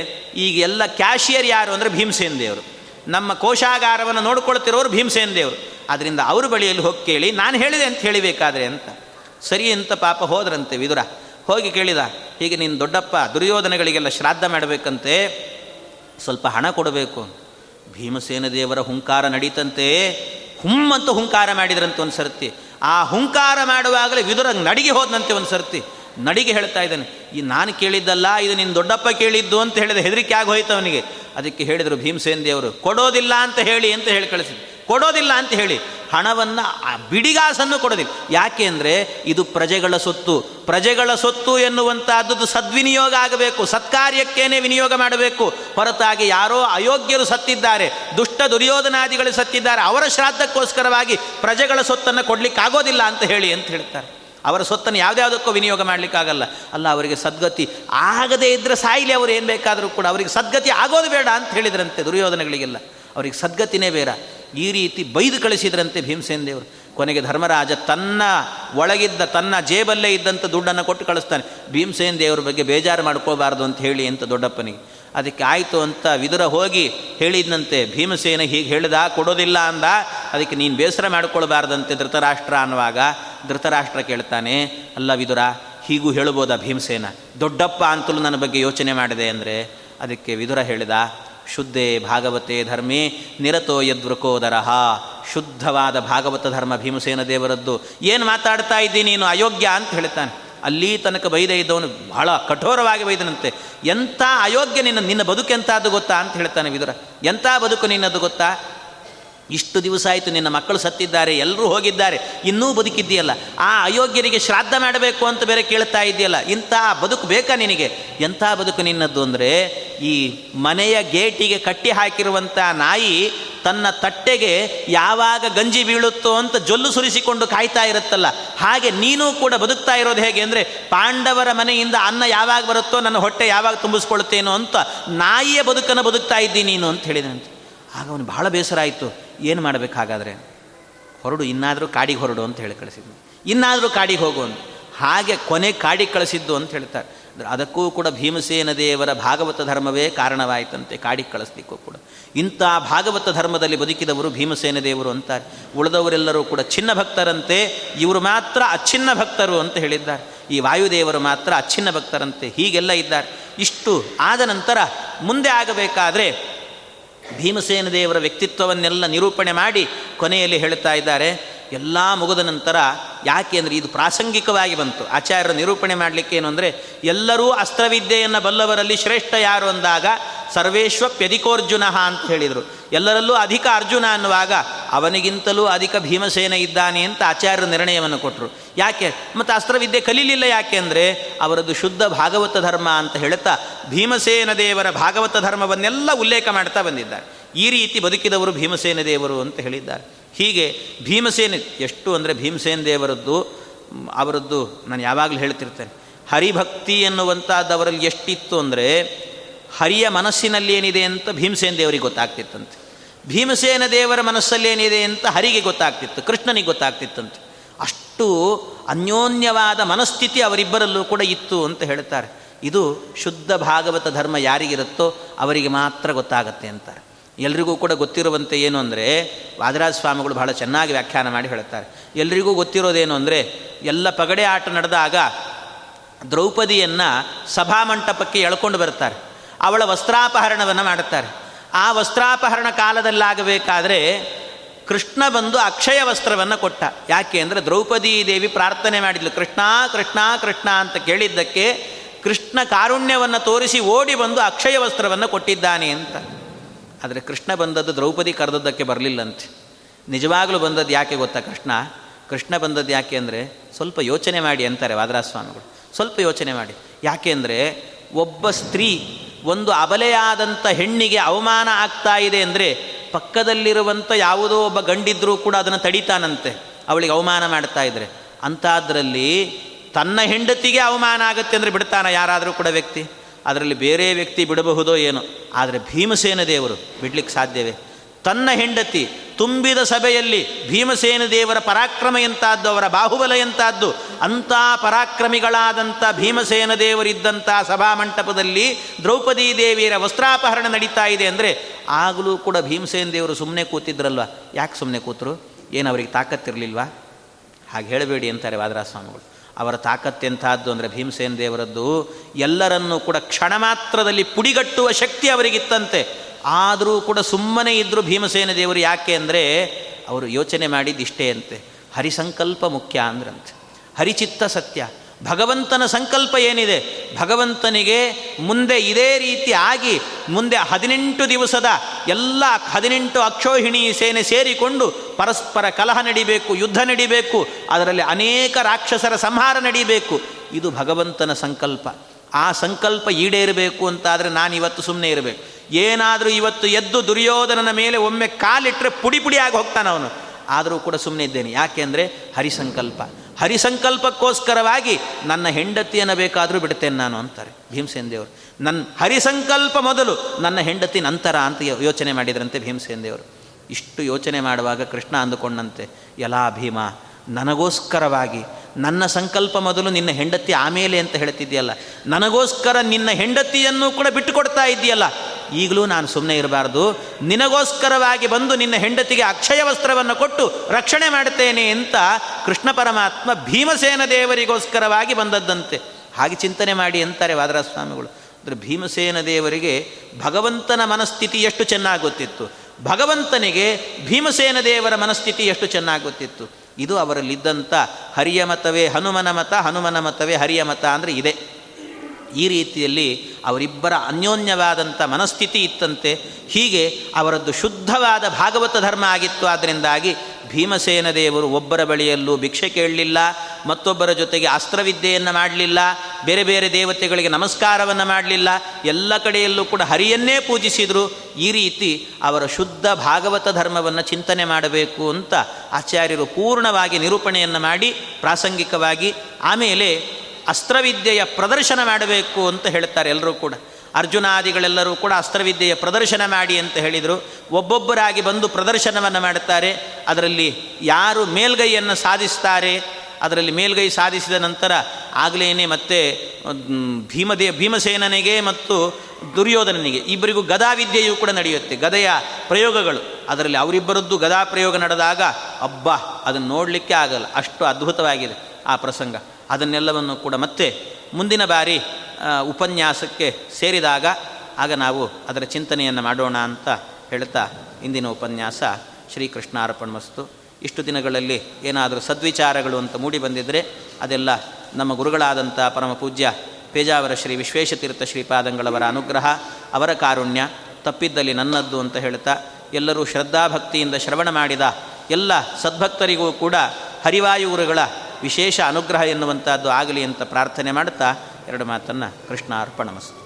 ಈಗ ಎಲ್ಲ ಕ್ಯಾಶಿಯರ್ ಯಾರು ಅಂದರೆ ಭೀಮಸೇನ ದೇವರು. ನಮ್ಮ ಕೋಶಾಗಾರವನ್ನು ನೋಡ್ಕೊಳ್ತಿರೋರು ಭೀಮಸೇನ್ ದೇವರು. ಅದರಿಂದ ಅವ್ರ ಬಳಿಯಲ್ಲಿ ಹೋಗಿ ಕೇಳಿ, ನಾನು ಹೇಳಿದೆ ಅಂತ ಹೇಳಿಬೇಕಾದ್ರೆ ಅಂತ. ಸರಿ ಅಂತ ಪಾಪ ಹೋದ್ರಂತೆ ವಿದುರ. ಹೋಗಿ ಕೇಳಿದ, ಹೀಗೆ ನೀನು ದೊಡ್ಡಪ್ಪ, ದುರ್ಯೋಧನೆಗಳಿಗೆಲ್ಲ ಶ್ರಾದ್ದ ಮಾಡಬೇಕಂತೆ, ಸ್ವಲ್ಪ ಹಣ ಕೊಡಬೇಕು. ಭೀಮಸೇನ ದೇವರ ಹುಂಕಾರ ನಡೀತಂತೆ ಹುಮ್ಮಂತ ಹುಂಕಾರ ಮಾಡಿದ್ರಂತೆ ಒಂದು ಸರ್ತಿ. ಆ ಹುಂಕಾರ ಮಾಡುವಾಗಲೇ ವಿದುರ ನಡಿಗೆ ಹೋದಂತೆ ಒಂದು ಸರ್ತಿ. ನಡಿಗೆ ಹೇಳ್ತಾ ಇದ್ದಾನೆ, ಈ ನಾನು ಕೇಳಿದ್ದಲ್ಲ, ಇದು ನಿನ್ನ ದೊಡ್ಡಪ್ಪ ಕೇಳಿದ್ದು ಅಂತ ಹೇಳಿದ ಹೆದರಿಕೆ ಹೋಯ್ತು ಅವನಿಗೆ. ಅದಕ್ಕೆ ಹೇಳಿದರು ಭೀಮಸೇನ ದೇವರು, ಕೊಡೋದಿಲ್ಲ ಅಂತ ಹೇಳಿ ಅಂತ ಹೇಳಿ ಕಳಿಸಿದ್ರು. ಕೊಡೋದಿಲ್ಲ ಅಂತ ಹೇಳಿ ಹಣವನ್ನು ಬಿಡಿಗಾಸನ್ನು ಕೊಡೋದಿಲ್ಲ. ಯಾಕೆ ಅಂದರೆ ಇದು ಪ್ರಜೆಗಳ ಸೊತ್ತು. ಪ್ರಜೆಗಳ ಸೊತ್ತು ಎನ್ನುವಂಥದ್ದು ಸದ್ವಿನಿಯೋಗ ಆಗಬೇಕು. ಸತ್ಕಾರ್ಯಕ್ಕೇನೆ ವಿನಿಯೋಗ ಮಾಡಬೇಕು. ಹೊರತಾಗಿ ಯಾರೋ ಅಯೋಗ್ಯರು ಸತ್ತಿದ್ದಾರೆ, ದುಷ್ಟ ದುರ್ಯೋಧನಾದಿಗಳು ಸತ್ತಿದ್ದಾರೆ, ಅವರ ಶ್ರಾದ್ದಕ್ಕೋಸ್ಕರವಾಗಿ ಪ್ರಜೆಗಳ ಸೊತ್ತನ್ನು ಕೊಡಲಿಕ್ಕಾಗೋದಿಲ್ಲ ಅಂತ ಹೇಳಿ ಅಂತ ಹೇಳ್ತಾರೆ. ಅವರ ಸೊತ್ತನ್ನು ಯಾವುದ್ಯಾವುದಕ್ಕೂ ವಿನಿಯೋಗ ಮಾಡಲಿಕ್ಕಾಗಲ್ಲ. ಅಲ್ಲ, ಅವರಿಗೆ ಸದ್ಗತಿ ಆಗದೇ ಇದ್ದರೆ ಸಾಯಿಲಿ ಅವರು ಏನು ಬೇಕಾದರೂ ಕೂಡ. ಅವರಿಗೆ ಸದ್ಗತಿ ಆಗೋದು ಬೇಡ ಅಂತ ಹೇಳಿದ್ರಂತೆ ದುರ್ಯೋಧನಗಳಿಗೆಲ್ಲ. ಅವರಿಗೆ ಸದ್ಗತಿನೇ ಬೇಡ. ಈ ರೀತಿ ಬೈದು ಕಳಿಸಿದ್ರಂತೆ ಭೀಮಸೇನ ದೇವರು. ಕೊನೆಗೆ ಧರ್ಮರಾಜ ತನ್ನ ಒಳಗಿದ್ದ, ತನ್ನ ಜೇಬಲ್ಲೇ ಇದ್ದಂಥ ದುಡ್ಡನ್ನು ಕೊಟ್ಟು ಕಳಿಸ್ತಾನೆ. ಭೀಮಸೇನ ದೇವರ ಬಗ್ಗೆ ಬೇಜಾರು ಮಾಡ್ಕೋಬಾರ್ದು ಅಂತ ಹೇಳಿ ಅಂತ ದೊಡ್ಡಪ್ಪನಿಗೆ. ಅದಕ್ಕೆ ಆಯಿತು ಅಂತ ವಿದುರ ಹೋಗಿ ಹೇಳಿದ್ನಂತೆ, ಭೀಮಸೇನ ಹೀಗೆ ಹೇಳಿದ, ಕೊಡೋದಿಲ್ಲ ಅಂದ. ಅದಕ್ಕೆ ನೀನು ಬೇಸರ ಮಾಡ್ಕೊಳ್ಬಾರ್ದಂತೆ ಧೃತರಾಷ್ಟ್ರ ಅನ್ನುವಾಗ ಧೃತರಾಷ್ಟ್ರ ಕೇಳ್ತಾನೆ, ಅಲ್ಲ ವಿದುರ, ಹೀಗೂ ಹೇಳ್ಬೋದಾ ಭೀಮಸೇನ? ದೊಡ್ಡಪ್ಪ ಅಂತಲೂ ನನ್ನ ಬಗ್ಗೆ ಯೋಚನೆ ಮಾಡಿದೆ. ಅಂದರೆ ಅದಕ್ಕೆ ವಿದುರ ಹೇಳಿದ ಶುದ್ಧೇ ಭಾಗವತೆ ಧರ್ಮೇ ನಿರತೋ ಯದ್ವೃಕೋದರಹ ಶುದ್ಧವಾದ ಭಾಗವತ ಧರ್ಮ ಭೀಮಸೇನ ದೇವರದ್ದು. ಏನು ಮಾತಾಡ್ತಾ ಇದ್ದೀನಿ ನೀನು? ಅಯೋಗ್ಯ ಅಂತ ಹೇಳ್ತಾನೆ. ಅಲ್ಲಿ ತನಕ ಬೈದ ಇದ್ದವನು ಬಹಳ ಕಠೋರವಾಗಿ ಬೈದನಂತೆ. ಎಂಥ ಅಯೋಗ್ಯ ನಿನ್ನ ನಿನ್ನ ಬದುಕೆಂಥದ್ದು ಗೊತ್ತಾ ಅಂತ ಹೇಳ್ತಾನೆ ವಿದುರ. ಎಂಥ ಬದುಕು ನಿನ್ನದು ಗೊತ್ತಾ? ಇಷ್ಟು ದಿವಸ ಆಯಿತು ನಿನ್ನ ಮಕ್ಕಳು ಸತ್ತಿದ್ದಾರೆ ಎಲ್ಲರೂ ಹೋಗಿದ್ದಾರೆ, ಇನ್ನೂ ಬದುಕಿದ್ದೀಯಲ್ಲ, ಆ ಅಯೋಗ್ಯರಿಗೆ ಶ್ರಾದ್ದ ಮಾಡಬೇಕು ಅಂತ ಬೇರೆ ಕೇಳ್ತಾ ಇದೆಯಲ್ಲ ಇಂಥ ಬದುಕು ಬೇಕಾ ನಿನಗೆ? ಎಂಥ ಬದುಕು ನಿನ್ನದ್ದು ಅಂದರೆ, ಈ ಮನೆಯ ಗೇಟಿಗೆ ಕಟ್ಟಿ ಹಾಕಿರುವಂಥ ನಾಯಿ ತನ್ನ ತಟ್ಟೆಗೆ ಯಾವಾಗ ಗಂಜಿ ಬೀಳುತ್ತೋ ಅಂತ ಜೊಲ್ಲು ಸುರಿಸಿಕೊಂಡು ಕಾಯ್ತಾ ಇರುತ್ತಲ್ಲ, ಹಾಗೆ ನೀನು ಕೂಡ ಬದುಕ್ತಾ ಇರೋದು ಹೇಗೆ ಅಂದರೆ, ಪಾಂಡವರ ಮನೆಯಿಂದ ಅನ್ನ ಯಾವಾಗ ಬರುತ್ತೋ, ನನ್ನ ಹೊಟ್ಟೆ ಯಾವಾಗ ತುಂಬಿಸ್ಕೊಳ್ತೇನೋ ಅಂತ ನಾಯಿಯ ಬದುಕನ್ನು ಬದುಕ್ತಾ ಇದ್ದೀನಿ ನೀನು ಅಂತ ಹೇಳಿದಂತೆ ಆಗ ಅವನು ಬಹಳ ಬೇಸರ ಆಯಿತು. ಏನು ಮಾಡಬೇಕು ಹಾಗಾದರೆ ಹೊರಡು, ಇನ್ನಾದರೂ ಕಾಡಿಗೆ ಹೊರಡು ಅಂತ ಹೇಳಿ ಕಳಿಸಿದ್ನು. ಇನ್ನಾದರೂ ಕಾಡಿಗೆ ಹೋಗು ಅಂತ. ಹಾಗೆ ಕೊನೆ ಕಾಡಿಗೆ ಕಳಿಸಿದ್ದು ಅಂತ ಹೇಳ್ತಾರೆ. ಅದಕ್ಕೂ ಕೂಡ ಭೀಮಸೇನ ದೇವರ ಭಾಗವತ ಧರ್ಮವೇ ಕಾರಣವಾಯಿತಂತೆ, ಕಾಡಿಗೆ ಕಳಿಸ್ಲಿಕ್ಕೂ ಕೂಡ. ಇಂಥ ಭಾಗವತ ಧರ್ಮದಲ್ಲಿ ಬದುಕಿದವರು ಭೀಮಸೇನ ದೇವರು ಅಂತಾರೆ. ಉಳಿದವರೆಲ್ಲರೂ ಕೂಡ ಚಿನ್ನ ಭಕ್ತರಂತೆ, ಇವರು ಮಾತ್ರ ಅಚ್ಛಿನ್ನ ಭಕ್ತರು ಅಂತ ಹೇಳಿದ್ದಾರೆ. ಈ ವಾಯುದೇವರು ಮಾತ್ರ ಅಚ್ಛಿನ್ನ ಭಕ್ತರಂತೆ, ಹೀಗೆಲ್ಲ ಇದ್ದಾರೆ. ಇಷ್ಟು ಆದ ನಂತರ ಮುಂದೆ ಆಗಬೇಕಾದ್ರೆ ಭೀಮಸೇನ ದೇವರ ವ್ಯಕ್ತಿತ್ವವನ್ನೆಲ್ಲ ನಿರೂಪಣೆ ಮಾಡಿ ಕೊನೆಯಲ್ಲಿ ಹೇಳ್ತಾ ಇದ್ದಾರೆ ಎಲ್ಲ ಮುಗಿದ ನಂತರ ಯಾಕೆ ಅಂದರೆ ಇದು ಪ್ರಾಸಂಗಿಕವಾಗಿ ಬಂತು. ಆಚಾರ್ಯರ ನಿರೂಪಣೆ ಮಾಡಲಿಕ್ಕೆ ಏನು ಅಂದರೆ, ಎಲ್ಲರೂ ಅಸ್ತ್ರವಿದ್ಯೆಯನ್ನು ಬಲ್ಲವರಲ್ಲಿ ಶ್ರೇಷ್ಠ ಯಾರು ಅಂದಾಗ ಸರ್ವೇಶ್ವ ಪ್ಯದಿಕೋರ್ಜುನ ಅಂತ ಹೇಳಿದರು. ಎಲ್ಲರಲ್ಲೂ ಅಧಿಕ ಅರ್ಜುನ ಅನ್ನುವಾಗ ಅವನಿಗಿಂತಲೂ ಅಧಿಕ ಭೀಮಸೇನ ಇದ್ದಾನೆ ಅಂತ ಆಚಾರ್ಯರು ನಿರ್ಣಯವನ್ನು ಕೊಟ್ಟರು ಯಾಕೆ? ಮತ್ತು ಅಸ್ತ್ರವಿದ್ಯೆ ಕಲೀಲಿಲ್ಲ ಯಾಕೆ ಅಂದರೆ ಅವರದ್ದು ಶುದ್ಧ ಭಾಗವತ ಧರ್ಮ ಅಂತ ಹೇಳುತ್ತಾ ಭೀಮಸೇನ ದೇವರ ಭಾಗವತ ಧರ್ಮವನ್ನೆಲ್ಲ ಉಲ್ಲೇಖ ಮಾಡ್ತಾ ಬಂದಿದ್ದಾರೆ. ಈ ರೀತಿ ಬದುಕಿದವರು ಭೀಮಸೇನ ದೇವರು ಅಂತ ಹೇಳಿದ್ದಾರೆ. ಹೀಗೆ ಭೀಮಸೇನ, ಎಷ್ಟು ಅಂದರೆ ಭೀಮಸೇನ ದೇವರದ್ದು ಅವರದ್ದು ನಾನು ಯಾವಾಗಲೂ ಹೇಳ್ತಿರ್ತೇನೆ. ಹರಿಭಕ್ತಿ ಎನ್ನುವಂಥದ್ದು ಅವರಲ್ಲಿ ಎಷ್ಟಿತ್ತು ಅಂದರೆ, ಹರಿಯ ಮನಸ್ಸಿನಲ್ಲಿ ಏನಿದೆ ಅಂತ ಭೀಮಸೇನ ದೇವರಿಗೆ ಗೊತ್ತಾಗ್ತಿತ್ತಂತೆ. ಭೀಮಸೇನ ದೇವರ ಮನಸ್ಸಲ್ಲಿ ಏನಿದೆ ಅಂತ ಹರಿಗೆ ಗೊತ್ತಾಗ್ತಿತ್ತು, ಕೃಷ್ಣನಿಗೆ ಗೊತ್ತಾಗ್ತಿತ್ತಂತೆ. ಅಷ್ಟು ಅನ್ಯೋನ್ಯವಾದ ಮನಸ್ಥಿತಿ ಅವರಿಬ್ಬರಲ್ಲೂ ಕೂಡ ಇತ್ತು ಅಂತ ಹೇಳ್ತಾರೆ. ಇದು ಶುದ್ಧ ಭಾಗವತ ಧರ್ಮ ಯಾರಿಗಿರುತ್ತೋ ಅವರಿಗೆ ಮಾತ್ರ ಗೊತ್ತಾಗತ್ತೆ ಅಂತಾರೆ. ಎಲ್ರಿಗೂ ಕೂಡ ಗೊತ್ತಿರುವಂತೆ ಏನು ಅಂದರೆ ವಾದರಾಜ ಸ್ವಾಮಿಗಳು ಬಹಳ ಚೆನ್ನಾಗಿ ವ್ಯಾಖ್ಯಾನ ಮಾಡಿ ಹೇಳುತ್ತಾರೆ. ಎಲ್ರಿಗೂ ಗೊತ್ತಿರೋದೇನು ಅಂದರೆ ಎಲ್ಲ ಪಗಡೆ ಆಟ ನಡೆದಾಗ ದ್ರೌಪದಿಯನ್ನು ಸಭಾಮಂಟಪಕ್ಕೆ ಎಳ್ಕೊಂಡು ಬರ್ತಾರೆ. ಅವಳ ವಸ್ತ್ರಾಪಹರಣವನ್ನು ಮಾಡುತ್ತಾರೆ. ಆ ವಸ್ತ್ರಾಪಹರಣ ಕಾಲದಲ್ಲಾಗಬೇಕಾದ್ರೆ ಕೃಷ್ಣ ಬಂದು ಅಕ್ಷಯ ವಸ್ತ್ರವನ್ನು ಕೊಟ್ಟ. ಯಾಕೆ ಅಂದರೆ ದ್ರೌಪದಿ ದೇವಿ ಪ್ರಾರ್ಥನೆ ಮಾಡಿದ್ಲು, ಕೃಷ್ಣ ಕೃಷ್ಣ ಕೃಷ್ಣ ಅಂತ ಕೇಳಿದ್ದಕ್ಕೆ ಕೃಷ್ಣ ಕಾರುಣ್ಯವನ್ನು ತೋರಿಸಿ ಓಡಿ ಬಂದು ಅಕ್ಷಯ ವಸ್ತ್ರವನ್ನು ಕೊಟ್ಟಿದ್ದಾನೆ ಅಂತ. ಆದರೆ ಕೃಷ್ಣ ಬಂದದ್ದು ದ್ರೌಪದಿ ಕರೆದದ್ದಕ್ಕೆ ಬರಲಿಲ್ಲಂತೆ. ನಿಜವಾಗಲೂ ಬಂದದ್ದು ಯಾಕೆ ಗೊತ್ತಾ ಕೃಷ್ಣ? ಕೃಷ್ಣ ಬಂದದ್ದು ಯಾಕೆ ಅಂದರೆ ಸ್ವಲ್ಪ ಯೋಚನೆ ಮಾಡಿ ಅಂತಾರೆ ವಾದರಾಸ್ವಾಮಿಗಳು. ಸ್ವಲ್ಪ ಯೋಚನೆ ಮಾಡಿ. ಯಾಕೆ ಅಂದರೆ ಒಬ್ಬ ಸ್ತ್ರೀ ಒಂದು ಅಬಲೆಯಾದಂಥ ಹೆಣ್ಣಿಗೆ ಅವಮಾನ ಆಗ್ತಾ ಇದೆ ಅಂದರೆ ಪಕ್ಕದಲ್ಲಿರುವಂಥ ಯಾವುದೋ ಒಬ್ಬ ಗಂಡಿದ್ರೂ ಕೂಡ ಅದನ್ನು ತಡಿತಾನಂತೆ. ಅವಳಿಗೆ ಅವಮಾನ ಮಾಡ್ತಾ ಇದ್ರೆ. ಅಂಥದ್ರಲ್ಲಿ ತನ್ನ ಹೆಂಡತಿಗೆ ಅವಮಾನ ಆಗುತ್ತೆ ಅಂದರೆ ಬಿಡ್ತಾನ ಯಾರಾದರೂ ಕೂಡ ವ್ಯಕ್ತಿ? ಅದರಲ್ಲಿ ಬೇರೆ ವ್ಯಕ್ತಿ ಬಿಡಬಹುದೋ ಏನೋ. ಆದರೆ ಭೀಮಸೇನ ದೇವರು ಬಿಡ್ಲಿಕ್ಕೆ ಸಾಧ್ಯವೇ? ತನ್ನ ಹೆಂಡತಿ ತುಂಬಿದ ಸಭೆಯಲ್ಲಿ ಭೀಮಸೇನ ದೇವರ ಪರಾಕ್ರಮ ಎಂತಾದ್ದು, ಅವರ ಬಾಹುಬಲ ಎಂತಾದ್ದು, ಅಂಥ ಪರಾಕ್ರಮಿಗಳಾದಂಥ ಭೀಮಸೇನ ದೇವರಿದ್ದಂಥ ಸಭಾಮಂಟಪದಲ್ಲಿ ದ್ರೌಪದಿ ದೇವಿಯರ ವಸ್ತ್ರಾಪಹರಣ ನಡೀತಾ ಇದೆ ಅಂದರೆ ಆಗಲೂ ಕೂಡ ಭೀಮಸೇನ ದೇವರು ಸುಮ್ಮನೆ ಕೂತಿದ್ರಲ್ವ? ಯಾಕೆ ಸುಮ್ಮನೆ ಕೂತರು? ಏನು ಅವರಿಗೆ ತಾಕತ್ತಿರಲಿಲ್ವಾ? ಹಾಗೆ ಹೇಳಬೇಡಿ ಅಂತಾರೆ ವಾದರಾಸ್ವಾಮಿಗಳು. ಅವರ ತಾಕತ್ತೆಂಥದ್ದು ಅಂದರೆ ಭೀಮಸೇನ ದೇವರದ್ದು, ಎಲ್ಲರನ್ನೂ ಕೂಡ ಕ್ಷಣ ಮಾತ್ರದಲ್ಲಿ ಪುಡಿಗಟ್ಟುವ ಶಕ್ತಿ ಅವರಿಗಿತ್ತಂತೆ. ಆದರೂ ಕೂಡ ಸುಮ್ಮನೆ ಇದ್ದರೂ ಭೀಮಸೇನ ದೇವರು ಯಾಕೆ ಅಂದರೆ, ಅವರು ಯೋಚನೆ ಮಾಡಿದ್ದಿಷ್ಟೇ ಅಂತೆ. ಹರಿಸಂಕಲ್ಪ ಮುಖ್ಯ ಅಂದ್ರಂತೆ. ಹರಿಚಿತ್ತ ಸತ್ಯ. ಭಗವಂತನ ಸಂಕಲ್ಪ ಏನಿದೆ? ಭಗವಂತನಿಗೆ ಮುಂದೆ ಇದೇ ರೀತಿ ಆಗಿ, ಮುಂದೆ ಹದಿನೆಂಟು ದಿವಸದ ಎಲ್ಲ ಹದಿನೆಂಟು ಅಕ್ಷೋಹಿಣಿ ಸೇನೆ ಸೇರಿಕೊಂಡು ಪರಸ್ಪರ ಕಲಹ ನಡಿಬೇಕು, ಯುದ್ಧ ನಡಿಬೇಕು, ಅದರಲ್ಲಿ ಅನೇಕ ರಾಕ್ಷಸರ ಸಂಹಾರ ನಡಿಬೇಕು. ಇದು ಭಗವಂತನ ಸಂಕಲ್ಪ. ಆ ಸಂಕಲ್ಪ ಈಡೇರಬೇಕು ಅಂತಾದರೆ ನಾನು ಇವತ್ತು ಸುಮ್ಮನೆ ಇರಬೇಕು. ಏನಾದರೂ ಇವತ್ತು ಎದ್ದು ದುರ್ಯೋಧನನ ಮೇಲೆ ಒಮ್ಮೆ ಕಾಲಿಟ್ಟರೆ ಪುಡಿ ಪುಡಿಯಾಗಿ ಹೋಗ್ತಾನೆ ಅವನು ಆದರೂ ಕೂಡ ಸುಮ್ಮನೆ ಇದ್ದೇನೆ. ಯಾಕೆ ಅಂದರೆ ಹರಿಸಂಕಲ್ಪ. ಹರಿಸಂಕಲ್ಪಕ್ಕೋಸ್ಕರವಾಗಿ ನನ್ನ ಹೆಂಡತಿಯನ್ನು ಬೇಕಾದರೂ ಬಿಡ್ತೇನೆ ನಾನು ಅಂತಾರೆ ಭೀಮಸೇನ ದೇವರು. ನನ್ನ ಹರಿಸಂಕಲ್ಪ ಮೊದಲು ನನ್ನ ಹೆಂಡತಿ ನಂತರ ಅಂತ ಯೋಚನೆ ಮಾಡಿದ್ರಂತೆ ಭೀಮಸೇನ ದೇವರು. ಇಷ್ಟು ಯೋಚನೆ ಮಾಡುವಾಗ ಕೃಷ್ಣ ಅಂದುಕೊಂಡಂತೆ, ಯಲಾ ಭೀಮ, ನನಗೋಸ್ಕರವಾಗಿ ನನ್ನ ಸಂಕಲ್ಪ ಮೊದಲು ನಿನ್ನ ಹೆಂಡತಿ ಆಮೇಲೆ ಅಂತ ಹೇಳ್ತಿದ್ದೀಯಲ್ಲ. ನನಗೋಸ್ಕರ ನಿನ್ನ ಹೆಂಡತಿಯನ್ನು ಕೂಡ ಬಿಟ್ಟುಕೊಡ್ತಾ ಇದ್ದೀಯಲ್ಲ. ಈಗಲೂ ನಾನು ಸುಮ್ಮನೆ ಇರಬಾರ್ದು. ನಿನಗೋಸ್ಕರವಾಗಿ ಬಂದು ನಿನ್ನ ಹೆಂಡತಿಗೆ ಅಕ್ಷಯ ವಸ್ತ್ರವನ್ನು ಕೊಟ್ಟು ರಕ್ಷಣೆ ಮಾಡುತ್ತೇನೆ ಅಂತ ಕೃಷ್ಣ ಪರಮಾತ್ಮ ಭೀಮಸೇನ ದೇವರಿಗೋಸ್ಕರವಾಗಿ ಬಂದದ್ದಂತೆ. ಹಾಗೆ ಚಿಂತನೆ ಮಾಡಿ ಅಂತಾರೆ ವಾದರಾಸ್ವಾಮಿಗಳು ಅಂದರೆ ಭೀಮಸೇನ ದೇವರಿಗೆ ಭಗವಂತನ ಮನಸ್ಥಿತಿ ಎಷ್ಟು ಚೆನ್ನಾಗಿ ಗೊತ್ತಿತ್ತು. ಭಗವಂತನಿಗೆ ಭೀಮಸೇನ ದೇವರ ಮನಸ್ಥಿತಿ ಎಷ್ಟು ಚೆನ್ನಾಗಿ ಗೊತ್ತಿತ್ತು. ಇದು ಅವರಲ್ಲಿದ್ದಂಥ ಹರಿಯ ಮತವೇ ಹನುಮನ ಮತ, ಹನುಮನ ಮತವೇ ಹರಿಯ ಮತ ಅಂದರೆ ಇದೆ. ಈ ರೀತಿಯಲ್ಲಿ ಅವರಿಬ್ಬರ ಅನ್ಯೋನ್ಯವಾದಂಥ ಮನಸ್ಥಿತಿ ಇತ್ತಂತೆ. ಹೀಗೆ ಅವರದ್ದು ಶುದ್ಧವಾದ ಭಾಗವತ ಧರ್ಮ ಆಗಿತ್ತು ಆದ್ದರಿಂದಾಗಿ ಭೀಮಸೇನ ದೇವರು ಒಬ್ಬರ ಬಳಿಯಲ್ಲೂ ಭಿಕ್ಷೆ ಕೇಳಲಿಲ್ಲ, ಮತ್ತೊಬ್ಬರ ಜೊತೆಗೆ ಅಸ್ತ್ರವಿದ್ಯೆಯನ್ನು ಮಾಡಲಿಲ್ಲ, ಬೇರೆ ಬೇರೆ ದೇವತೆಗಳಿಗೆ ನಮಸ್ಕಾರವನ್ನು ಮಾಡಲಿಲ್ಲ, ಎಲ್ಲ ಕಡೆಯಲ್ಲೂ ಕೂಡ ಹರಿಯನ್ನೇ ಪೂಜಿಸಿದರು. ಈ ರೀತಿ ಅವರ ಶುದ್ಧ ಭಾಗವತ ಧರ್ಮವನ್ನು ಚಿಂತನೆ ಮಾಡಬೇಕು ಅಂತ ಆಚಾರ್ಯರು ಪೂರ್ಣವಾಗಿ ನಿರೂಪಣೆಯನ್ನು ಮಾಡಿ ಪ್ರಾಸಂಗಿಕವಾಗಿ ಆಮೇಲೆ ಅಸ್ತ್ರವಿದ್ಯೆಯ ಪ್ರದರ್ಶನ ಮಾಡಬೇಕು ಅಂತ ಹೇಳ್ತಾರೆ ಎಲ್ಲರೂ ಕೂಡ. ಅರ್ಜುನಾದಿಗಳೆಲ್ಲರೂ ಕೂಡ ಅಸ್ತ್ರವಿದ್ಯೆಯ ಪ್ರದರ್ಶನ ಮಾಡಿ ಅಂತ ಹೇಳಿದರು. ಒಬ್ಬೊಬ್ಬರಾಗಿ ಬಂದು ಪ್ರದರ್ಶನವನ್ನು ಮಾಡುತ್ತಾರೆ. ಅದರಲ್ಲಿ ಯಾರು ಮೇಲ್ಗೈಯನ್ನು ಸಾಧಿಸ್ತಾರೆ? ಅದರಲ್ಲಿ ಮೇಲ್ಗೈ ಸಾಧಿಸಿದ ನಂತರ ಆಗಲೇನೆ ಮತ್ತೆ ಭೀಮದೇ, ಭೀಮಸೇನನಿಗೆ ಮತ್ತು ದುರ್ಯೋಧನನಿಗೆ, ಇಬ್ಬರಿಗೂ ಗದಾವಿದ್ಯೆಯು ಕೂಡ ನಡೆಯುತ್ತೆ, ಗದೆಯ ಪ್ರಯೋಗಗಳು. ಅದರಲ್ಲಿ ಅವರಿಬ್ಬರದ್ದು ಗದಾ ಪ್ರಯೋಗ ನಡೆದಾಗ, ಅಬ್ಬಾ, ಅದನ್ನು ನೋಡಲಿಕ್ಕೆ ಆಗಲ್ಲ. ಅಷ್ಟು ಅದ್ಭುತವಾಗಿದೆ ಆ ಪ್ರಸಂಗ. ಅದನ್ನೆಲ್ಲವನ್ನು ಕೂಡ ಮತ್ತೆ ಮುಂದಿನ ಬಾರಿ ಉಪನ್ಯಾಸಕ್ಕೆ ಸೇರಿದಾಗ ಆಗ ನಾವು ಅದರ ಚಿಂತನೆಯನ್ನು ಮಾಡೋಣ ಅಂತ ಹೇಳ್ತಾ ಇಂದಿನ ಉಪನ್ಯಾಸ ಶ್ರೀಕೃಷ್ಣಾರ್ಪಣಮಸ್ತು ಇಷ್ಟು ದಿನಗಳಲ್ಲಿ ಏನಾದರೂ ಸದ್ವಿಚಾರಗಳು ಅಂತ ಮೂಡಿ ಬಂದಿದ್ದರೆ ಅದೆಲ್ಲ ನಮ್ಮ ಗುರುಗಳಾದಂಥ ಪರಮ ಪೂಜ್ಯ ಪೇಜಾವರ ಶ್ರೀ ವಿಶ್ವೇಶತೀರ್ಥ ಶ್ರೀಪಾದಂಗಳವರ ಅನುಗ್ರಹ, ಅವರ ಕಾರುಣ್ಯ, ತಪ್ಪಿದ್ದಲ್ಲಿ ನನ್ನದ್ದು ಅಂತ ಹೇಳ್ತಾ ಎಲ್ಲರೂ ಶ್ರದ್ಧಾಭಕ್ತಿಯಿಂದ ಶ್ರವಣ ಮಾಡಿದ ಎಲ್ಲ ಸದ್ಭಕ್ತರಿಗೂ ಕೂಡ ಹರಿವಾಯುಗುರುಗಳ ವಿಶೇಷ ಅನುಗ್ರಹ ಎನ್ನುವಂಥದ್ದು ಆಗಲಿ ಅಂತ ಪ್ರಾರ್ಥನೆ ಮಾಡುತ್ತಾ ಎರಡು ಮಾತನ್ನು ಕೃಷ್ಣ ಅರ್ಪಣಮಸ್ತು